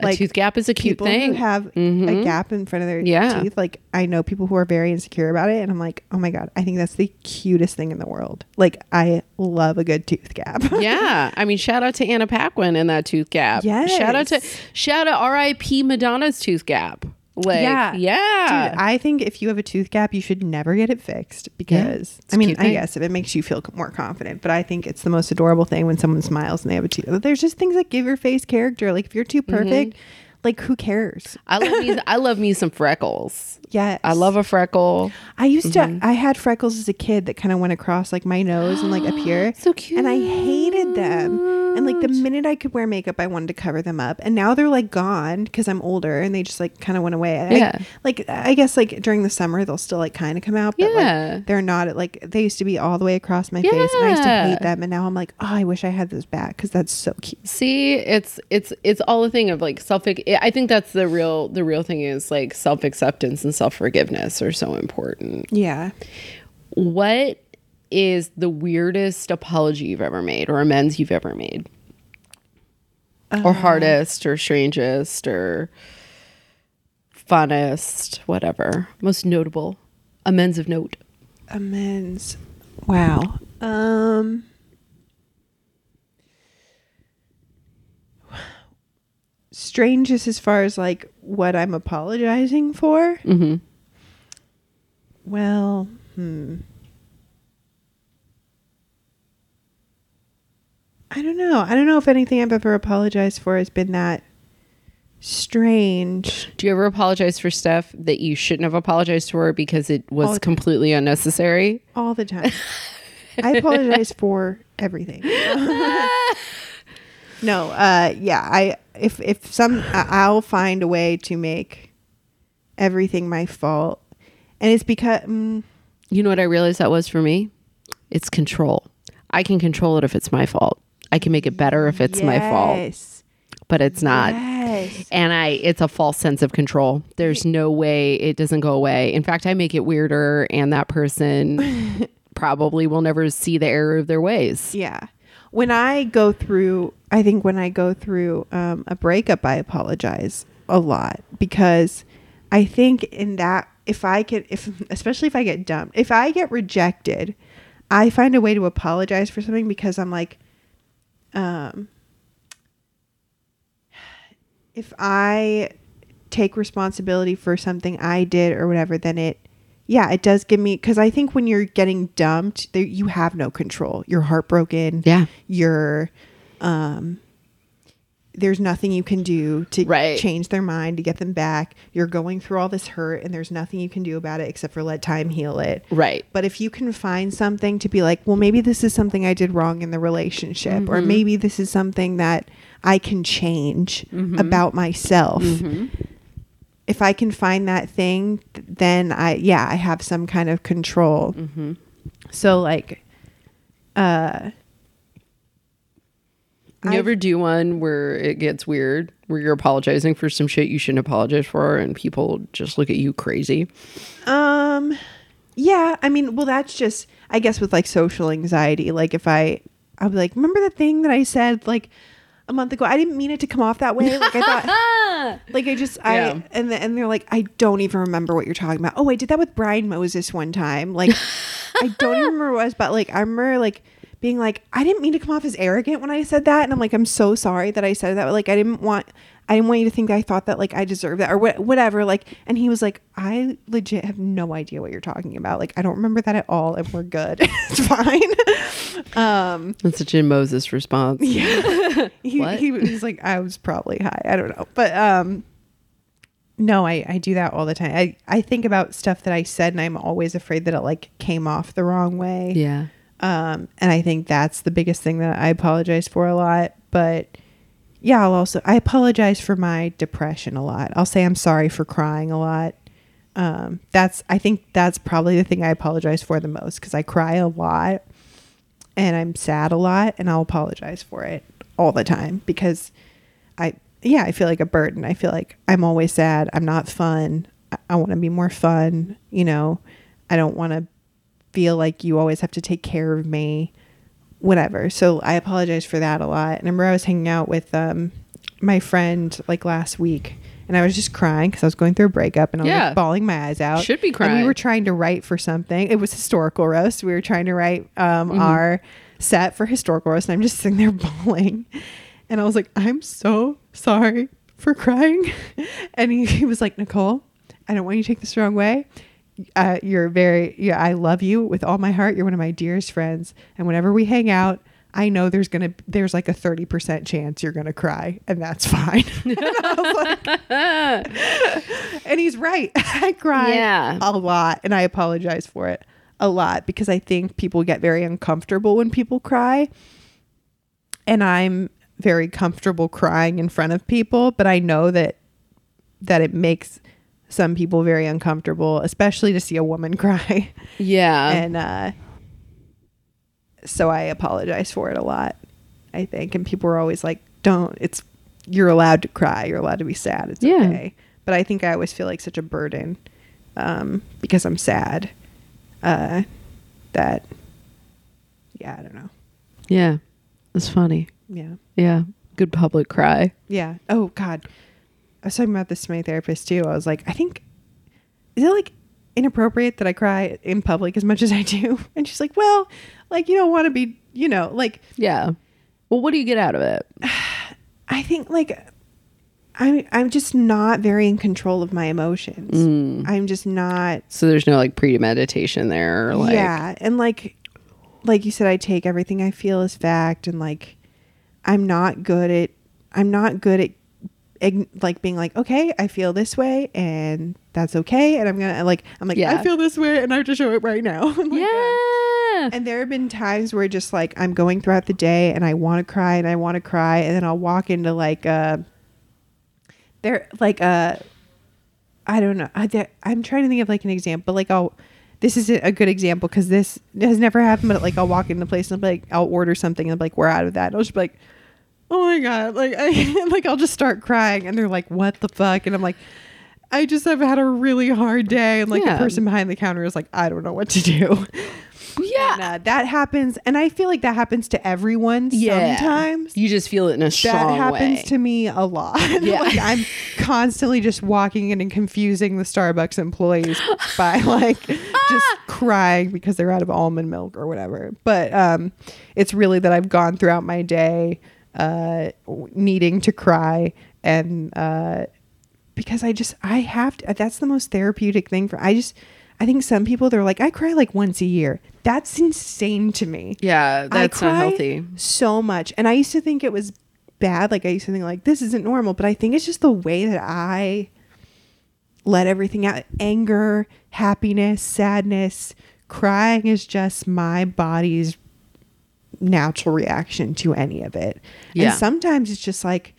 a tooth gap is a cute people thing who have a mm-hmm. gap in front of their Yeah. teeth. Like I know people who are very insecure about it, and I'm like, oh my god, I think that's the cutest thing in the world. Like I love a good tooth gap. yeah i mean shout out to anna paquin and that tooth gap Yeah, shout out to shout out rip madonna's tooth gap like yeah yeah Dude, I think if you have a tooth gap, you should never get it fixed because it's I mean, I thing. guess if it makes you feel more confident, but I think it's the most adorable thing when someone smiles and they have a tooth. There's just things that give your face character. Like if you're too mm-hmm. perfect, like who cares? i love me i love me some freckles Yes, i love a freckle I used to. Mm-hmm. I had freckles as a kid that kind of went across like my nose and like up here. So cute. And I hated them. And like the minute I could wear makeup, I wanted to cover them up. And now they're like gone because I'm older and they just like kind of went away. I- Yeah. like I guess like during the summer they'll still like kind of come out. But Yeah. like they're not like they used to be all the way across my face. And I used to hate them. And now I'm like, oh, I wish I had those back because that's so cute. See, it's it's it's all a thing of like self. I think that's the real the real thing is like self acceptance and self forgiveness are so important. Yeah. What is the weirdest apology you've ever made or amends you've ever made, or hardest or strangest or funnest, whatever, most notable amends of note? amends wow um strangest as far as like what i'm apologizing for Mm-hmm. well hmm i don't know i don't know if anything i've ever apologized for has been that strange Do you ever apologize for stuff that you shouldn't have apologized for because it was completely unnecessary? all the time. I apologize for everything. no, uh, yeah, I if if some I'll find a way to make everything my fault, and it's because mm, You know what I realized that was for me? It's control. I can control it if it's my fault. I can make it better if it's my fault, yes, but it's not. Yes. And I it's a false sense of control. There's no way it doesn't go away. In fact, I make it weirder and that person probably will never see the error of their ways. Yeah. When I go through, I think when I go through um, a breakup, I apologize a lot because I think in that, if I get, if, especially if I get dumped, if I get rejected, I find a way to apologize for something because I'm like, um, if I take responsibility for something I did or whatever, then it, yeah, it does give me because I think when you're getting dumped, there, you have no control. You're heartbroken. Yeah. You're, um, there's nothing you can do to Right. change their mind to get them back. You're going through all this hurt, and there's nothing you can do about it except for let time heal it. Right. But if you can find something to be like, well, maybe this is something I did wrong in the relationship, or mm-hmm. maybe this is something that I can change mm-hmm. about myself. Mm-hmm. If I can find that thing, then I, yeah, I have some kind of control. So, like, uh, You I've- ever do one where it gets weird, where you're apologizing for some shit you shouldn't apologize for and people just look at you crazy? Um, yeah, I mean, well, that's just, I guess, with like social anxiety. Like, if I, I'll be like, remember the thing that I said like a month ago? I didn't mean it to come off that way. Like, I thought, like, I just, I, Yeah. and the, and they're like, I don't even remember what you're talking about. Oh, I did that with Brian Moses one time. Like, I don't even remember what it was, but like, I remember like being like, I didn't mean to come off as arrogant when I said that. And I'm like, I'm so sorry that I said that. Like, I didn't want, I didn't want you to think that I thought that like I deserved that or wh- whatever. Like, and he was like, I legit have no idea what you're talking about. Like, I don't remember that at all. And we're good. it's fine. um, That's such a Moses response. yeah. he, he was like, I was probably high. I don't know. But, um, no, I, I do that all the time. I, I think about stuff that I said and I'm always afraid that it like came off the wrong way. Yeah. Um, and I think that's the biggest thing that I apologize for a lot. But yeah, I'll also I apologize for my depression a lot. I'll say I'm sorry for crying a lot. Um, that's I think that's probably the thing I apologize for the most because I cry a lot and I'm sad a lot, and I'll apologize for it all the time because I yeah I feel like a burden. I feel like I'm always sad. I'm not fun. I, I want to be more fun. You know, I don't want to feel like you always have to take care of me whatever. So i apologize for that a lot. And i remember i was hanging out with um my friend like last week and i was just crying because i was going through a breakup and i was Yeah. like bawling my eyes out. Should be and crying. we were trying to write for something. It was historical roast. We were trying to write um Mm-hmm. our set for historical roast and i'm just sitting there bawling. And i was like i'm so sorry for crying. And he, he was like nicole i don't want you to take this the wrong way uh, you're very yeah i love you with all my heart. You're one of my dearest friends. And whenever we hang out i know there's gonna there's like a 30% chance you're gonna cry and that's fine. And, like- and he's right. I cry Yeah. a lot and i apologize for it a lot because i think people get very uncomfortable when people cry. And i'm very comfortable crying in front of people but i know that that it makes some people very uncomfortable especially to see a woman cry Yeah. and uh so i apologize for it a lot i think and people are always like don't it's you're allowed to cry you're allowed to be sad it's Yeah. okay but i think i always feel like such a burden um because i'm sad uh that yeah i don't know yeah. It's funny. yeah Yeah. Good public cry. Yeah. Oh God. I was talking about this to my therapist too. I was like, I think is it like inappropriate that I cry in public as much as I do? And she's like, Well, like you don't want to be, you know, like Yeah. Well, what do you get out of it? I think like I'm I'm just not very in control of my emotions. Mm. I'm just not So there's no like premeditation there or like yeah, and like like you said, I take everything I feel as fact, and like I'm not good at I'm not good at like being like okay, I feel this way, and that's okay, and I'm gonna like I'm like Yeah. I feel this way, and I have to show it right now. Like, Yeah. And there have been times where just like I'm going throughout the day and I want to cry and I want to cry and then I'll walk into like uh there like uh I don't know. I, I'm trying to think of like an example. Like I'll this is a good example because this has never happened. But like I'll walk into a place and I'll be like I'll order something and I'm like we're out of that. And I'll just be like, oh my god, like I like I'll just start crying and they're like what the fuck and I'm like. I just have had a really hard day, and like Yeah. the person behind the counter is like, I don't know what to do. Yeah. And, uh, that happens, and I feel like that happens to everyone Yeah. sometimes. You just feel it in a strong That happens way. to me a lot. Yeah. like I'm constantly just walking in and confusing the Starbucks employees by like just crying because they're out of almond milk or whatever. But um, it's really that I've gone throughout my day uh, needing to cry and uh, because I just I have to. That's the most therapeutic thing for. I just I think some people they're like I cry like once a year. That's insane to me. yeah, that's I not healthy. So much, and I used to think it was bad. Like I used to think like this isn't normal, but I think it's just the way that I let everything out. Anger, happiness, sadness, crying is just my body's natural reaction to any of it. Yeah. And sometimes it's just like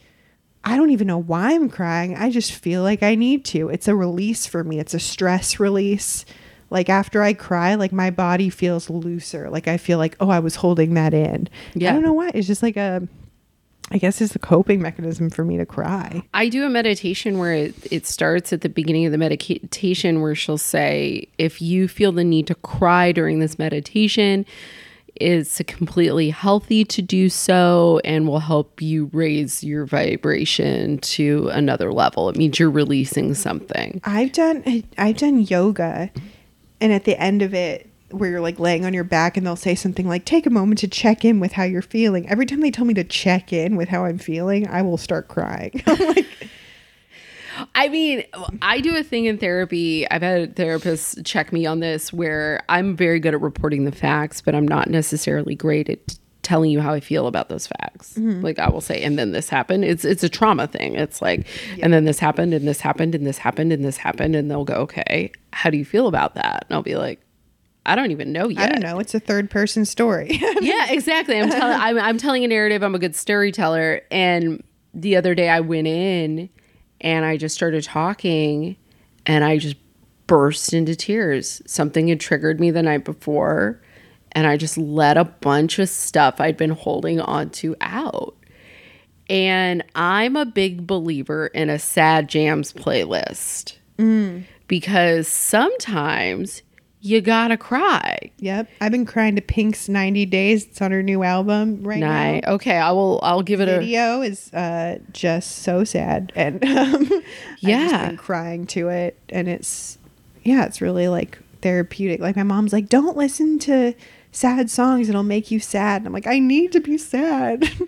I don't even know why I'm crying. I just feel like I need to. It's a release for me. It's a stress release. Like after I cry, like my body feels looser. Like I feel like, oh, I was holding that in. Yeah. I don't know why. It's just like a, I guess it's a coping mechanism for me to cry. I do a meditation where it, it starts at the beginning of the meditation where she'll say, if you feel the need to cry during this meditation, it's completely healthy to do so and will help you raise your vibration to another level. It means you're releasing something. I've done I've done yoga, and at the end of it, where you're like laying on your back and they'll say something like take a moment to check in with how you're feeling every time they tell me to check in with how i'm feeling i will start crying I'm like I mean, I do a thing in therapy. I've had therapists check me on this where I'm very good at reporting the facts, but I'm not necessarily great at telling you how I feel about those facts. Mm-hmm. Like I will say, and then this happened. It's it's a trauma thing. It's like, and then this happened, and this happened, and this happened, and this happened, and they'll go, okay, how do you feel about that? And I'll be like, I don't even know yet. i don't know it's a third person story yeah, exactly. I'm telling I'm, I'm telling a narrative. I'm a good storyteller. And the other day I went in and I just started talking and I just burst into tears. Something had triggered me the night before and I just let a bunch of stuff I'd been holding on to out. And I'm a big believer in a sad jams playlist mm. because sometimes you gotta cry. yep i've been crying to pink's 90 days it's on her new album right now Okay, I will. I'll give it a. video is uh, just so sad, and um, I've just Yeah. been crying to it, and it's yeah, it's really like therapeutic. Like my mom's like, "Don't listen to sad songs; it'll make you sad." And I'm like, "I need to be sad."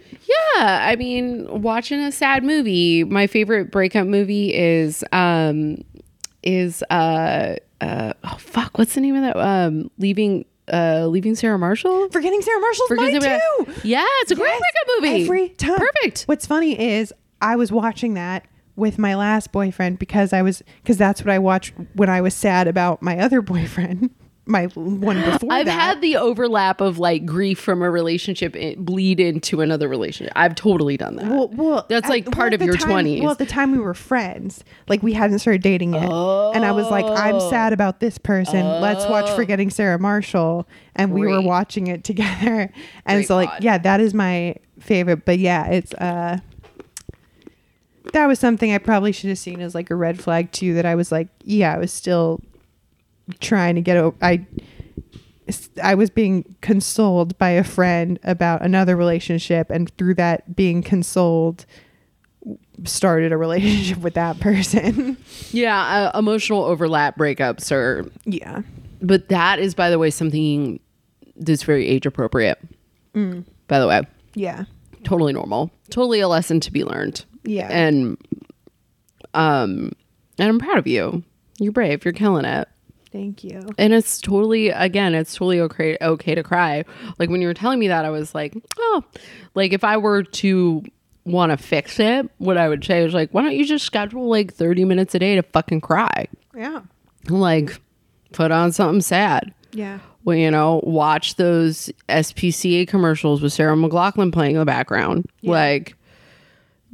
Yeah, I mean, watching a sad movie. My favorite breakup movie is um is uh uh oh fuck, what's the name of that? Um, leaving uh leaving Sarah Marshall. Forgetting Sarah Marshall's Forgetting mine Sarah- too. Yeah, it's a great Yes, breakup movie. Every time. Perfect. What's funny is I was watching that with my last boyfriend because I was because that's what I watched when I was sad about my other boyfriend, my one before I've that. had the overlap of like grief from a relationship bleed into another relationship. I've totally done that. Well, well, That's, like, well, part at of your time- 20s. Well, at the time we were friends, like we hadn't started dating yet, and I was like, "I'm sad about this person. Let's watch Forgetting Sarah Marshall," and we were watching it together. And Great so, like, pod. yeah, that is my favorite. But yeah, it's uh, that was something I probably should have seen as like a red flag too. That I was like, yeah, I was still trying to get over. I I was being consoled by a friend about another relationship, and through that being consoled, started a relationship with that person. yeah, uh, emotional overlap breakups are yeah. But that is, by the way, something that's very age appropriate. By the way, Yeah. totally normal, totally a lesson to be learned. Yeah. and um, and I'm proud of you. You're brave. You're killing it. Thank you. And it's totally, again, it's totally okay, okay to cry. Like when you were telling me that, I was like, oh, like if I were to want to fix it, what I would say is like, why don't you just schedule like 30 minutes a day to fucking cry? Yeah. Like, put on something sad. Yeah. well, you know, watch those SPCA commercials with Sarah McLachlan playing in the background. Like,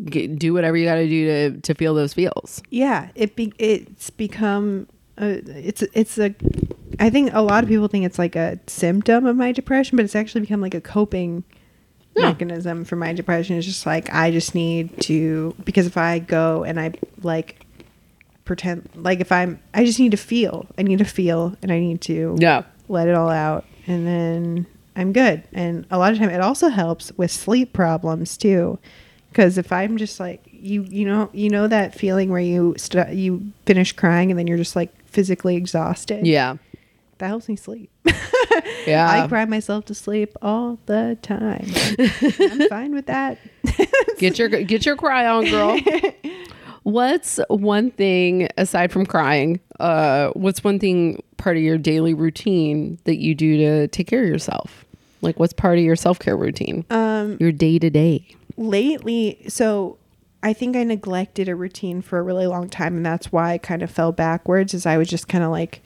get, do whatever you got to do to to feel those feels. Yeah. It be it's become a, it's it's a I think a lot of people think it's like a symptom of my depression, but it's actually become like a coping Yeah. mechanism for my depression. It's just like I just need to because if I go and I like pretend like if I'm I just need to feel. I need to feel and I need to Yeah, let it all out and then I'm good. And a lot of time it also helps with sleep problems too. Cuz if I'm just like you you know you know that feeling where you st- you finish crying and then you're just like physically exhausted. yeah, That helps me sleep. yeah. I cry myself to sleep all the time. I'm fine with that. get your get your cry on, girl. what's one thing aside from crying? Uh, what's one thing part of your daily routine that you do to take care of yourself? Like, what's part of your self care routine? Um your day to day. lately so i think i neglected a routine for a really long time and that's why i kind of fell backwards Is i was just kind of like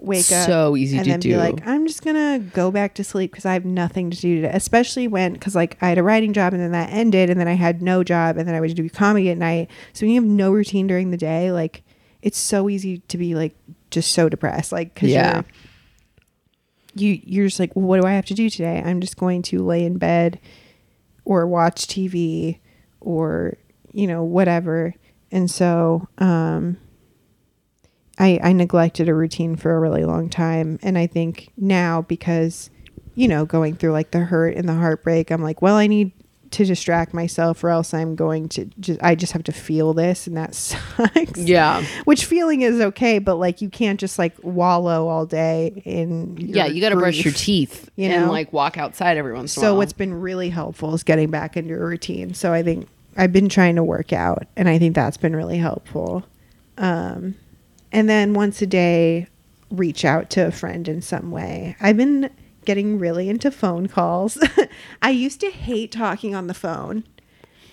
wake up So easy and to then do. be like i'm just gonna go back to sleep because i have nothing to do today especially when because like i had a writing job and then that ended and then i had no job and then i would do comedy at night so when you have no routine during the day like it's so easy to be like just so depressed like because Yeah. you're you you're just like well, what do i have to do today i'm just going to lay in bed or watch tv or you know whatever and so um i i neglected a routine for a really long time and i think now because you know going through like the hurt and the heartbreak i'm like well i need to distract myself or else I'm going to just I just have to feel this and that sucks. Yeah. Which feeling is okay, but like you can't just like wallow all day in Yeah, you got to brush your teeth you know, and like walk outside every once in a So what's been really helpful is getting back into a routine. So I think I've been trying to work out and I think that's been really helpful. Um and then once a day reach out to a friend in some way. I've been getting really into phone calls. I used to hate talking on the phone.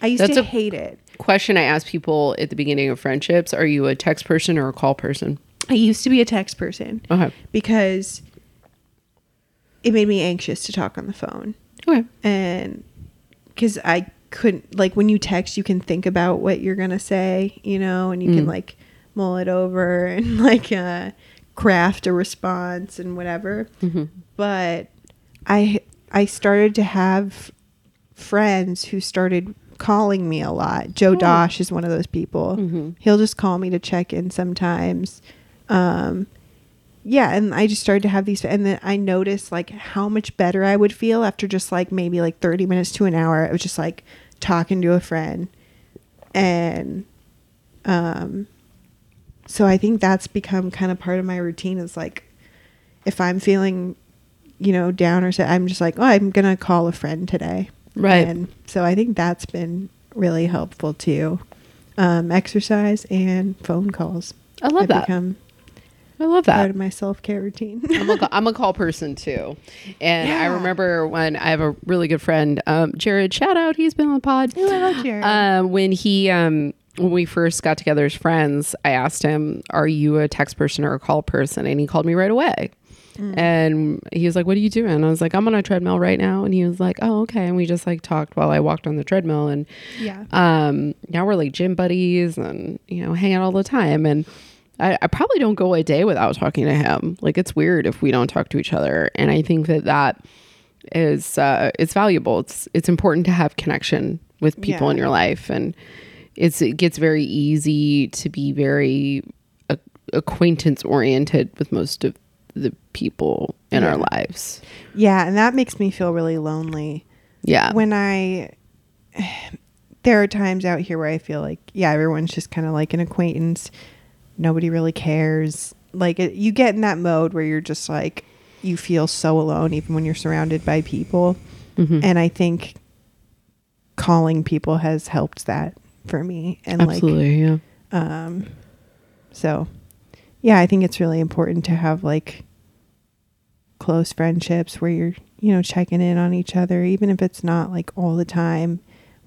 I used That's to hate it. question I ask people at the beginning of friendships Are you a text person or a call person? I used to be a text person Okay. because it made me anxious to talk on the phone. Okay. and because I couldn't like when you text, you can think about what you're gonna say, you know, and you can Mm. like mull it over and like uh, craft a response and whatever. Mm-hmm. But I I started to have friends who started calling me a lot. Joe Dosh is one of those people. Mhm. He'll just call me to check in sometimes. Um, yeah, and I just started to have these, and then I noticed like how much better I would feel after just like maybe like thirty minutes to an hour of just like talking to a friend, and um, so I think that's become kind of part of my routine. Is like if I'm feeling, you know, down or so, I'm just like, oh, I'm gonna call a friend today, Right. And so I think that's been really helpful too. Um, exercise and phone calls. I love that. Become I love part that. of my self care routine. I'm a, I'm a call person too. And I remember when I have a really good friend, um, Jared, shout out, he's been on the pod. Ooh, I love Jared. Um, when he, um, when we first got together as friends, I asked him, Are you a text person or a call person? And he called me right away. And he was like, What are you doing? I was like, I'm on a treadmill right now. And he was like, Oh, okay. And we just like talked while I walked on the treadmill. And yeah. um now we're like gym buddies and you know hang out all the time and I, I probably don't go a day without talking to him like it's weird if we don't talk to each other and i think that that is uh it's valuable it's it's important to have connection with people Yeah. in your life and it's it gets very easy to be very uh, acquaintance oriented with most of the people in our lives Yeah. And that makes me feel really lonely. yeah When I, there are times out here where I feel like, yeah, everyone's just kind of like an acquaintance. Nobody really cares. Like it, you get in that mode where you're just like, you feel so alone even when you're surrounded by people. Mhm. And I think calling people has helped that for me. And like, yeah Um, so, yeah, I think it's really important to have like close friendships where you're, you know, checking in on each other, even if it's not like all the time.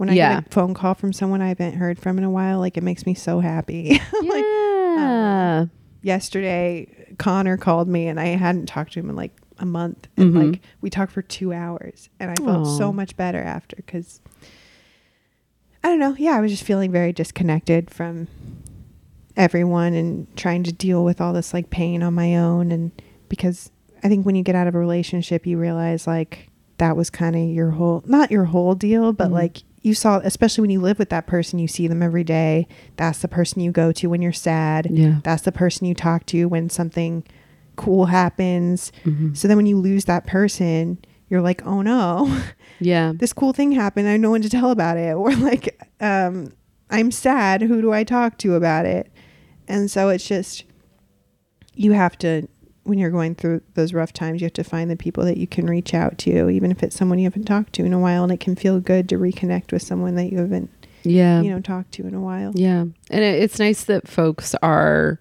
When I Yeah. get a phone call from someone I haven't heard from in a while, like it makes me so happy. like yeah yesterday, Connor called me and I hadn't talked to him in like a month, and Mhm. like we talked for two hours, and I felt Aw. so much better after because I don't know. Yeah, I was just feeling very disconnected from everyone and trying to deal with all this like pain on my own. And because I think when you get out of a relationship, you realize like that was kind of your whole, not your whole deal, but Mhm. like you saw, especially when you live with that person, you see them every day. That's the person you go to when you're sad. yeah That's the person you talk to when something cool happens. Mhm. So then when you lose that person, you're like, oh no, yeah this cool thing happened. I have no one to tell about it. Or like, um, I'm sad. Who do I talk to about it? And so it's just, you have to, when you're going through those rough times, you have to find the people that you can reach out to, even if it's someone you haven't talked to in a while. And it can feel good to reconnect with someone that you haven't, yeah you know, talked to in a while. Yeah. And it, it's nice that folks are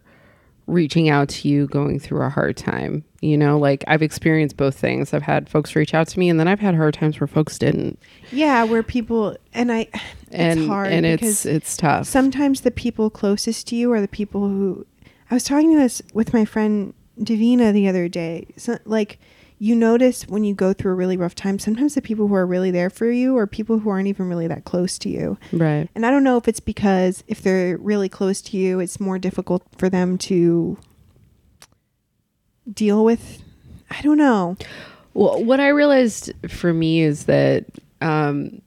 reaching out to you going through a hard time. You know, like I've experienced both things. I've had folks reach out to me and then I've had hard times where folks didn't. Yeah, where people, and I, And it's hard and it's it's tough. sometimes the people closest to you are the people who I was talking to this with my friend Davina the other day. So, like you notice when you go through a really rough time, sometimes the people who are really there for you are people who aren't even really that close to you. right. And I don't know if it's because if they're really close to you, it's more difficult for them to deal with. I don't know. Well, what I realized for me is that um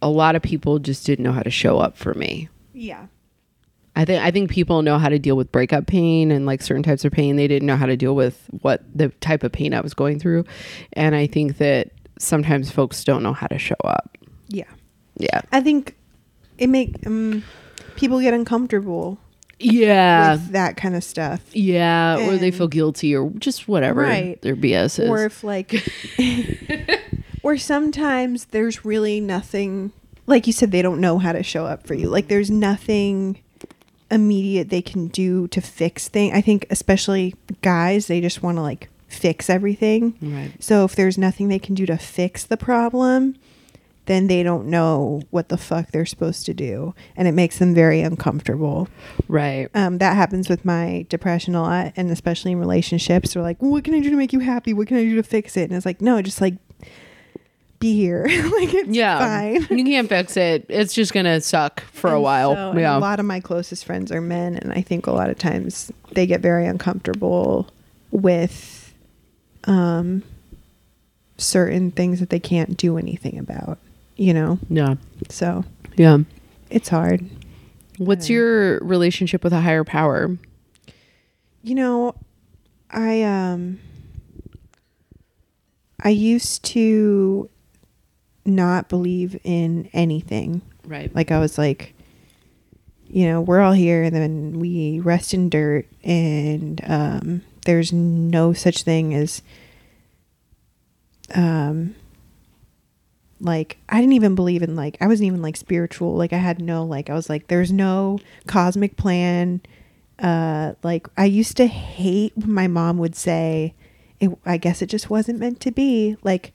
a lot of people just didn't know how to show up for me. Yeah. I think I think people know how to deal with breakup pain and like certain types of pain. They didn't know how to deal with what the type of pain I was going through, and I think that sometimes folks don't know how to show up. Yeah. Yeah. I think it make um, people get uncomfortable Yeah. with that kind of stuff. yeah. Or they feel guilty or just whatever Right. their BS is. Or if like or sometimes there's really nothing like you said they don't know how to show up for you. Like there's nothing immediate they can do to fix things. I think especially guys, they just want to like fix everything. right. So if there's nothing they can do to fix the problem, then they don't know what the fuck they're supposed to do, and it makes them very uncomfortable. Right. Um, that happens with my depression a lot, and especially in relationships. They're like, "What can I do to make you happy? What can I do to fix it?" And it's like, no, just like be here. like it's Yeah. fine. You can't fix it. It's just going to suck for a while. so- yeah. a lot of my closest friends are men, and I think a lot of times they get very uncomfortable with um, certain things that they can't do anything about. You know, yeah. so Yeah. it's hard. What's your relationship with a higher power? You know, I um I used to not believe in anything. Right. Like I was like you know, we're all here and then we rest in dirt and um there's no such thing as um like I didn't even believe in like I wasn't even like spiritual. Like I had no like I was like there's no cosmic plan. Uh like I used to hate when my mom would say it, I guess it just wasn't meant to be. Like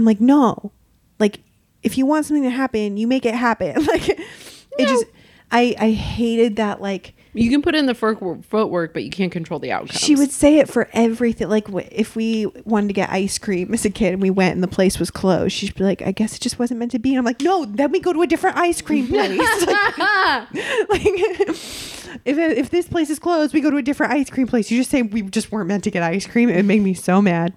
I'm like no. Like if you want something to happen, you make it happen. like it just I I hated that like You can put in the footwork, but you can't control the outcome. she would say it for everything. Like if we wanted to get ice cream as a kid and we went and the place was closed, she'd be like, "I guess it just wasn't meant to be." And I'm like, "No, then we go to a different ice cream place." like, like, if if this place is closed, we go to a different ice cream place. You just say we just weren't meant to get ice cream. It made me so mad.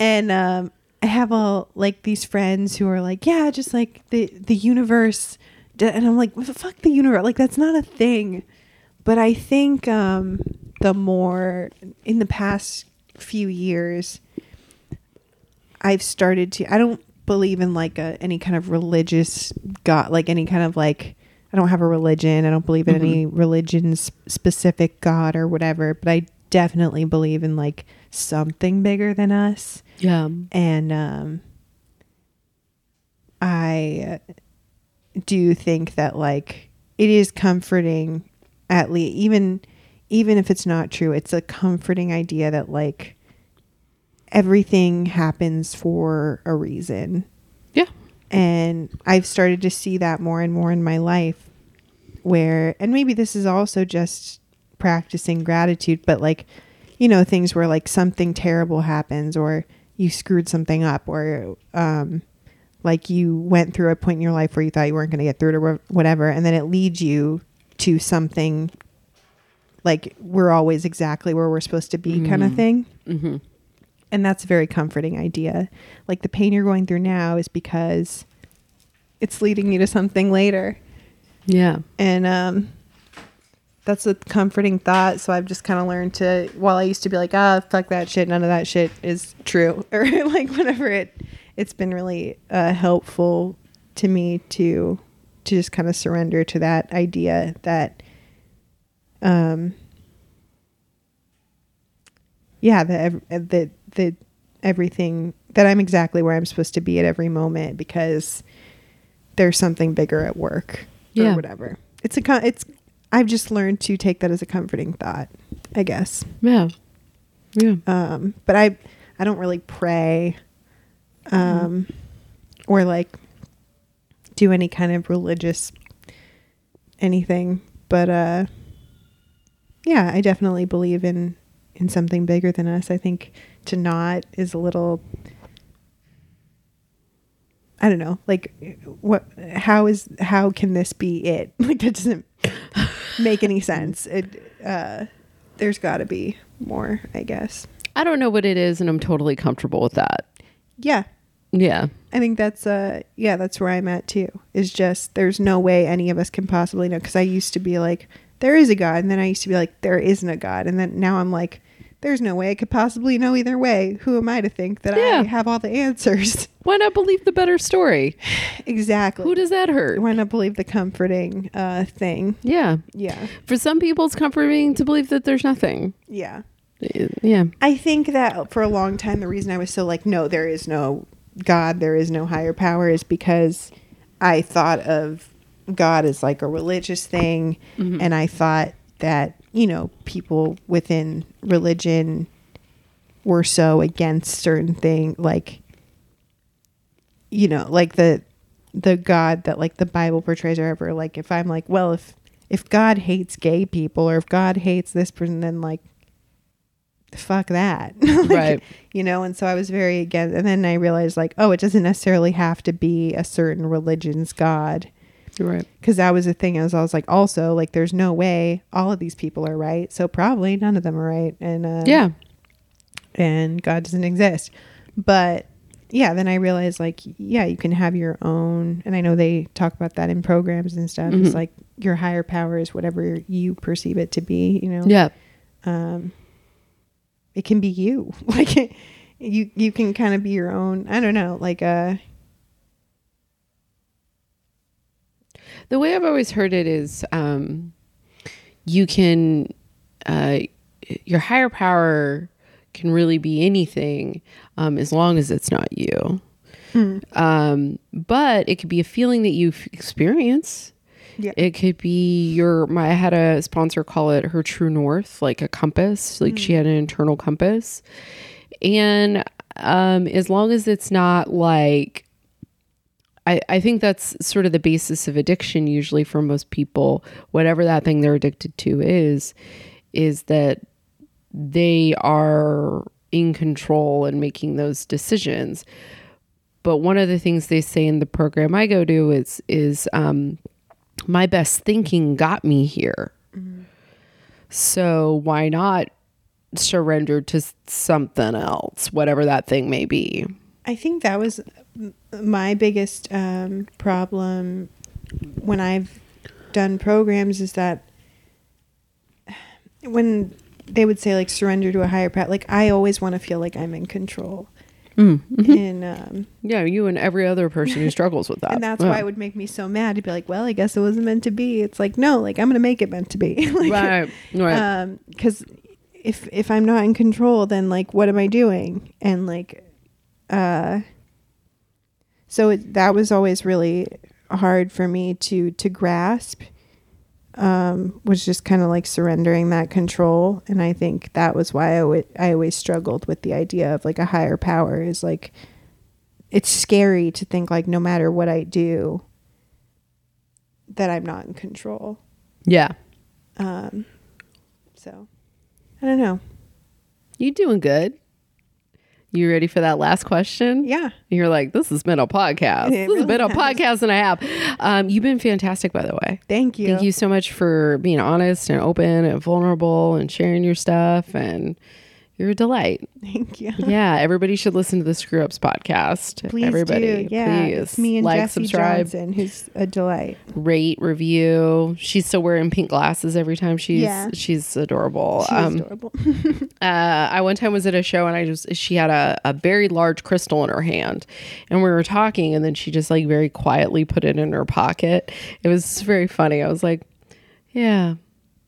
And um, I have all like these friends who are like, "Yeah, just like the the universe." And I'm like, fuck the universe. Like, that's not a thing. But I think um, the more in the past few years, I've started to. I don't believe in like a, any kind of religious God, like any kind of like. I don't have a religion. I don't believe in any religion specific God or whatever. But I definitely believe in like something bigger than us yeah. and um i uh, do think that like it is comforting at least even even if it's not true it's a comforting idea that like everything happens for a reason Yeah. and I've started to see that more and more in my life where and maybe this is also just practicing gratitude but like you know things where like something terrible happens or you screwed something up or um like you went through a point in your life where you thought you weren't going to get through it or whatever and then it leads you to something like we're always exactly where we're supposed to be kind of thing Mm-hmm. and that's a very comforting idea. Like the pain you're going through now is because it's leading you to something later. Yeah. And um that's a comforting thought. So I've just kind of learned to while I used to be like, ah, fuck that shit, none of that shit is true. Or like whenever it it's been really uh helpful to me to to just kind of surrender to that idea that um yeah that ev- that that everything that I'm exactly where I'm supposed to be at every moment because there's something bigger at work Yeah. or whatever. It's a it's I've just learned to take that as a comforting thought, I guess. Yeah. Yeah. Um but I I don't really pray um or like do any kind of religious anything, but uh yeah, I definitely believe in in something bigger than us. I think to not is a little I don't know, like what how is how can this be it? Like that doesn't make any sense. It uh there's got to be more, I guess. I don't know what it is, and I'm totally comfortable with that. Yeah. Yeah. I think that's uh yeah, that's where I'm at too. Is just there's no way any of us can possibly know cuz I used to be like there is a god and then I used to be like there isn't a god and then now I'm like there's no way I could possibly know either way. Who am I to think that Yeah. I have all the answers? Why not believe the better story? exactly. Who does that hurt? Why not believe the comforting uh, thing? Yeah. Yeah. For some people, it's comforting to believe that there's nothing. Yeah. Yeah. I think that for a long time, the reason I was so like, no, there is no God, there is no higher power, is because I thought of God as like a religious thing. And I thought that, you know, people within religion were so against certain thing like you know like the the god that like the bible portrays or ever like if i'm like well if if god hates gay people or if god hates this person then like fuck that Like, Right. you know and so i was very against and then i realized like oh it doesn't necessarily have to be a certain religion's god Right. because that was the thing as I was like also like there's no way all of these people are right so probably none of them are right and um, Yeah. and God doesn't exist but yeah then I realized like yeah you can have your own and I know they talk about that in programs and stuff Mhm. it's like your higher power is whatever you perceive it to be you know Yeah. um it can be you like you you can kind of be your own I don't know like uh The way I've always heard it is um, you can, uh, your higher power can really be anything um, as long as it's not you. Um, but it could be a feeling that you experience. Yeah. It could be your, my, I had a sponsor call it her true north, like a compass. Like she had an internal compass. And um, as long as it's not like, I, I think that's sort of the basis of addiction usually for most people whatever that thing they're addicted to is is that they are in control and making those decisions. But one of the things they say in the program i go to is is um, my best thinking got me here. So why not surrender to something else whatever that thing may be? I think that was my biggest um, problem when I've done programs is that when they would say like surrender to a higher power, like I always want to feel like I'm in control, Mm-hmm. and um, Yeah, you and every other person who struggles with that. and that's Yeah. why it would make me so mad to be like, well, I guess it wasn't meant to be. It's like no, like I'm gonna make it meant to be, like, right, right. um because if if i'm not in control then like what am i doing and like uh so it, that was always really hard for me to to grasp um was just kind of like surrendering that control and i think that was why I I always struggled with the idea of like a higher power is like it's scary to think like no matter what i do that i'm not in control yeah, um, so I don't know. you doing good. You ready for that last question? Yeah. You're like, this has been a podcast. It this has been a podcast and a half. Um, you've been fantastic, by the way. Thank you. Thank you so much for being honest and open and vulnerable and sharing your stuff. And you're a delight. Thank you. yeah, everybody should listen to the Screw Ups podcast. Please everybody, do. Yeah. please It's me and like, Jesse subscribe, Johnson, who's a delight. rate, review. She's still wearing pink glasses every time she's Yeah. she's adorable. She's um, adorable. uh, I one time was at a show and I just she had a, a very large crystal in her hand, and we were talking, and then she just like very quietly put it in her pocket. It was very funny. I was like, yeah.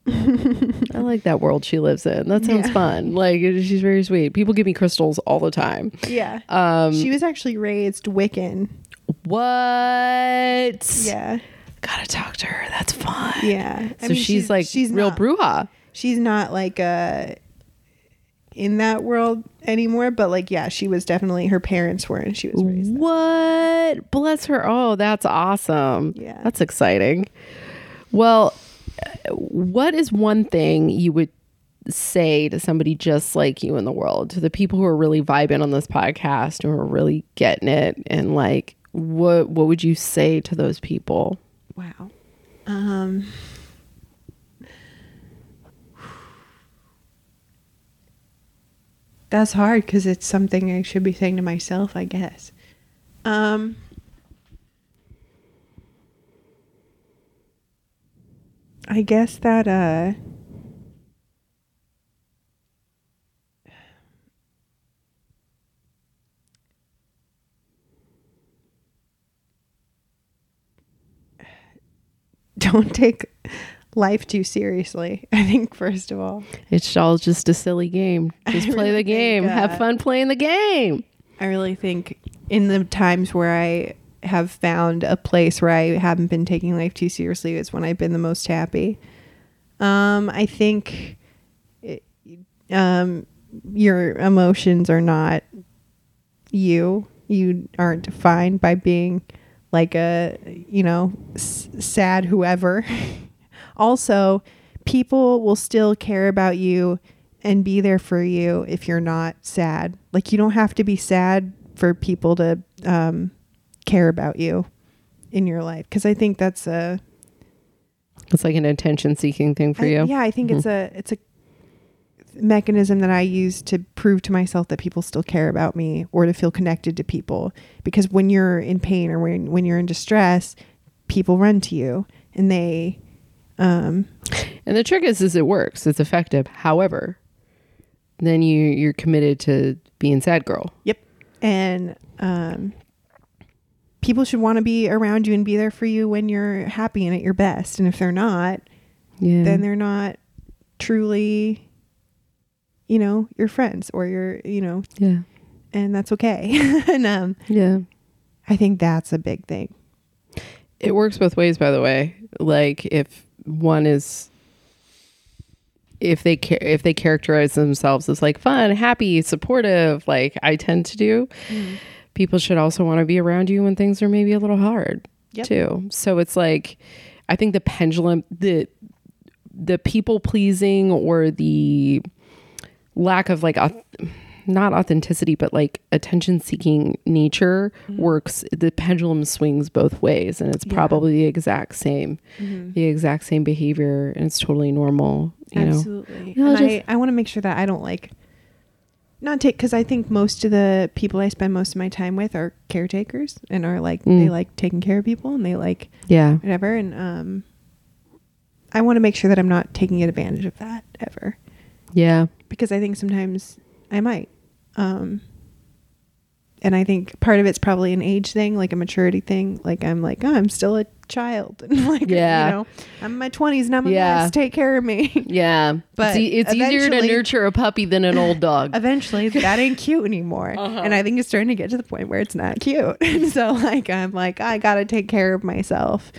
I like that world she lives in. That sounds Yeah. fun. Like she's very sweet. People give me crystals all the time. yeah. Um, she was actually raised Wiccan. what? Yeah. Gotta talk to her. That's fun. Yeah. I So mean, she's, like she's real not, bruja. She's not like uh in that world anymore, but like yeah, she was definitely her parents were and she was raised. What? Bless her. Oh, that's awesome. Yeah. That's exciting. Well, what is one thing you would say to somebody just like you in the world, to the people who are really vibing on this podcast, and who are really getting it, and like, what what would you say to those people? Wow. Um That's hard cuz it's something I should be saying to myself, I guess. Um I guess that uh don't take life too seriously. I think first of all, it's all just a silly game. Just play the game. Think, uh, Have fun playing the game. I really think in the times where I have found a place where I haven't been taking life too seriously is when I've been the most happy. Um, I think it, um, your emotions are not you. You aren't defined by being like a, you know, s- sad whoever. also, people will still care about you and be there for you if you're not sad. Like you don't have to be sad for people to um, care about you in your life because I think that's a It's like an attention seeking thing for I- you. Mm-hmm. Yeah, I think it's a it's a mechanism that I use to prove to myself that people still care about me or to feel connected to people. Because when you're in pain or when when you're in distress, people run to you and they um And the trick is, is it works. It's effective. However, then you you're committed to being sad girl. Yep. And um, people should want to be around you and be there for you when you're happy and at your best. And if they're not, Yeah. then they're not truly, you know, your friends or your, you know, yeah. and that's okay. and um, Yeah. I think that's a big thing. It works both ways, by the way. Like if one is, if they ca- if they characterize themselves as like fun, happy, supportive, like I tend to do, people should also want to be around you when things are maybe a little hard Yep. too. So it's like, I think the pendulum, the the people pleasing or the lack of like auth- not authenticity but like attention seeking nature mm-hmm. works the pendulum swings both ways and it's Yeah. probably the exact same mm-hmm. the exact same behavior and it's totally normal you know Absolutely. You know, and just- I, I want to make sure that I don't like not take because I think most of the people I spend most of my time with are caretakers and are like Mm. they like taking care of people and they like yeah whatever and um I want to make sure that I'm not taking advantage of that ever yeah because I think sometimes I might um and I think part of it's probably an age thing, like a maturity thing. Like I'm like, oh, I'm still a child, and like, Yeah. you know, I'm in my 20s and I'm a Yeah. mess. Take care of me. yeah But it's, it's easier to nurture a puppy than an old dog Eventually, that ain't cute anymore, Uh-huh. and I think it's starting to get to the point where it's not cute. And so, like, I'm like, I gotta take care of myself.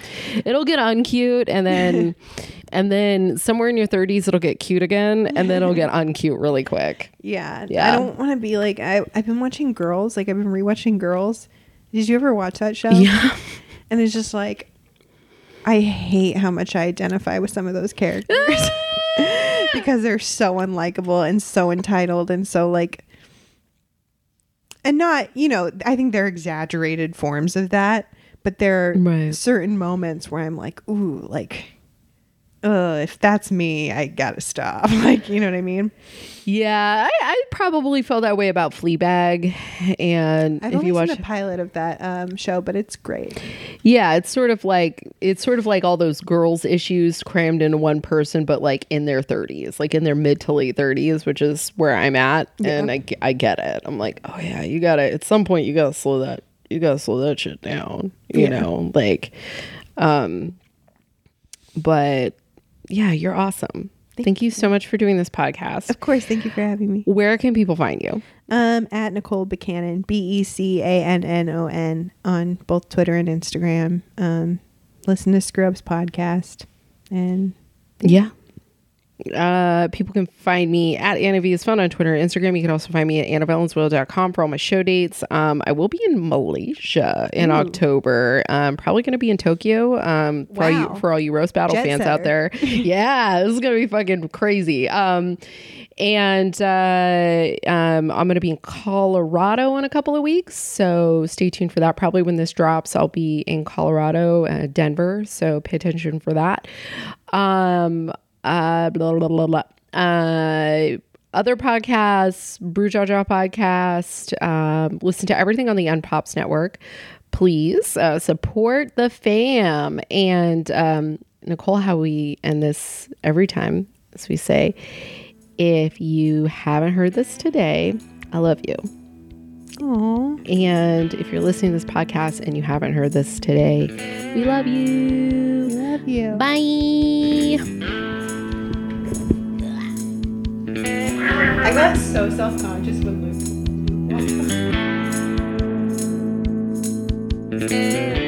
it'll get uncute and then and then somewhere in your 30s it'll get cute again and then it'll get uncute really quick Yeah, Yeah. I don't want to be like I. I've been watching Girls. Like I've been rewatching Girls. Did you ever watch that show? yeah And it's just like, I hate how much I identify with some of those characters because they're so unlikable and so entitled and so like, and not, you know, I think they're exaggerated forms of that, but there are Right. certain moments where I'm like, ooh, like, uh, if that's me, I gotta stop. like, you know what I mean? Yeah, I, I probably felt that way about Fleabag, and I've if only you seen watch, a pilot of that um, show, but it's great. yeah, it's sort of like it's sort of like all those girls' issues crammed into one person, but like in their thirties, like in their mid to late thirties, which is where I'm at, and I, I get it. I'm like, oh yeah, you gotta at some point you gotta slow that you gotta slow that shit down, you Yeah. know, like, um, but yeah, you're awesome. Thank, you so much for doing this podcast. Of course, thank you for having me. Where can people find you? Um, at Nicole Becannon, B E C A N N O N, on both Twitter and Instagram. Um, listen to Screw Ups podcast, and Yeah. Uh, people can find me at Anna V is fun on Twitter and Instagram. You can also find me at AnnaValenzuela.com for all my show dates. Um, I will be in Malaysia in Ooh. October. Um, probably going to be in Tokyo. Um, for all you for all you roast battle Jet fans out there. yeah, this is gonna be fucking crazy. Um, and uh, um, I'm gonna be in Colorado in a couple of weeks, so stay tuned for that. Probably when this drops, I'll be in Colorado, uh, Denver. So pay attention for that. Um, uh, blah, blah, blah, blah. Uh, other podcasts, Brew Jaw Jaw podcast, um, listen to everything on the Unpops Network. Please uh, support the fam. And um, Nicole, how we end this every time, as we say, if you haven't heard this today, I love you. Aww. And if you're listening to this podcast and you haven't heard this today, we love you. Love you. Bye. I got so self conscious with Luke.